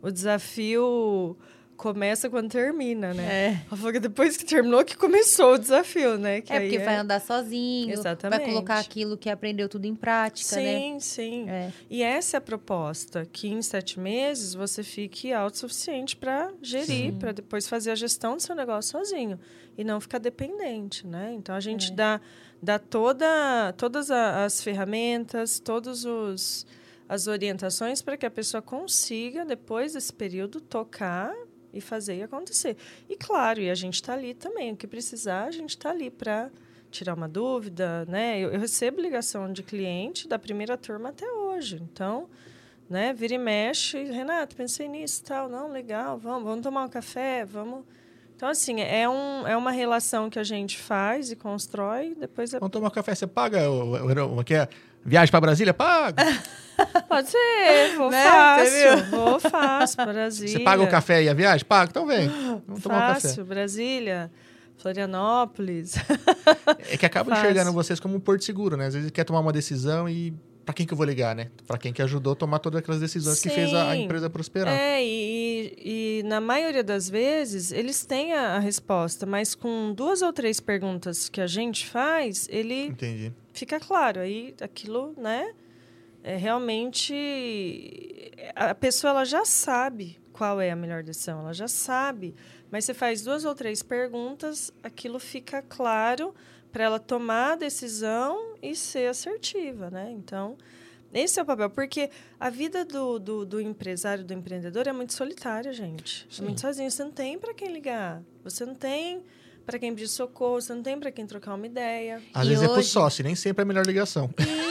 S1: o desafio começa quando termina, né?
S2: É.
S1: Ela falou que depois que terminou que começou o desafio, né? Que
S2: É porque vai andar sozinho,
S1: Exatamente.
S2: vai colocar aquilo que aprendeu tudo em prática,
S1: Sim, sim.
S2: né?
S1: E essa é a proposta, que em sete meses você fique autossuficiente para gerir, para depois fazer a gestão do seu negócio sozinho e não ficar dependente, né? Então a gente
S2: É.
S1: dá, dá toda, todas as ferramentas, todos os as orientações para que a pessoa consiga depois desse período tocar e fazer e acontecer. E claro, e a gente está ali também, o que precisar, a gente está ali para tirar uma dúvida, né? Eu, eu recebo ligação de cliente da primeira turma até hoje. Então, né, vira e mexe, Renato, pensei nisso e tal, não, legal, vamos, vamos tomar um café, vamos. Então, assim, é, um, é uma relação que a gente faz e constrói, depois é...
S3: Vamos tomar um café, você paga o, o, o, que é? Viagem para Brasília? Paga. <laughs>
S1: Pode ser, <laughs> vou
S2: Né?
S1: fácil, vou fácil, Brasília.
S3: Você paga o café e a viagem? Paga, então vem. Vamos tomar um café.
S1: Fácil, Brasília, Florianópolis. <laughs>
S3: É que acaba
S1: Fácil.
S3: enxergando vocês como um porto seguro, né? Às vezes quer tomar uma decisão e para quem que eu vou ligar, né? Para quem que ajudou a tomar todas aquelas decisões que fez a, a
S1: Sim.
S3: empresa prosperar.
S1: É, e, e na maioria das vezes eles têm a, a resposta, mas com duas ou três perguntas que a gente faz, ele
S3: Entendi.
S1: fica claro. Aí aquilo, né? É realmente a pessoa ela já sabe qual é a melhor decisão, ela já sabe. Mas você faz duas ou três perguntas, aquilo fica claro para ela tomar a decisão e ser assertiva, né? Então Esse é o papel, porque a vida do, do, do empresário, do empreendedor é muito solitária, gente. É
S3: Sim.
S1: muito sozinho. Você não tem para quem ligar. Você não tem para quem pedir socorro, você não tem para quem trocar uma ideia.
S3: Às
S2: E
S3: vezes é pro
S2: hoje-
S3: sócio, nem sempre é a melhor ligação.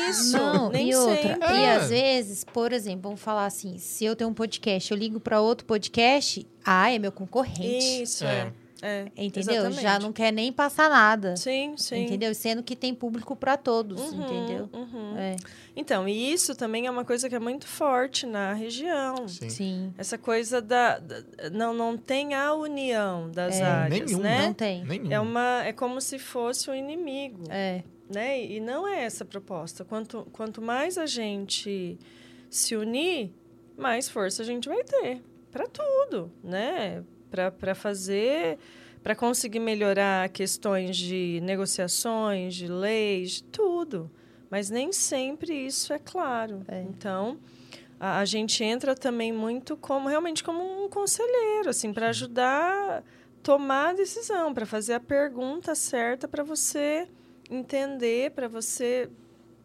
S1: Isso,
S4: Não,
S1: nem
S4: e outra.
S1: sempre.
S4: E
S3: É.
S4: às vezes, por exemplo, vamos falar assim: se eu tenho um podcast, eu ligo para outro podcast, ah, é meu concorrente.
S1: Isso,
S3: É.
S1: é. É.
S4: Entendeu?
S1: exatamente.
S4: Já não quer nem passar nada.
S1: Sim, sim.
S4: Entendeu? Sendo que tem público para todos,
S1: Uhum,
S4: entendeu?
S1: uhum.
S4: É,
S1: Então, e isso também é uma coisa que é muito forte na região.
S3: Sim.
S4: sim.
S1: Essa coisa da, da- não não tem a união das
S4: É.
S1: áreas,
S3: Nenhum,
S1: né?
S4: Não tem.
S3: Nenhum.
S1: É uma é como se fosse um inimigo,
S4: É.
S1: né? E não é essa a proposta. Quanto quanto mais a gente se unir, mais força a gente vai ter para tudo, né? Para fazer para conseguir melhorar questões de negociações, de leis, de tudo. Mas nem sempre isso é claro.
S4: É.
S1: Então, a, a gente entra também muito como realmente como um conselheiro, assim, para ajudar a tomar a decisão, para fazer a pergunta certa para você entender, para você,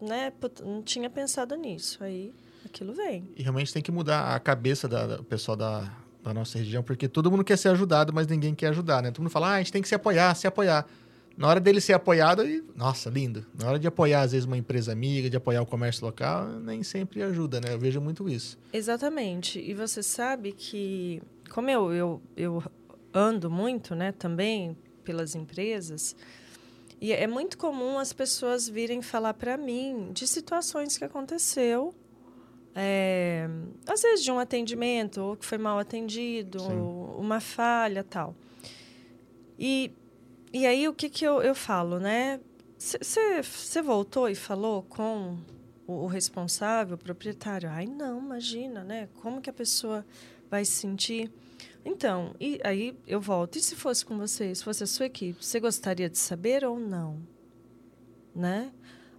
S1: né, put- não tinha pensado nisso. Aí aquilo vem.
S3: E realmente tem que mudar a cabeça da, da- do pessoal da, da nossa região, porque todo mundo quer ser ajudado, mas ninguém quer ajudar, né? Todo mundo fala, ah, a gente tem que se apoiar, se apoiar. Na hora dele ser apoiado, aí, nossa, lindo. Na hora de apoiar, às vezes, uma empresa amiga, de apoiar o comércio local, nem sempre ajuda, né? Eu vejo muito isso.
S1: Exatamente. E você sabe que, como eu, eu, eu ando muito, né, também pelas empresas, e é muito comum as pessoas virem falar para mim de situações que aconteceu, é, às vezes de um atendimento, ou que foi mal atendido,
S3: Sim.
S1: ou uma falha, tal. E, e aí, o que, que eu, eu falo, né? Você voltou e falou com o, o responsável, o proprietário? Ai, não, imagina, né? Como que a pessoa vai se sentir? Então, e aí eu volto. E se fosse com você, se fosse a sua equipe, você gostaria de saber ou não? Né?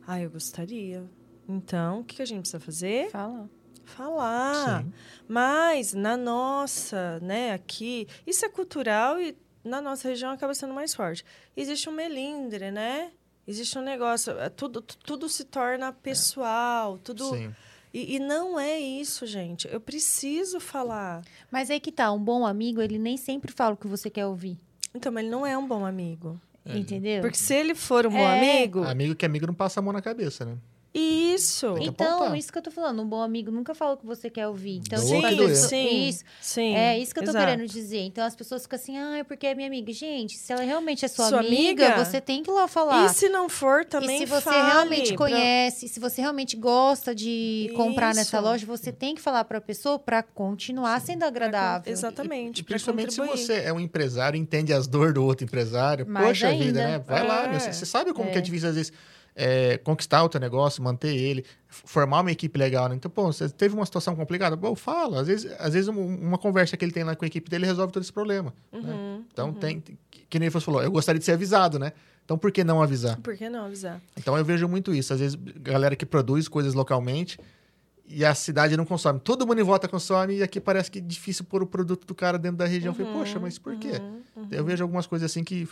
S1: Ah, eu gostaria. Então, o que, a gente precisa fazer?
S4: Fala.
S1: Falar.
S3: Sim.
S1: Mas na nossa, né, aqui, isso é cultural e na nossa região acaba sendo mais forte. Existe um melindre, né? Existe um negócio, é, tudo, tu- tudo se torna pessoal, tudo.
S3: Sim.
S1: E, e não é isso, gente. Eu preciso falar.
S4: Mas aí que tá, um bom amigo, ele nem sempre fala o que você quer ouvir.
S1: Então, mas ele não é um bom amigo.
S4: Entendeu?
S1: Porque se ele for um bom
S4: É.
S1: amigo,
S3: Amigo que amigo não passa a mão na cabeça, né?
S1: Isso.
S4: Então,
S3: apontar.
S4: isso que eu tô falando, um bom amigo nunca fala o que você quer ouvir. Então, pessoas-
S1: sim,
S4: Isso.
S1: sim.
S4: É isso que eu tô
S1: exato.
S4: querendo dizer. Então as pessoas ficam assim, ah, é porque é minha amiga. Gente, se ela realmente é sua,
S1: Sua
S4: amiga,
S1: amiga?
S4: você tem que ir lá falar.
S1: E se não for, também
S4: e se você
S1: fale
S4: realmente
S1: pra-
S4: conhece, se você realmente gosta de comprar nessa
S1: Isso.
S4: loja, você tem que falar pra pessoa pra continuar sendo agradável.
S1: Exatamente.
S3: E
S1: pra
S3: principalmente se você é um empresário e entende as dores do outro empresário.
S4: Mais
S3: Poxa
S4: ainda.
S3: vida, né? Vai lá,
S1: É.
S3: meu. Você você sabe como
S4: É.
S3: que é difícil, às vezes, é, conquistar o teu negócio, manter ele, formar uma equipe legal, né? Então, pô, você teve uma situação complicada? Bom, fala. Às vezes, às vezes um- uma conversa que ele tem lá com a equipe dele resolve todo esse problema. né?
S1: Uhum,
S3: Então,
S1: uhum.
S3: tem... Que nem você falou, eu gostaria de ser avisado, né? Então, por que não avisar?
S1: Por que não avisar?
S3: Então, eu vejo muito isso. Às vezes, galera que produz coisas localmente e a cidade não consome. Todo mundo em volta consome e aqui parece que é difícil pôr o produto do cara dentro da região. Eu falei, poxa, mas por quê?
S1: Uhum, uhum.
S3: Eu vejo algumas coisas assim que.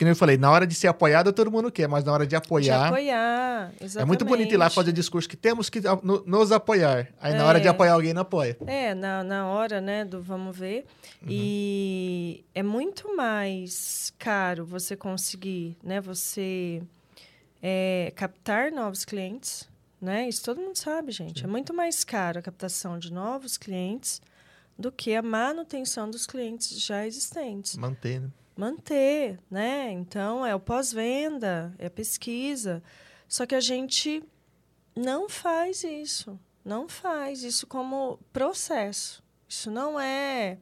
S3: Que nem eu falei, na hora de ser apoiado, todo mundo quer, mas na hora de
S1: De
S3: apoiar.
S1: apoiar, exatamente.
S3: é muito bonito ir lá fazer discurso que temos que a- no- nos apoiar. Aí na hora de
S1: É.
S3: apoiar alguém, não apoia.
S1: É, na, na hora, né, do vamos ver.
S3: Uhum.
S1: E é muito mais caro você conseguir, né, você é, captar novos clientes, né? Isso todo mundo sabe, gente. É muito mais caro a captação de novos clientes do que a manutenção dos clientes já existentes.
S3: Manter, né?
S1: Manter, né? Então é o pós-venda, é a pesquisa. Só que a gente não faz isso, não faz isso como processo. Isso não é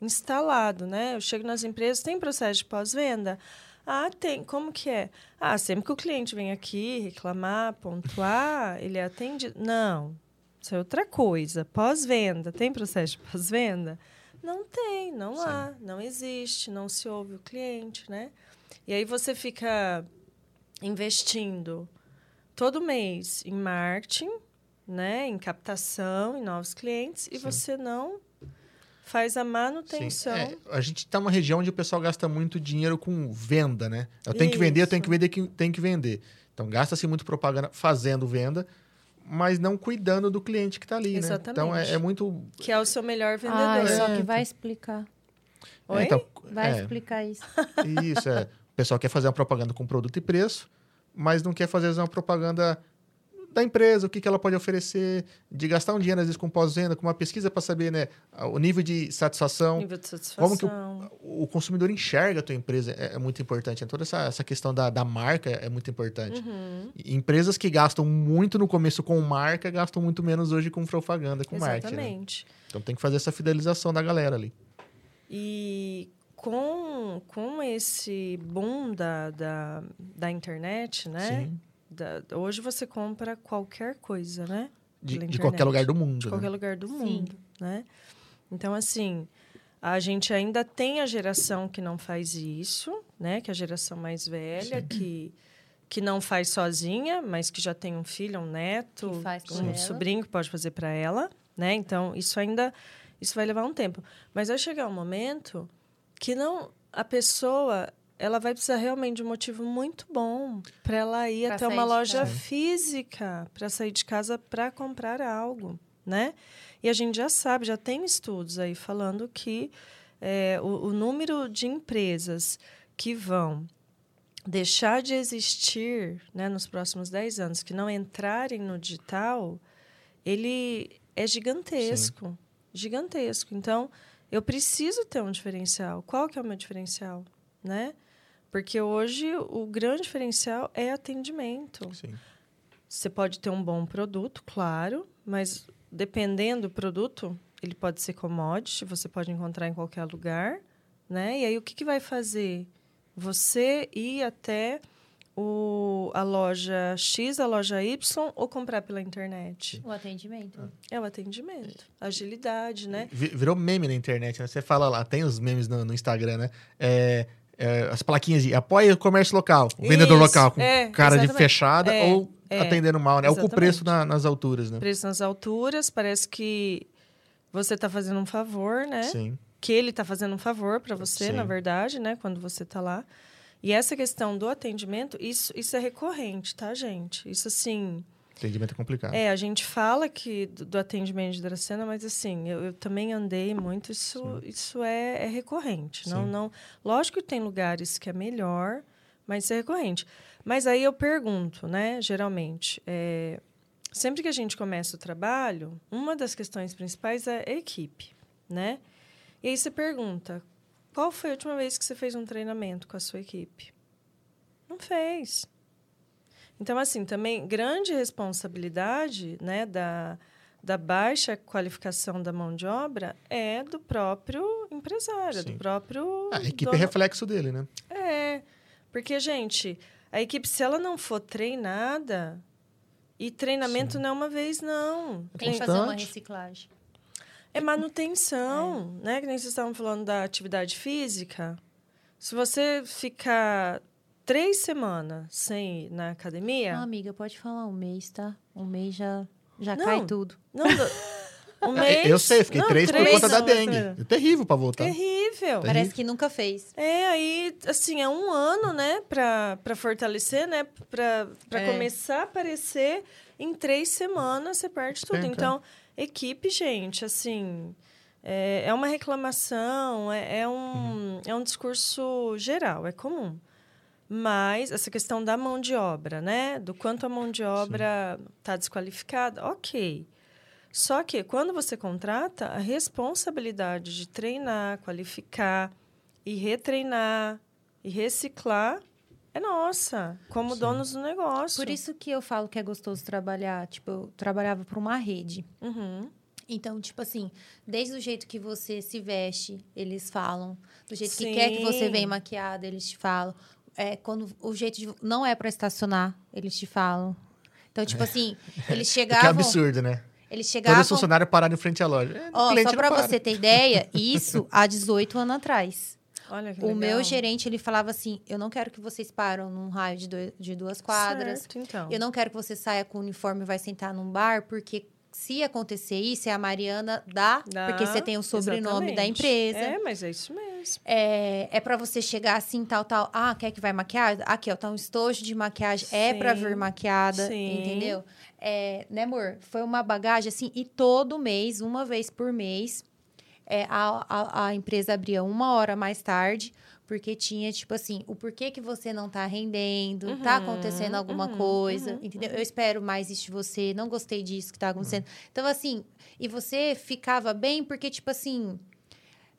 S1: instalado, né? Eu chego nas empresas, tem processo de pós-venda? Ah, tem. Como que é? Ah, sempre que o cliente vem aqui reclamar, pontuar, ele é atendido. Não, isso é outra coisa. Pós-venda, tem processo de pós-venda? Não tem, não
S3: Sim.
S1: há, não existe, não se ouve o cliente, né? E aí você fica investindo todo mês em marketing, né, em captação, em novos clientes, e
S3: Sim.
S1: você não faz a manutenção.
S3: É, a gente está numa região onde o pessoal gasta muito dinheiro com venda, né? Eu tenho que vender, eu tenho que
S1: Isso.
S3: vender, que- tenho que vender. Então gasta-se muito propaganda fazendo venda, mas não cuidando do cliente que está ali,
S1: Exatamente.
S3: né? Então é, é muito.
S1: Que é o seu melhor vendedor.
S4: Ah, só que vai explicar.
S1: Oi?
S3: Então,
S4: Vai
S3: é,
S4: explicar isso.
S3: Isso, é. O pessoal quer fazer uma propaganda com produto e preço, mas não quer fazer uma propaganda da empresa, o que, que ela pode oferecer, de gastar um dinheiro, às vezes, com pós-venda, com uma pesquisa para saber né, o nível de satisfação.
S1: Nível de satisfação.
S3: Como que o, o consumidor enxerga a tua empresa é, é muito importante. Toda essa, essa questão da, da marca é muito importante.
S1: Uhum,
S3: empresas que gastam muito no começo com marca, gastam muito menos hoje com propaganda, com marketing. né?
S1: Exatamente.
S3: Então tem que fazer essa fidelização da galera ali.
S1: E com, com esse boom da, da, da internet, né?
S3: Sim.
S1: Da- hoje você compra qualquer coisa, né?
S3: De, de qualquer lugar do mundo.
S1: De
S3: né?
S1: qualquer lugar do
S4: Sim.
S1: mundo, né? Então, assim, a gente ainda tem a geração que não faz isso, né? Que é a geração mais velha, que, que não faz sozinha, mas que já tem um filho, um neto, um
S4: ela.
S1: sobrinho que pode fazer para ela, né? Então, isso ainda isso vai levar um tempo. Mas vai chegar um momento que não a pessoa ela vai precisar realmente de um motivo muito bom para ela ir
S4: Pra
S1: até uma loja
S4: casa.
S1: física para sair de casa para comprar algo, né? E a gente já sabe, já tem estudos aí falando que é, o, o número de empresas que vão deixar de existir né, nos próximos 10 anos, que não entrarem no digital, ele é gigantesco. Gigantesco. Então, eu preciso ter um diferencial. Qual que é o meu diferencial? Né? Porque hoje o grande diferencial é atendimento.
S3: Sim.
S1: Você pode ter um bom produto, claro, mas dependendo do produto, ele pode ser commodity, você pode encontrar em qualquer lugar, né? E aí o que, que vai fazer? Você ir até o, a loja X, a loja Y ou comprar pela internet?
S4: O atendimento.
S1: É o atendimento, agilidade, né?
S3: Vi- Virou meme na internet, né? Você fala lá, tem os memes no, no Instagram, né? É, é, as plaquinhas de apoia o comércio local, o vendedor
S1: Isso,
S3: local com
S1: é,
S3: cara de
S1: exatamente.
S3: fechada
S1: É,
S3: ou
S1: é,
S3: atendendo mal, né? Ou com o
S1: exatamente.
S3: preço na- nas alturas, né?
S1: Preço nas alturas, parece que você está fazendo um favor, né?
S3: Sim.
S1: que ele está fazendo um favor para você,
S3: Sim.
S1: na verdade, né? Quando você está lá. E essa questão do atendimento, isso, isso é recorrente, tá, gente? Isso, assim...
S3: Atendimento é complicado.
S1: É, a gente fala que do, do atendimento de Dracena, mas, assim, eu, eu também andei muito, isso, isso é, é recorrente. Não, não... Lógico que tem lugares que é melhor, mas isso é recorrente. Mas aí eu pergunto, né, geralmente... é, sempre que a gente começa o trabalho, uma das questões principais é a equipe, né? E aí você pergunta, qual foi a última vez que você fez um treinamento com a sua equipe? Não fez. Então, assim, também grande responsabilidade né, da, da baixa qualificação da mão de obra é do próprio empresário,
S3: Sim.
S1: do próprio.
S3: Ah, a equipe
S1: dono-
S3: é reflexo dele, né?
S1: é, porque, gente, a equipe, se ela não for treinada, e treinamento não é uma vez, não.
S4: Tem que fazer uma reciclagem.
S1: É manutenção, né? Que nem vocês estavam falando da atividade física. Se você ficar três semanas sem ir na academia,
S4: Ah, amiga, pode falar um mês, tá? Um mês já, já
S1: Não.
S4: cai tudo.
S1: não, <laughs> um mês...
S3: eu sei, fiquei
S1: não,
S3: três por conta da dengue.
S1: é
S3: terrível pra voltar.
S1: Terrível.
S4: Parece que nunca fez.
S1: É, aí, assim, é um ano, né, pra, pra fortalecer, né, pra, pra
S4: É.
S1: começar a aparecer. Em três semanas você perde tudo. Então, equipe, gente, assim, é, é uma reclamação, é, é um, é um discurso geral, é comum. Mas essa questão da mão de obra, né, do quanto a mão de obra está desqualificada, ok. Só que quando você contrata, a responsabilidade de treinar, qualificar e retreinar e reciclar é nossa, como
S3: Sim.
S1: donos do negócio.
S4: Por isso que eu falo que é gostoso trabalhar. Tipo, eu trabalhava para uma rede.
S1: Uhum.
S4: Então, tipo assim, desde o jeito que você se veste, eles falam. Do jeito
S1: Sim.
S4: que quer que você venha maquiada, eles te falam. É, quando o jeito de, não é para estacionar, eles te falam. Então, tipo assim, <laughs> eles
S3: Que
S4: chegavam.
S3: absurdo, né?
S4: Eles chegavam.
S3: os funcionários pararam em frente à loja. É,
S4: Ó, só
S3: para.
S4: você ter ideia, isso <laughs> há 18 anos atrás.
S1: Olha que
S4: O
S1: legal.
S4: meu gerente, ele falava assim: eu não quero que vocês param num raio de, doi- de duas quadras.
S1: Certo, então.
S4: Eu não quero que você saia com o uniforme e vai sentar num bar, porque
S2: se acontecer isso, é a Mariana da,
S1: Dá,
S2: porque você tem o sobrenome da
S1: exatamente.
S2: empresa.
S1: É, mas é isso mesmo.
S2: É, é para você chegar assim, tal, tal. Ah, quer que vai maquiar? Aqui, ó, tá um estojo de maquiagem. É para
S1: Sim,
S2: vir maquiada,
S1: sim.
S2: entendeu? É, né, amor? Foi uma bagagem assim, e todo mês, uma vez por mês, é, a, a, a empresa abria uma hora mais tarde, porque tinha, tipo assim, o porquê que você não tá rendendo, tá
S1: Uhum,
S2: acontecendo alguma
S1: uhum,
S2: coisa,
S1: uhum,
S2: entendeu? Eu espero mais isso de você, não gostei disso que tá acontecendo. Então, assim, e você ficava bem, porque, tipo assim,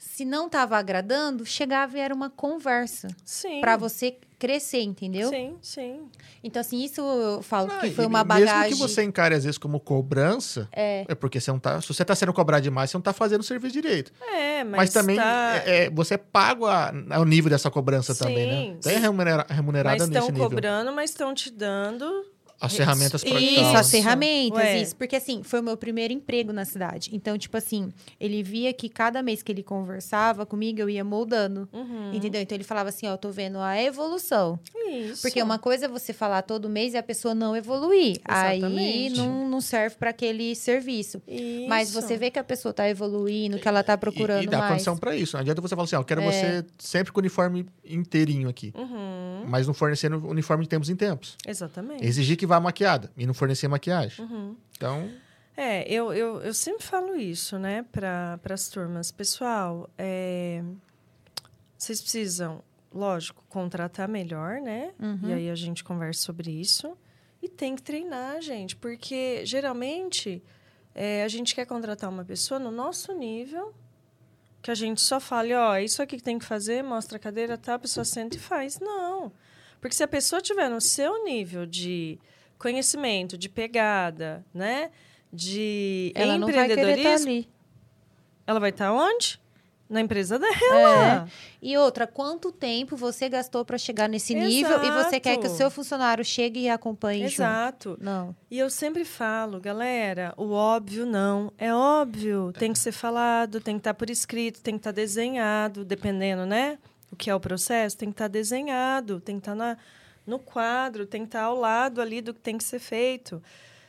S2: se não tava agradando, chegava e era uma conversa
S1: Sim.
S2: para você crescer, entendeu?
S1: Sim, sim.
S2: Então, assim, isso eu falo
S3: Ah,
S2: que foi uma bagagem.
S3: Mesmo que você encare, às vezes, como cobrança, é, porque você não tá. Se você tá sendo cobrado demais, você não tá fazendo o serviço direito.
S1: É, mas,
S3: Mas, também
S1: tá...
S3: é, é, você é pago a- ao nível dessa cobrança também, né?
S1: Sim,
S3: Tem
S1: sim.
S3: remunera, remunerada
S1: Mas
S3: nesse
S1: estão
S3: nível.
S1: cobrando, mas estão te dando.
S3: As ferramentas para
S2: Isso,
S1: Isso.
S2: as ferramentas,
S1: Ué.
S2: isso. Porque, assim, foi o meu primeiro emprego na cidade. Então, tipo assim, ele via que cada mês que ele conversava comigo, eu ia moldando.
S1: Uhum.
S2: Entendeu? Então, ele falava assim, ó, eu tô vendo a evolução.
S1: Isso.
S2: Porque uma coisa é você falar todo mês e a pessoa não evoluir. Aí
S1: Exatamente.
S2: não, não serve para aquele serviço. Mas
S1: Isso.
S2: você vê que a pessoa tá evoluindo, que ela tá procurando
S3: e, e dá
S2: mais.
S3: condição para isso. Não adianta você falar assim, ó, eu quero
S2: É.
S3: você sempre com o uniforme inteirinho aqui.
S1: Uhum.
S3: Mas não fornecendo uniforme de tempos em tempos.
S1: Exatamente.
S3: Exigir que vá maquiada e não fornecer maquiagem.
S1: Uhum.
S3: Então,
S1: É, eu, eu, eu sempre falo isso, né, para as turmas. Pessoal, é, vocês precisam, lógico, contratar melhor, né?
S2: Uhum.
S1: E aí a gente conversa sobre isso. E tem que treinar, gente, porque geralmente é, a gente quer contratar uma pessoa no nosso nível, que a gente só fale, ó, é isso aqui que tem que fazer, mostra a cadeira, tá, a pessoa senta e faz. Não. Porque se a pessoa tiver no seu nível de conhecimento, de pegada, né? De
S2: Ela não vai querer estar
S1: empreendedorismo,
S2: ali.
S1: ela vai estar onde? Na empresa dela.
S2: E outra, quanto tempo você gastou para chegar nesse nível e você quer que o
S1: Exato.
S2: seu funcionário chegue e acompanhe junto?
S1: Exato.
S2: Não.
S1: E eu sempre falo, galera, o óbvio não. É óbvio, tem que ser falado, tem que estar por escrito, tem que estar desenhado, dependendo, né? O que é o processo, tem que estar desenhado, tem que estar na, no quadro, tem que estar ao lado ali do que tem que ser feito.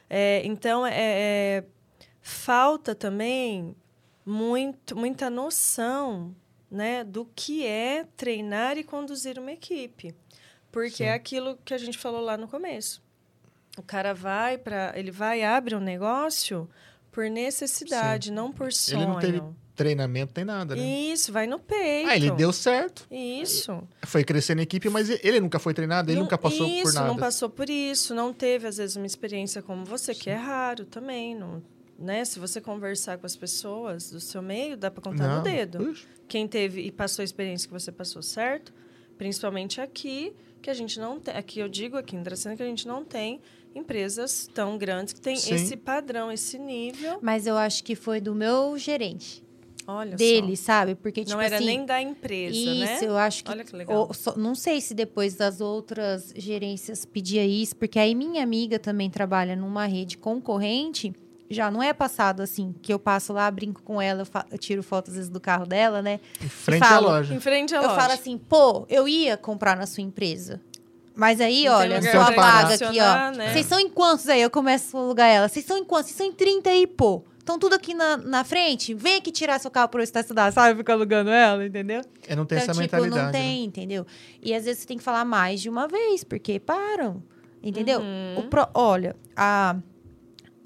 S1: É, então, é, é, falta também muito, muita noção né, do que é treinar e conduzir uma equipe. Porque
S3: Sim.
S1: é aquilo que a gente falou lá no começo. O cara vai para, ele vai e abre um negócio por necessidade, não por sonho.
S3: ele não teve treinamento, tem nada, né?
S1: Isso, vai no peito.
S3: Ah, ele deu certo.
S1: Isso.
S3: Foi crescendo a equipe, mas ele nunca foi treinado, ele
S1: Não-
S3: nunca passou
S1: isso,
S3: por nada.
S1: não passou por isso, não teve, às vezes, uma experiência como você, que é raro também. Não, né? Se você conversar com as pessoas do seu meio, dá para contar
S3: Não.
S1: no dedo.
S3: Puxa.
S1: Quem teve e passou a experiência que você passou certo, principalmente aqui, que a gente não tem. Aqui eu digo, aqui em Dracena, que a gente não tem empresas tão grandes que têm
S3: Sim.
S1: esse padrão, esse nível.
S2: Mas eu acho que foi do meu gerente.
S1: Olha
S2: dele, sabe? Porque,
S1: só.
S2: tipo
S1: Não era
S2: assim,
S1: nem da empresa,
S2: Isso,
S1: né?
S2: eu acho que.
S1: Olha que legal.
S2: ou só- não sei se depois das outras gerências pedia isso, porque aí minha amiga também trabalha numa rede concorrente. Já não é passado assim, que eu passo lá, brinco com ela, eu, eu tiro fotos às vezes do carro dela, né?
S3: Em frente à
S2: falo,
S3: loja.
S1: Em frente à
S2: eu
S1: loja.
S2: falo assim, pô, eu ia comprar na sua empresa. Mas aí,
S1: Não
S2: olha,
S3: pra
S2: vaga aqui, ó.
S1: né?
S2: Vocês são em quantos aí? Eu começo a alugar ela. Vocês são em quantos? Vocês são em 30 aí, pô. Estão tudo aqui na, na frente. Vem aqui tirar seu carro por eu estacionar, sabe? Fica alugando ela, entendeu?
S3: É, não tem
S2: então,
S3: essa
S2: tipo,
S3: mentalidade.
S2: não
S3: né?
S2: tem, entendeu? E às vezes você tem que falar mais de uma vez, porque param. Entendeu?
S1: Uhum.
S2: O pro- olha, a,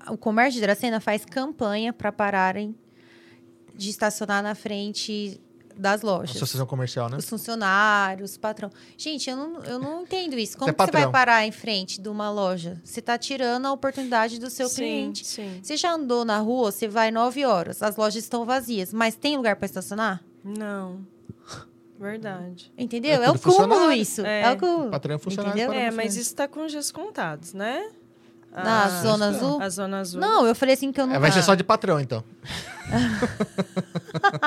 S2: o comércio de Dracena faz campanha para pararem de estacionar na frente das lojas.
S3: Associação comercial, né?
S2: Os funcionários, o patrão. Gente, eu não, eu não entendo isso. Como
S3: é
S2: que você vai parar em frente de uma loja? Você está tirando a oportunidade do seu
S1: sim,
S2: cliente.
S1: Sim.
S2: Você já andou na rua, você vai 9 horas, as lojas estão vazias, mas tem lugar para estacionar?
S1: Não. Verdade.
S2: Entendeu?
S3: É
S2: É, o cúmulo isso.
S1: É.
S2: É, o cúmulo.
S3: Patrão é funcionário.
S2: Entendeu?
S1: É,
S3: na
S1: mas isso está com os dias contados, né?
S2: Na
S1: A-
S2: zona azul?
S1: A zona azul.
S2: Não, eu falei assim que eu não.
S3: É, vai ser
S2: Ah.
S3: só de patrão, então. <laughs>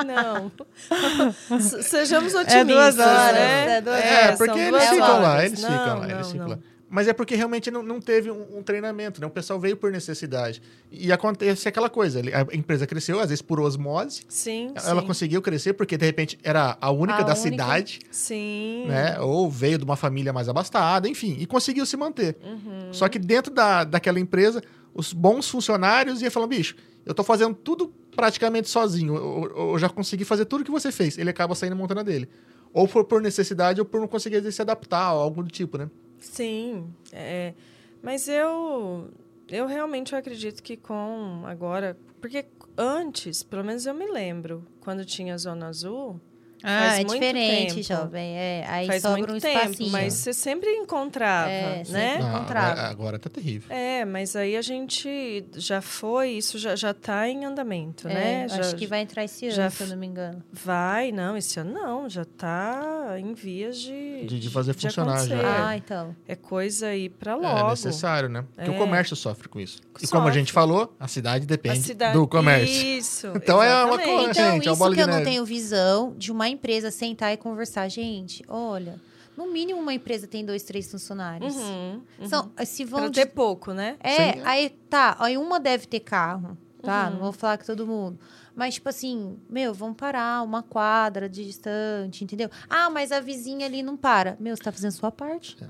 S1: Não. <laughs> Se- Sejamos otimistas,
S2: É duas horas,
S1: né?
S2: é duas
S3: É,
S2: horas.
S3: porque eles ficam
S1: horas.
S3: lá, eles
S1: Não,
S3: ficam lá,
S1: não,
S3: eles ficam lá. Mas é porque realmente não, não teve um, um treinamento, né? O pessoal veio por necessidade. E acontece aquela coisa, a empresa cresceu, às vezes por osmose,
S1: Sim,
S3: ela
S1: sim.
S3: conseguiu crescer porque, de repente, era a única
S2: A
S3: da
S2: única.
S3: cidade,
S1: Sim.
S3: né? Ou veio de uma família mais abastada, enfim, e conseguiu se manter.
S1: Uhum.
S3: Só que dentro da, daquela empresa, os bons funcionários e ia falando, bicho, eu tô fazendo tudo praticamente sozinho. Eu, eu- eu já consegui fazer tudo que você fez. Ele acaba saindo montando a dele. Ou por, por necessidade ou por não conseguir se adaptar, ou algo do tipo, né?
S1: Sim, é, mas eu eu realmente acredito que com agora, porque antes, pelo menos eu me lembro, quando tinha Zona Azul,
S2: Ah,
S1: Faz
S2: é
S1: muito
S2: diferente,
S1: tempo.
S2: jovem. É, aí
S1: faz
S2: sobra
S1: muito
S2: um
S1: tempo,
S2: espacinho.
S1: mas você sempre encontrava,
S2: É,
S1: né?
S2: sempre.
S3: Não,
S2: encontrava.
S3: agora, agora tá terrível.
S1: É, mas aí a gente já foi, isso já, já tá em andamento,
S2: É,
S1: né?
S2: eu
S1: Já,
S2: acho que vai entrar esse ano,
S1: já
S2: se eu não me engano.
S1: vai, não, esse ano não, já tá em vias de...
S3: De- de fazer funcionar já.
S1: acontecer.
S2: Ah, então.
S1: É coisa aí pra
S3: É
S1: logo.
S3: necessário, né? Porque o
S1: É.
S3: comércio sofre com isso. E como a
S1: Sofre.
S3: gente falou, a cidade
S1: A
S3: depende
S1: cidade-
S3: do comércio.
S1: Isso.
S3: Então é uma
S1: exatamente.
S3: coisa-
S2: Então,
S3: gente, é uma
S2: isso
S3: bola
S2: que
S3: de
S2: eu não tenho visão de uma empresa sentar e conversar. Gente, olha, no mínimo uma empresa tem dois, três funcionários.
S1: Uhum, uhum.
S2: São, se vão
S1: Pra
S2: de-
S1: ter pouco, né?
S2: É,
S3: Sim.
S2: aí tá, aí uma deve ter carro, tá?
S1: Uhum.
S2: Não vou falar que todo mundo. Mas, tipo assim, meu, vamos parar uma quadra de distante, entendeu? Ah, mas a vizinha ali não para. Meu, você tá fazendo a sua parte.
S3: É.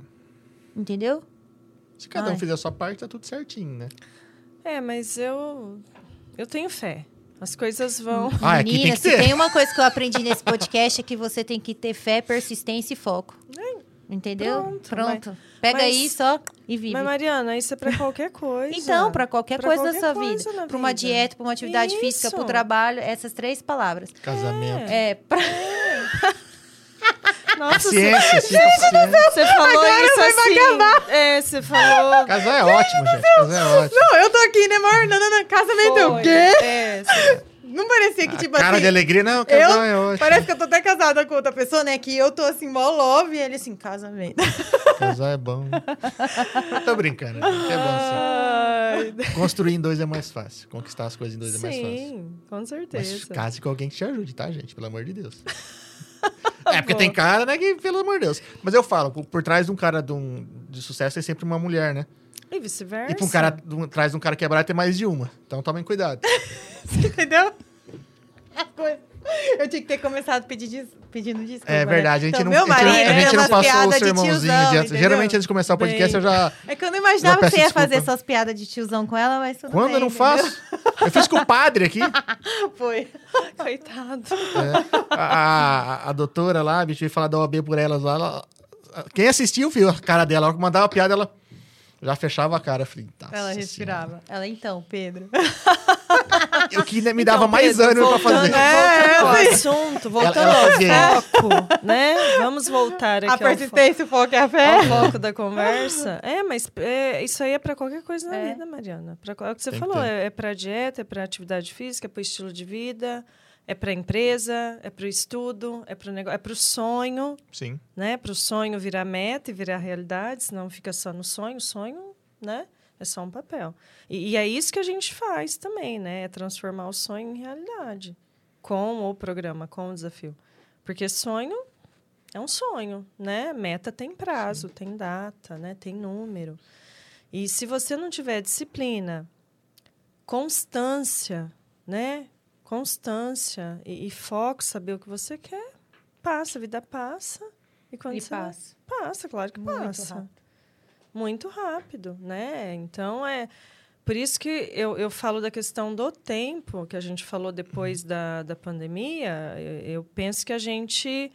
S2: Entendeu?
S3: Se cada um
S2: Ai.
S3: fizer a sua parte, tá tudo certinho, né?
S1: É, mas eu eu tenho fé. As coisas vão.
S3: Ah, aqui tem
S2: Menina, se
S3: ter.
S2: tem uma coisa que eu aprendi nesse podcast é que você tem que ter fé, persistência e foco. Entendeu?
S1: Pronto,
S2: Pronto. Pega
S1: mas-
S2: isso, ó, e vive.
S1: Mas Mariana, isso é pra qualquer <laughs> coisa.
S2: Então, para qualquer
S1: Pra
S2: coisa
S1: qualquer
S2: da sua
S1: coisa
S2: vida.
S1: na
S2: Para uma dieta, para uma atividade física, para o
S1: Isso.
S2: trabalho, essas três palavras.
S3: Casamento.
S2: É, pra... <laughs>
S1: Nossa, você,
S3: Paciência, sim, paciência.
S1: você falou isso assim. É, você falou.
S3: Casar é ótimo, gente. Casar é ótimo.
S6: Não, eu tô aqui, né, amor? Não, não, não. Casamento é o
S1: Foi.
S6: quê?
S1: É, <laughs> você-
S6: Não parecia que,
S3: A
S6: tipo
S3: cara
S6: assim...
S3: de alegria, não,
S6: eu,
S3: casar é ótimo.
S6: parece que eu tô até casada com outra pessoa, né? Que eu tô assim, mó love, e ele assim, casamento.
S3: Casar é bom. Eu tô brincando, gente. É bom
S1: Ai,
S3: sim. Construir em dois é mais fácil. Conquistar as coisas em dois é mais fácil.
S1: Sim, com
S3: Mas
S1: certeza.
S3: case com alguém que te ajude, tá, gente? Pelo amor de Deus. É, porque tem cara, né, que, pelo amor de Deus. Mas eu falo, por, por trás de um cara de, um, de sucesso é sempre uma mulher, né?
S1: E vice-versa.
S3: E por um cara, de um- atrás de um cara quebrado tem mais de uma. Então tomem cuidado. <laughs>
S6: Entendeu? <laughs> A coisa. <laughs> Eu tinha que ter começado pedir pedindo desculpa.
S3: É
S6: né?
S3: verdade, a gente
S6: Então,
S3: não,
S6: meu
S3: a gente,
S6: marido
S3: a gente não passou o
S6: piadas de
S3: sermãozinho
S6: tiozão,
S3: de? Geralmente antes de começar o podcast
S1: Bem.
S3: eu já.
S6: É que eu não imaginava que você ia
S3: peço
S6: fazer
S3: desculpa.
S6: essas piadas de tiozão com ela, mas
S3: Quando
S6: bem,
S3: eu não
S6: entendeu?
S3: faço? Eu fiz com o padre aqui. <laughs>
S6: Foi.
S1: Coitado.
S3: É, a, a, a doutora lá, a gente veio falar da OAB por elas lá. ela- quem assistiu viu a cara dela. A mandava piada, ela já fechava a cara. Falei, "Nossa
S6: Ela
S3: Senhora."
S6: respirava. Ela, então, Pedro. <laughs>
S3: O que me dava mais
S1: Pedro,
S3: ânimo pra fazer.
S1: voltando-
S6: É,
S1: Voltando ao
S6: é,
S1: assunto, voltando
S3: ela
S1: ao
S3: fazia
S1: foco, né? Vamos voltar aqui
S6: A
S1: ao
S6: persistência, o foco e a fé.
S1: ao foco da conversa. É, mas é, isso aí é para qualquer coisa na
S2: É.
S1: vida, Mariana. Pra, qual- é o que você
S3: Tem que
S1: falou,
S3: ter.
S1: é, é para dieta, é para atividade física, é para estilo de vida, é para empresa, é para o estudo, é para o negócio, é para o sonho,
S3: Sim.
S1: né? Para o sonho virar meta e virar realidade, senão fica só no sonho, o sonho, né? É só um papel. E, e é isso que a gente faz também, né? É transformar o sonho em realidade. Com o programa, com o desafio. Porque sonho é um sonho, né? Meta tem prazo, tem data, né? Tem número. E se você não tiver disciplina, constância, né? Constância e, e foco, saber o que você quer, passa, a vida passa. E quando
S2: E
S1: você
S2: passa.
S1: Passa, claro que
S2: Muito
S1: passa.
S2: rápido.
S1: Muito rápido, né? Então é por isso que eu, eu falo da questão do tempo, que a gente falou depois da, da pandemia. Eu, eu penso que a gente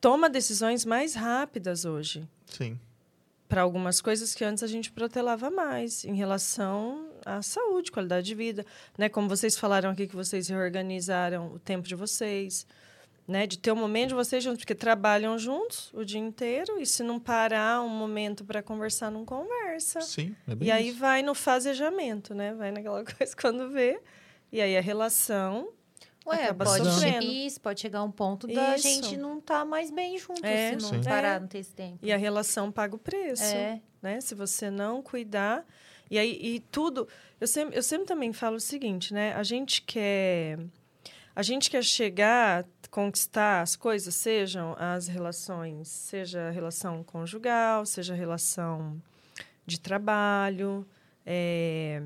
S1: toma decisões mais rápidas hoje
S3: Sim.
S1: para algumas coisas que antes a gente protelava mais em relação à saúde, qualidade de vida, né? Como vocês falaram aqui que vocês reorganizaram o tempo de vocês, né? De ter um momento de vocês juntos, porque trabalham juntos o dia inteiro e se não parar um momento para conversar, não conversa.
S3: Sim. é bem
S1: E aí
S3: isso.
S1: vai no fazejamento, né? Vai naquela <laughs> coisa quando vê. E aí a relação
S2: Ué,
S1: acaba
S2: pode,
S1: sofrendo.
S2: isso, pode chegar um ponto da
S1: Isso.
S2: gente não estar mais bem junto
S1: É.
S2: se
S3: Sim.
S2: não parar,
S1: É.
S2: não ter esse tempo.
S1: E a relação paga o preço.
S2: É.
S1: Né? Se você não cuidar. E aí, e tudo. Eu sempre, eu sempre também falo o seguinte, né? A gente quer. A gente quer chegar, conquistar as coisas, sejam as relações, seja a relação conjugal, seja a relação de trabalho, é,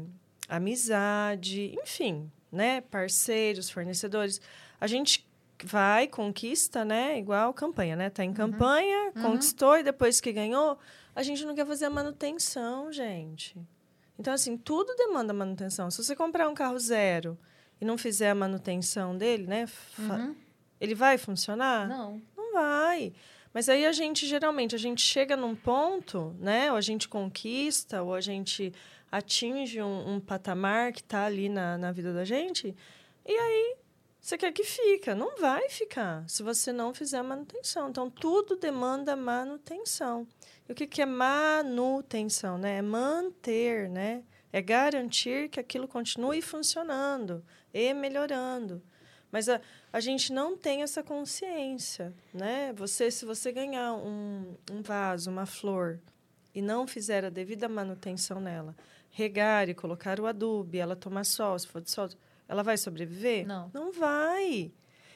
S1: amizade, enfim, né? Parceiros, fornecedores. A gente vai, conquista, né? Igual campanha, né? Tá em campanha, conquistou e depois que ganhou, a gente não quer fazer a manutenção, gente. Então, assim, tudo demanda manutenção. Se você comprar um carro zero e não fizer a manutenção dele, né? fa- Ele vai funcionar?
S2: Não.
S1: Não vai. Mas aí a gente, geralmente, a gente chega num ponto, né? Ou a gente conquista, ou a gente atinge um, um patamar que está ali na, na vida da gente. E aí, você quer que fica. Não vai ficar se você não fizer a manutenção. Então, tudo demanda manutenção. E o que, que é manutenção? Né? É manter, né? É garantir que aquilo continue funcionando e melhorando. Mas a, a gente não tem essa consciência, né? Você, se você ganhar um, um vaso, uma flor, e não fizer a devida manutenção nela, regar e colocar o adubo, ela tomar sol, se for de sol, ela vai sobreviver?
S2: Não.
S1: Não vai.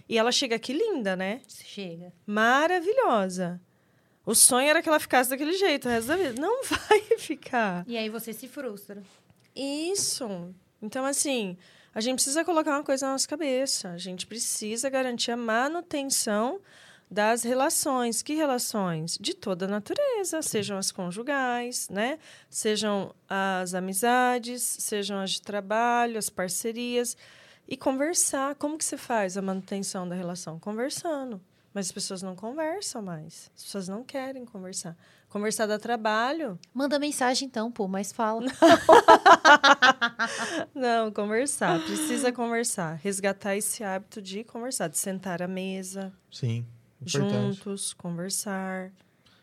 S1: E ela chega aqui linda, né?
S2: Chega.
S1: Maravilhosa. O sonho era que ela ficasse daquele jeito o resto da vida. Não <laughs> vai ficar.
S2: E aí você se frustra.
S1: Isso. Então, assim, a gente precisa colocar uma coisa na nossa cabeça. A gente precisa garantir a manutenção das relações. Que relações? De toda a natureza, sejam as conjugais, né? Sejam as amizades, sejam as de trabalho, as parcerias. E conversar. Como que você faz a manutenção da relação? Conversando. Mas as pessoas não conversam mais. As pessoas não querem conversar. Conversar dá trabalho.
S2: Manda mensagem então, pô, mas fala. <laughs>
S1: Não, conversar. Precisa conversar. Resgatar esse hábito de conversar, de sentar à mesa,
S3: Sim, importante.
S1: juntos, conversar,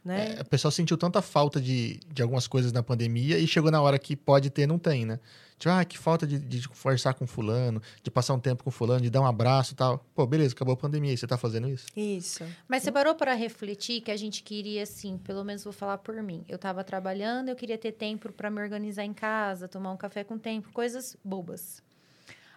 S1: né?
S3: É, o pessoal sentiu tanta falta de, de algumas coisas na pandemia e chegou na hora que pode ter, não tem, né? Tipo, ah, que falta de, de conversar com fulano, de passar um tempo com fulano, de dar um abraço e tal. Pô, beleza, acabou a pandemia e você tá fazendo isso?
S1: Isso.
S2: Mas você parou para refletir que a gente queria, assim, pelo menos vou falar por mim. Eu tava trabalhando, eu queria ter tempo para me organizar em casa, tomar um café com tempo, coisas bobas.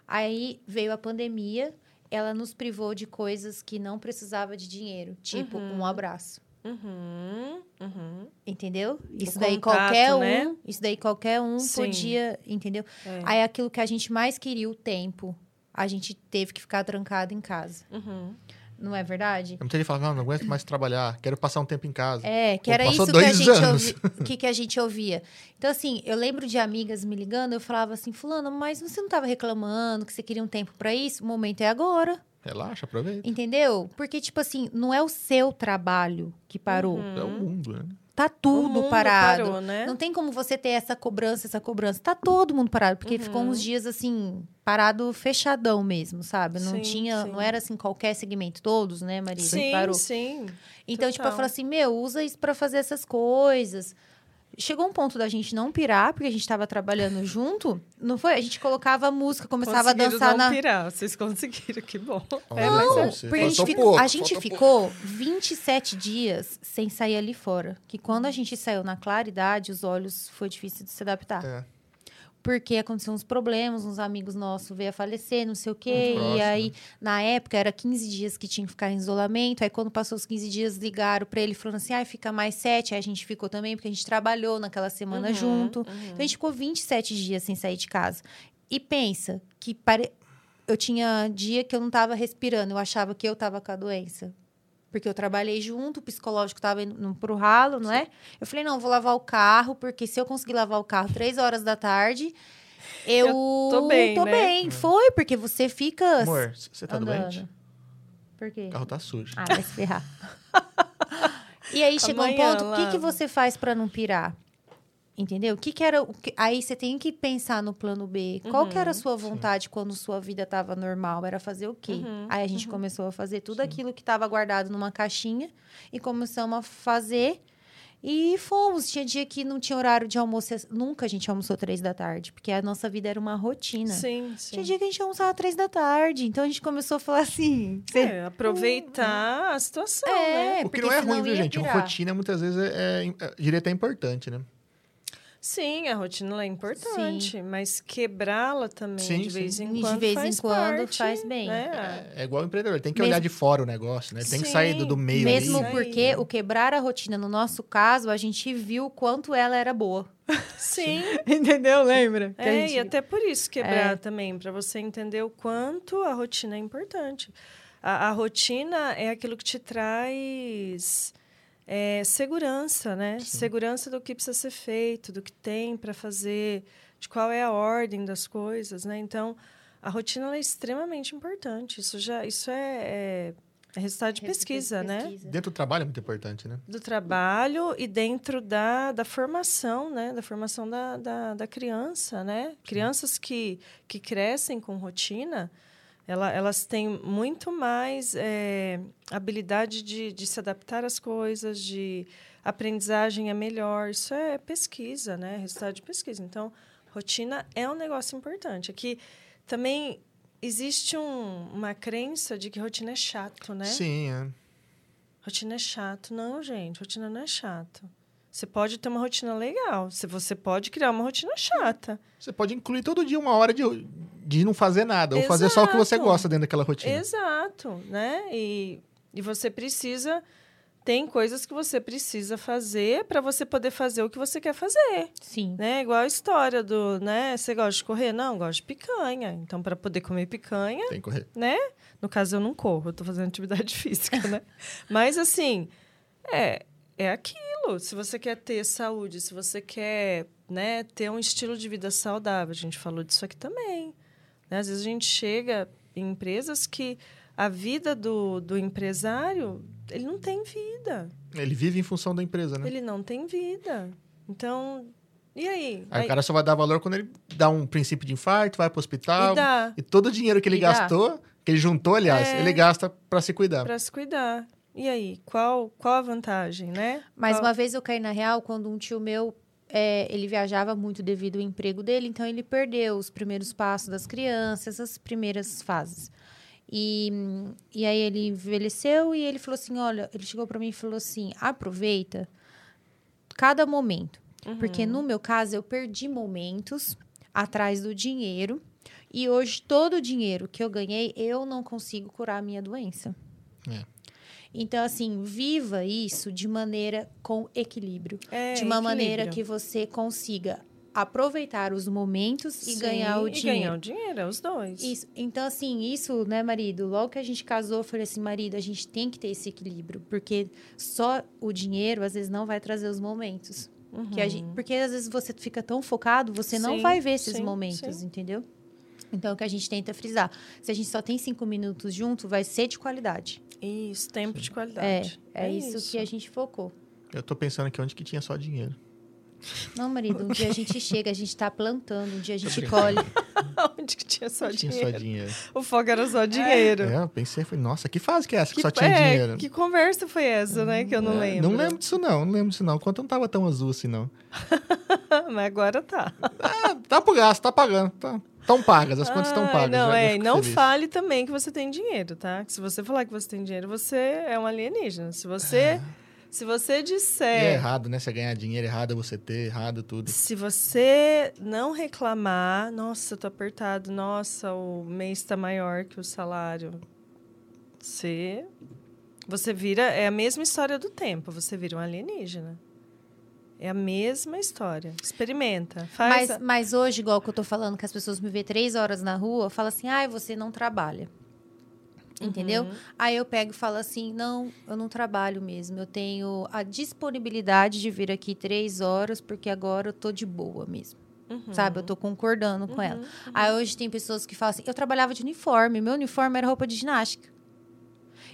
S2: Aí veio a pandemia, ela nos privou de coisas que não precisava de dinheiro, tipo um abraço.
S1: Uhum, uhum.
S2: Entendeu? Isso
S1: O
S2: daí
S1: contato,
S2: qualquer um,
S1: né?
S2: isso daí qualquer um
S1: Sim.
S2: podia, entendeu?
S1: É.
S2: Aí aquilo que a gente mais queria, o tempo, a gente teve que ficar trancado em casa.
S1: Uhum.
S2: Não é verdade?
S3: Muita gente fala, não, não aguento mais trabalhar, quero passar um tempo em casa.
S2: É, que
S3: Pô,
S2: era isso que a gente ouvia. Que, que a gente ouvia. Então, assim, eu lembro de amigas me ligando, eu falava assim, fulano, mas você não estava reclamando que você queria um tempo para isso? O momento é agora,
S3: Relaxa, aproveita.
S2: entendeu? Porque, tipo assim, não é o seu trabalho que parou.
S3: É o mundo, né?
S2: Tá
S1: O
S2: tudo
S1: mundo
S2: parado.
S1: parou, né?
S2: Não tem como você ter essa cobrança, essa cobrança. Tá todo mundo parado, porque ficou uns dias assim, parado fechadão mesmo, sabe? Não
S1: Sim,
S2: tinha,
S1: sim.
S2: não era assim qualquer segmento, todos, né, Maria?
S1: Sim,
S2: Parou.
S1: sim.
S2: Então, tipo, eu
S1: total.
S2: falo assim, meu, usa isso pra fazer essas coisas. Chegou um ponto da gente não pirar, porque a gente tava trabalhando junto. Não foi? A gente colocava a música, começava a dançar
S1: não
S2: na.
S1: pirar. Vocês conseguiram, que bom. É, mas
S3: só,
S1: é-
S2: Porque a gente, ficou,
S3: pouco,
S2: a gente ficou 27 dias sem sair ali fora. Que quando a gente saiu na claridade, os olhos foi difícil de se adaptar.
S3: É.
S2: Porque aconteceu uns problemas, uns amigos nossos veio a falecer, não sei o quê.
S3: Próximo,
S2: e aí,
S3: né?
S2: na época, era 15 dias que tinha que ficar em isolamento. Aí, quando passou os 15 dias, ligaram pra ele falando assim: ah, fica mais sete. Aí a gente ficou também, porque a gente trabalhou naquela semana
S1: Uhum,
S2: junto.
S1: uhum.
S2: Então, a gente ficou 27 dias sem sair de casa. E pensa que pare... eu tinha dia que eu não tava respirando, eu achava que eu tava com a doença. Porque eu trabalhei junto, o psicológico tava indo pro ralo, não é? Eu falei, não, eu vou lavar o carro, porque se eu conseguir lavar o carro três horas da tarde, eu,
S1: tô bem,
S2: tô
S1: né?
S2: bem. Foi, porque você fica
S3: Amor, você tá
S2: andando.
S3: doente?
S2: Por quê?
S3: O carro tá sujo.
S2: Ah, vai se ferrar. <laughs> e aí chegou um
S1: Amanhã,
S2: ponto, o que, que você faz pra não pirar? Entendeu? O que, que era. o que- Aí você tem que pensar no plano B. Qual que era a sua vontade quando sua vida estava normal? Era fazer o quê?
S1: Uhum,
S2: Aí a gente começou a fazer tudo aquilo que estava guardado numa caixinha e começamos a fazer. E fomos. Tinha dia que não tinha horário de almoço. Nunca a gente almoçou três da tarde, porque a nossa vida era uma rotina.
S1: Sim, sim.
S2: Tinha dia que a gente almoçava três da tarde. Então a gente começou a falar assim. você-
S1: É, aproveitar a situação, né?
S2: É,
S3: o que
S2: porque
S3: não é ruim, viu, gente? Uma rotina muitas vezes é, é, é diria até importante, né?
S1: Sim, a rotina é importante, mas quebrá-la também
S3: Sim,
S1: de vez
S3: sim.
S1: em
S2: De
S1: quando
S2: vez em
S1: faz
S2: quando
S1: parte,
S2: faz bem.
S1: né?
S3: É, é igual o empreendedor, tem que
S2: Mesmo-
S3: olhar de fora o negócio, né? Tem que
S1: Sim.
S3: sair do, do meio
S2: Mesmo
S3: ali.
S2: Porque
S1: aí.
S2: o quebrar a rotina, no nosso caso, a gente viu o quanto ela era boa.
S1: Sim, <laughs>
S2: Entendeu? Lembra?
S1: É,
S2: gente-
S1: e até por isso quebrar
S2: É.
S1: também, para você entender o quanto a rotina é importante. A, a rotina é aquilo que te traz é segurança, né? Segurança do que precisa ser feito, do que tem para fazer, de qual é a ordem das coisas, né? Então, a rotina ela é extremamente importante. Isso já, isso é, é, é resultado de pesquisa, né?
S3: Dentro do trabalho é muito importante, né?
S1: Do trabalho e dentro da, da formação, né? Da formação da, da, da criança, né? Crianças que, que crescem com rotina, ela, elas têm muito mais é, habilidade de, de se adaptar às coisas, de aprendizagem é melhor. Isso é pesquisa, né? Resultado de pesquisa. Então, rotina é um negócio importante. Aqui também existe um, uma crença de que rotina é chato, né?
S3: Sim, é.
S1: Rotina é chato. Não, gente, rotina não é chato. Você pode ter uma rotina legal. Você pode criar uma rotina chata.
S3: Você pode incluir todo dia uma hora de, de não fazer nada, ou fazer só o que você
S1: Exato.
S3: gosta dentro daquela rotina.
S1: Exato, né? E, e você precisa tem coisas que você precisa fazer para você poder fazer o que você quer fazer,
S2: Sim.
S1: né? Igual a história do, né? Você gosta de correr? Não, gosto de picanha. Então, para poder comer picanha,
S3: Tem que correr.
S1: né? No caso, eu não corro, eu tô fazendo atividade <laughs> física, né? Mas, assim, é, é aquilo. Se você quer ter saúde, se você quer né, ter um estilo de vida saudável, a gente falou disso aqui também. Né? Às vezes a gente chega em empresas que a vida do, do empresário, ele não tem vida.
S3: Ele vive em função da empresa, né?
S1: Ele não tem vida. Então, e aí?
S3: Aí
S1: Aí-
S3: o cara só vai dar valor quando ele dá um princípio de infarto, vai pro hospital.
S1: e dá
S3: E todo o dinheiro que ele
S2: E dá.
S3: gastou, que ele juntou, aliás,
S1: É.
S3: ele gasta para se cuidar.
S1: para se cuidar. E aí, qual, qual a vantagem, né?
S2: Mas
S1: Qual-
S2: uma vez eu caí na real quando um tio meu, é, ele viajava muito devido ao emprego dele, então ele perdeu os primeiros passos das crianças, as primeiras fases. E, e aí ele envelheceu e ele falou assim, olha, ele chegou para mim e falou assim, aproveita cada momento. Porque no meu caso, eu perdi momentos atrás do dinheiro e hoje todo o dinheiro que eu ganhei, eu não consigo curar a minha doença.
S3: É.
S2: Então, assim, viva isso de maneira com equilíbrio.
S1: É,
S2: de uma
S1: equilíbrio.
S2: maneira que você consiga aproveitar os momentos e
S1: Sim,
S2: ganhar o
S1: e
S2: dinheiro.
S1: ganhar o dinheiro, é os dois.
S2: Isso. Então, assim, isso, né, marido? Logo que a gente casou, eu falei assim, marido, a gente tem que ter esse equilíbrio. Porque só o dinheiro, às vezes, não vai trazer os momentos. Que a gente, porque às vezes você fica tão focado, você não
S1: Uhum. Sim,
S2: vai ver esses
S1: sim,
S2: momentos,
S1: sim.
S2: entendeu? Então, o que a gente tenta frisar. Se a gente só tem cinco minutos junto, vai ser de qualidade.
S1: Isso, tempo de
S2: É,
S1: qualidade.
S2: é, isso, que a gente focou.
S3: Eu tô pensando aqui onde que tinha só dinheiro.
S2: Não, marido, um dia a gente chega, a gente tá plantando, um dia a gente colhe. <laughs>
S1: Onde que tinha só
S3: tinha
S1: dinheiro?
S3: só dinheiro.
S1: O foco era só dinheiro.
S3: É, eu pensei, falei, nossa, que fase que é essa que,
S1: Que,
S3: só tinha
S1: é,
S3: dinheiro?
S1: que conversa foi essa, né? Que eu não
S3: É,
S1: lembro.
S3: Não lembro disso, não. Não lembro disso, não. Quanto não tava tão azul assim, não. <laughs>
S1: Mas agora tá.
S3: Ah, tá pro gasto, tá pagando. Tá, tão pagas, as contas estão
S1: Ai,
S3: pagas.
S1: Não, é, não
S3: feliz.
S1: fale também que você tem dinheiro, tá? Que se você falar que você tem dinheiro, você é um alienígena. Se você, se você
S3: E é
S1: disser,
S3: errado, né? Você ganhar dinheiro, errado é você ter, errado tudo.
S1: se você não reclamar, nossa, eu tô apertado, nossa, o mês tá maior que o salário. Você, você vira, é a mesma história do tempo, você vira um alienígena. É a mesma história. Experimenta, faz.
S2: Mas, mas hoje, igual que eu tô falando, que as pessoas me vê três horas na rua, fala assim, ai, você não trabalha. Entendeu?
S1: Uhum.
S2: Aí eu pego e falo assim, não, eu não trabalho mesmo. Eu tenho a disponibilidade de vir aqui três horas, porque agora eu tô de boa mesmo.
S1: Uhum.
S2: Sabe? Eu tô concordando com ela. Aí hoje tem pessoas que falam assim, eu trabalhava de uniforme, meu uniforme era roupa de ginástica.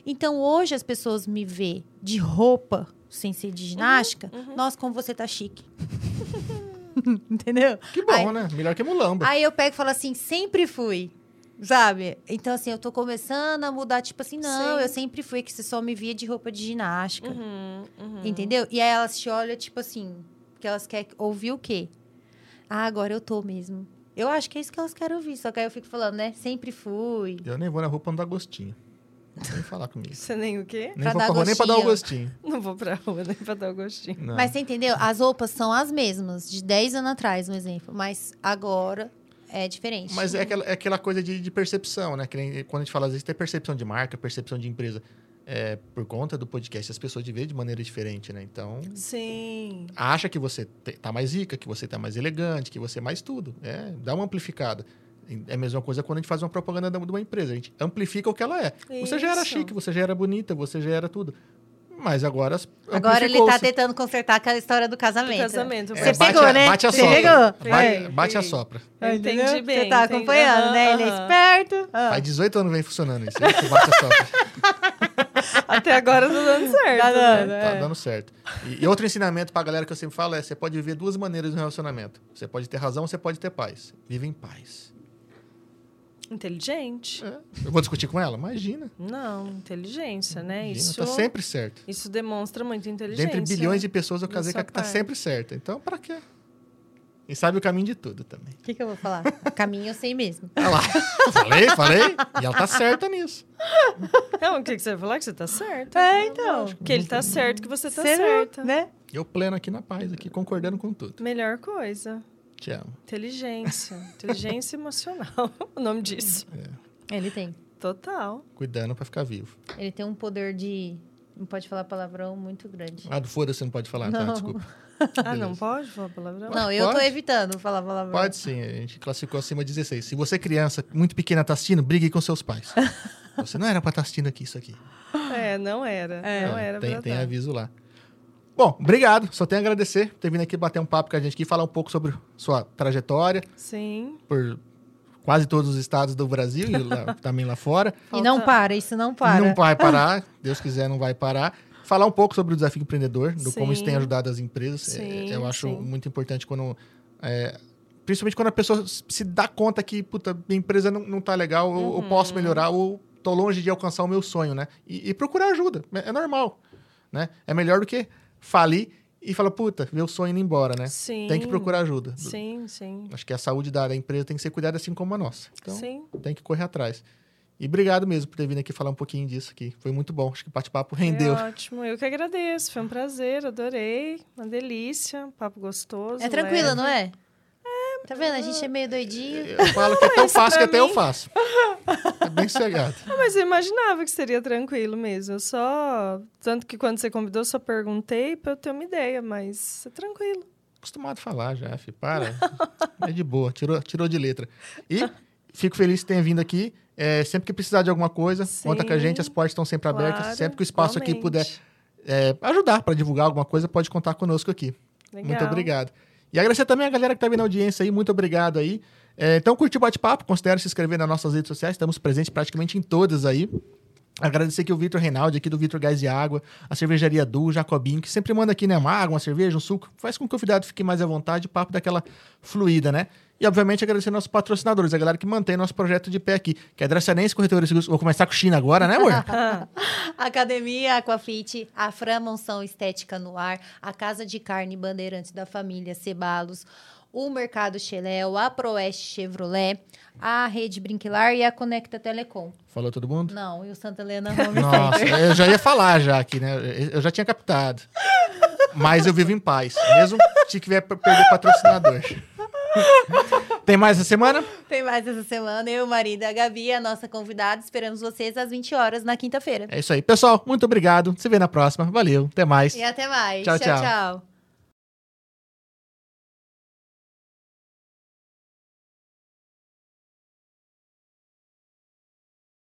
S2: Então hoje as pessoas me vê de roupa sem ser de ginástica. Nossa, como você tá chique. <laughs> Entendeu?
S3: Que bom,
S2: Aí-
S3: né? Melhor que mulamba.
S2: Aí eu pego e falo assim, sempre fui. Sabe? Então, assim, eu tô começando a mudar, tipo assim, não,
S1: Sim.
S2: eu sempre fui, que você só me via de roupa de ginástica.
S1: Uhum, uhum.
S2: Entendeu? E aí elas te olham, tipo assim, que elas querem ouvir o quê? Ah, agora eu tô mesmo. Eu acho que é isso que elas querem ouvir. Só que aí eu fico falando, né? Sempre fui.
S3: Eu nem vou na rua pra não dar gostinho. Não vem falar comigo.
S1: Você nem o quê?
S3: Nem
S2: Pra
S3: vou
S2: dar
S3: pra rua nem pra dar o
S2: gostinho. <laughs>
S1: Não vou pra rua nem pra dar o gostinho.
S3: Não.
S2: Mas você entendeu? As roupas são as mesmas, de 10 anos atrás, um exemplo. Mas agora é diferente.
S3: Mas é aquela, é aquela coisa de, de percepção, né? Que nem quando a gente fala, às vezes, tem percepção de marca, percepção de empresa. É, por conta do podcast, as pessoas de ver de maneira diferente, né? Então,
S1: Sim.
S3: acha que você te- tá mais rica, que você tá mais elegante, que você é mais tudo. É, dá uma amplificada. É a mesma coisa quando a gente faz uma propaganda de uma empresa. A gente amplifica o que ela é. Você já era
S1: Isso.
S3: chique, você já era bonita, você já era tudo. Mas agora.
S2: Agora ele tá tentando consertar aquela história do
S1: Do
S2: casamento.
S1: casamento.
S3: É,
S2: Você pegou,
S3: a-
S2: né?
S3: Bate a
S2: Você
S3: sopra.
S2: pegou?
S3: Bate,
S1: É.
S3: bate a sopra.
S1: Eu entendi
S2: Entendeu?
S1: bem.
S2: Você tá
S1: entendi.
S2: acompanhando, né? Ele é esperto. Ah.
S3: Faz 18 anos vem funcionando isso. Bate a sopra. <laughs>
S1: Até agora tá dando certo.
S2: Tá dando,
S1: né?
S3: Tá
S2: é.
S3: dando certo. E, e outro ensinamento pra galera que eu sempre falo é: você pode viver duas maneiras no relacionamento. Você pode ter razão, você pode ter paz. Vive em paz.
S1: Inteligente.
S3: É. Eu vou discutir com ela? Imagina.
S1: Não, inteligência, né?
S3: Imagina,
S1: Isso,
S3: Tá sempre certo.
S1: isso demonstra muita inteligência.
S3: Dentre bilhões de pessoas, eu casei com a que tá sempre certa. Então, pra quê? E sabe o caminho de tudo também.
S2: O que, que eu vou falar? <laughs> Caminho eu sei mesmo.
S3: Olha lá. <laughs> falei, falei. E ela tá certa nisso.
S1: Não, o que, que você vai falar? Que você tá certa.
S2: É, então.
S1: Que ele tá certo, que você tá
S2: viu,
S1: certa.
S2: né?
S3: Eu pleno aqui na paz, aqui concordando com tudo.
S1: Melhor coisa.
S3: Te amo.
S1: Inteligência. <laughs> Inteligência emocional. <laughs> o nome disso.
S2: Ele tem.
S1: Total.
S3: Cuidando pra ficar vivo.
S2: Ele tem um poder de. Não pode falar palavrão muito grande.
S3: Ah, do foda-se não pode falar, tá?
S2: Não.
S3: Desculpa.
S1: Ah, não
S3: Beleza.
S1: pode falar palavrão?
S2: Não, eu tô
S3: Pode.
S2: evitando falar palavrão.
S3: Pode sim, a gente classificou acima de 16. Se você, criança, muito pequena, tá assistindo, brigue com seus pais. <laughs> Você não era pra estar assistindo aqui isso aqui.
S1: É, não era.
S2: É.
S1: Não era
S3: tem,
S1: pra
S3: tem
S1: dar.
S3: aviso lá. Bom, obrigado. Só tenho a agradecer por ter vindo aqui bater um papo com a gente aqui, falar um pouco sobre sua trajetória
S1: Sim.
S3: por quase todos os estados do Brasil e lá- <laughs> também lá fora.
S2: E não para, isso não para.
S3: Não vai parar, <laughs> Deus quiser, não vai parar. Falar um pouco sobre o desafio empreendedor, do como isso
S1: Sim.
S3: tem ajudado as empresas. É,
S1: Sim,
S3: eu acho
S1: sim.
S3: muito importante quando. é, principalmente quando a pessoa se dá conta que, puta, minha empresa não, não tá legal, ou eu
S1: Uhum.
S3: posso melhorar, ou tô longe de alcançar o meu sonho, né? E, e procurar ajuda. É, é normal. Né? É melhor do que falir e falar, puta, o sonho indo embora, né?
S1: Sim.
S3: Tem que procurar ajuda.
S1: Sim, sim.
S3: Acho que a saúde da, da empresa tem que ser cuidada assim como a nossa. Então,
S1: Sim.
S3: tem que correr atrás. E obrigado mesmo por ter vindo aqui falar um pouquinho disso aqui. Foi muito bom. Acho que o bate-papo rendeu.
S1: Foi ótimo. Eu que agradeço. Foi um prazer, adorei. Uma delícia. Papo gostoso.
S2: É tranquila,
S1: leve.
S2: não é? Tá vendo? A gente é meio doidinho.
S3: Eu falo que é <laughs> tão fácil que
S1: pra
S3: até eu faço. É bem sossegado.
S1: Ah, mas eu imaginava que seria tranquilo mesmo. Eu só. Tanto que quando você convidou, eu só perguntei pra eu ter uma ideia, mas é tranquilo.
S3: Acostumado a falar já, fi. Para. É de boa. Tirou, tirou de letra. E fico feliz que tenha vindo aqui. É, sempre que precisar de alguma coisa,
S1: Sim.
S3: conta com a gente. As portas estão sempre abertas.
S1: Claro,
S3: Sempre que o espaço aqui puder é, ajudar para divulgar alguma coisa, pode contar conosco aqui.
S1: Legal.
S3: Muito obrigado. E agradecer também a galera que tá vindo na audiência aí. Muito obrigado aí. É, então, curtiu o bate-papo. Considere se inscrever nas nossas redes sociais. Estamos presentes praticamente em todas aí. Agradecer aqui o Vitor Reinaldi, aqui do Vitor Gás e Água, a cervejaria Du, Jacobinho, que sempre manda aqui, né, uma água, uma cerveja, um suco, faz com que o convidado fique mais à vontade, o papo daquela fluida, né? E, obviamente, agradecer nossos patrocinadores, a galera que mantém nosso projeto de pé aqui, que é a Dracenense Corretora de Seguros. Vou começar com China agora, né, amor? <laughs>
S2: Academia Aquafit, a Fran Monção Estética no Ar, a Casa de Carne Bandeirantes da Família Cebalos, o Mercado Cheléu, a Proeste Chevrolet, a Rede Brinquilar e a Conecta Telecom.
S3: Falou todo mundo?
S2: Não, e o Santa Helena Home
S3: Nossa, eu já ia falar já aqui, né? Eu já tinha captado. Mas eu vivo em paz, mesmo se tiver per- perder patrocinador. Tem mais essa semana?
S2: Tem mais essa semana, eu, e a Gabi, a nossa convidada, esperamos vocês às 20 horas na quinta-feira.
S3: É isso aí. Pessoal, muito obrigado. Se vê na próxima. Valeu. Até mais.
S2: E até mais.
S3: Tchau,
S2: tchau.
S3: tchau.
S2: tchau.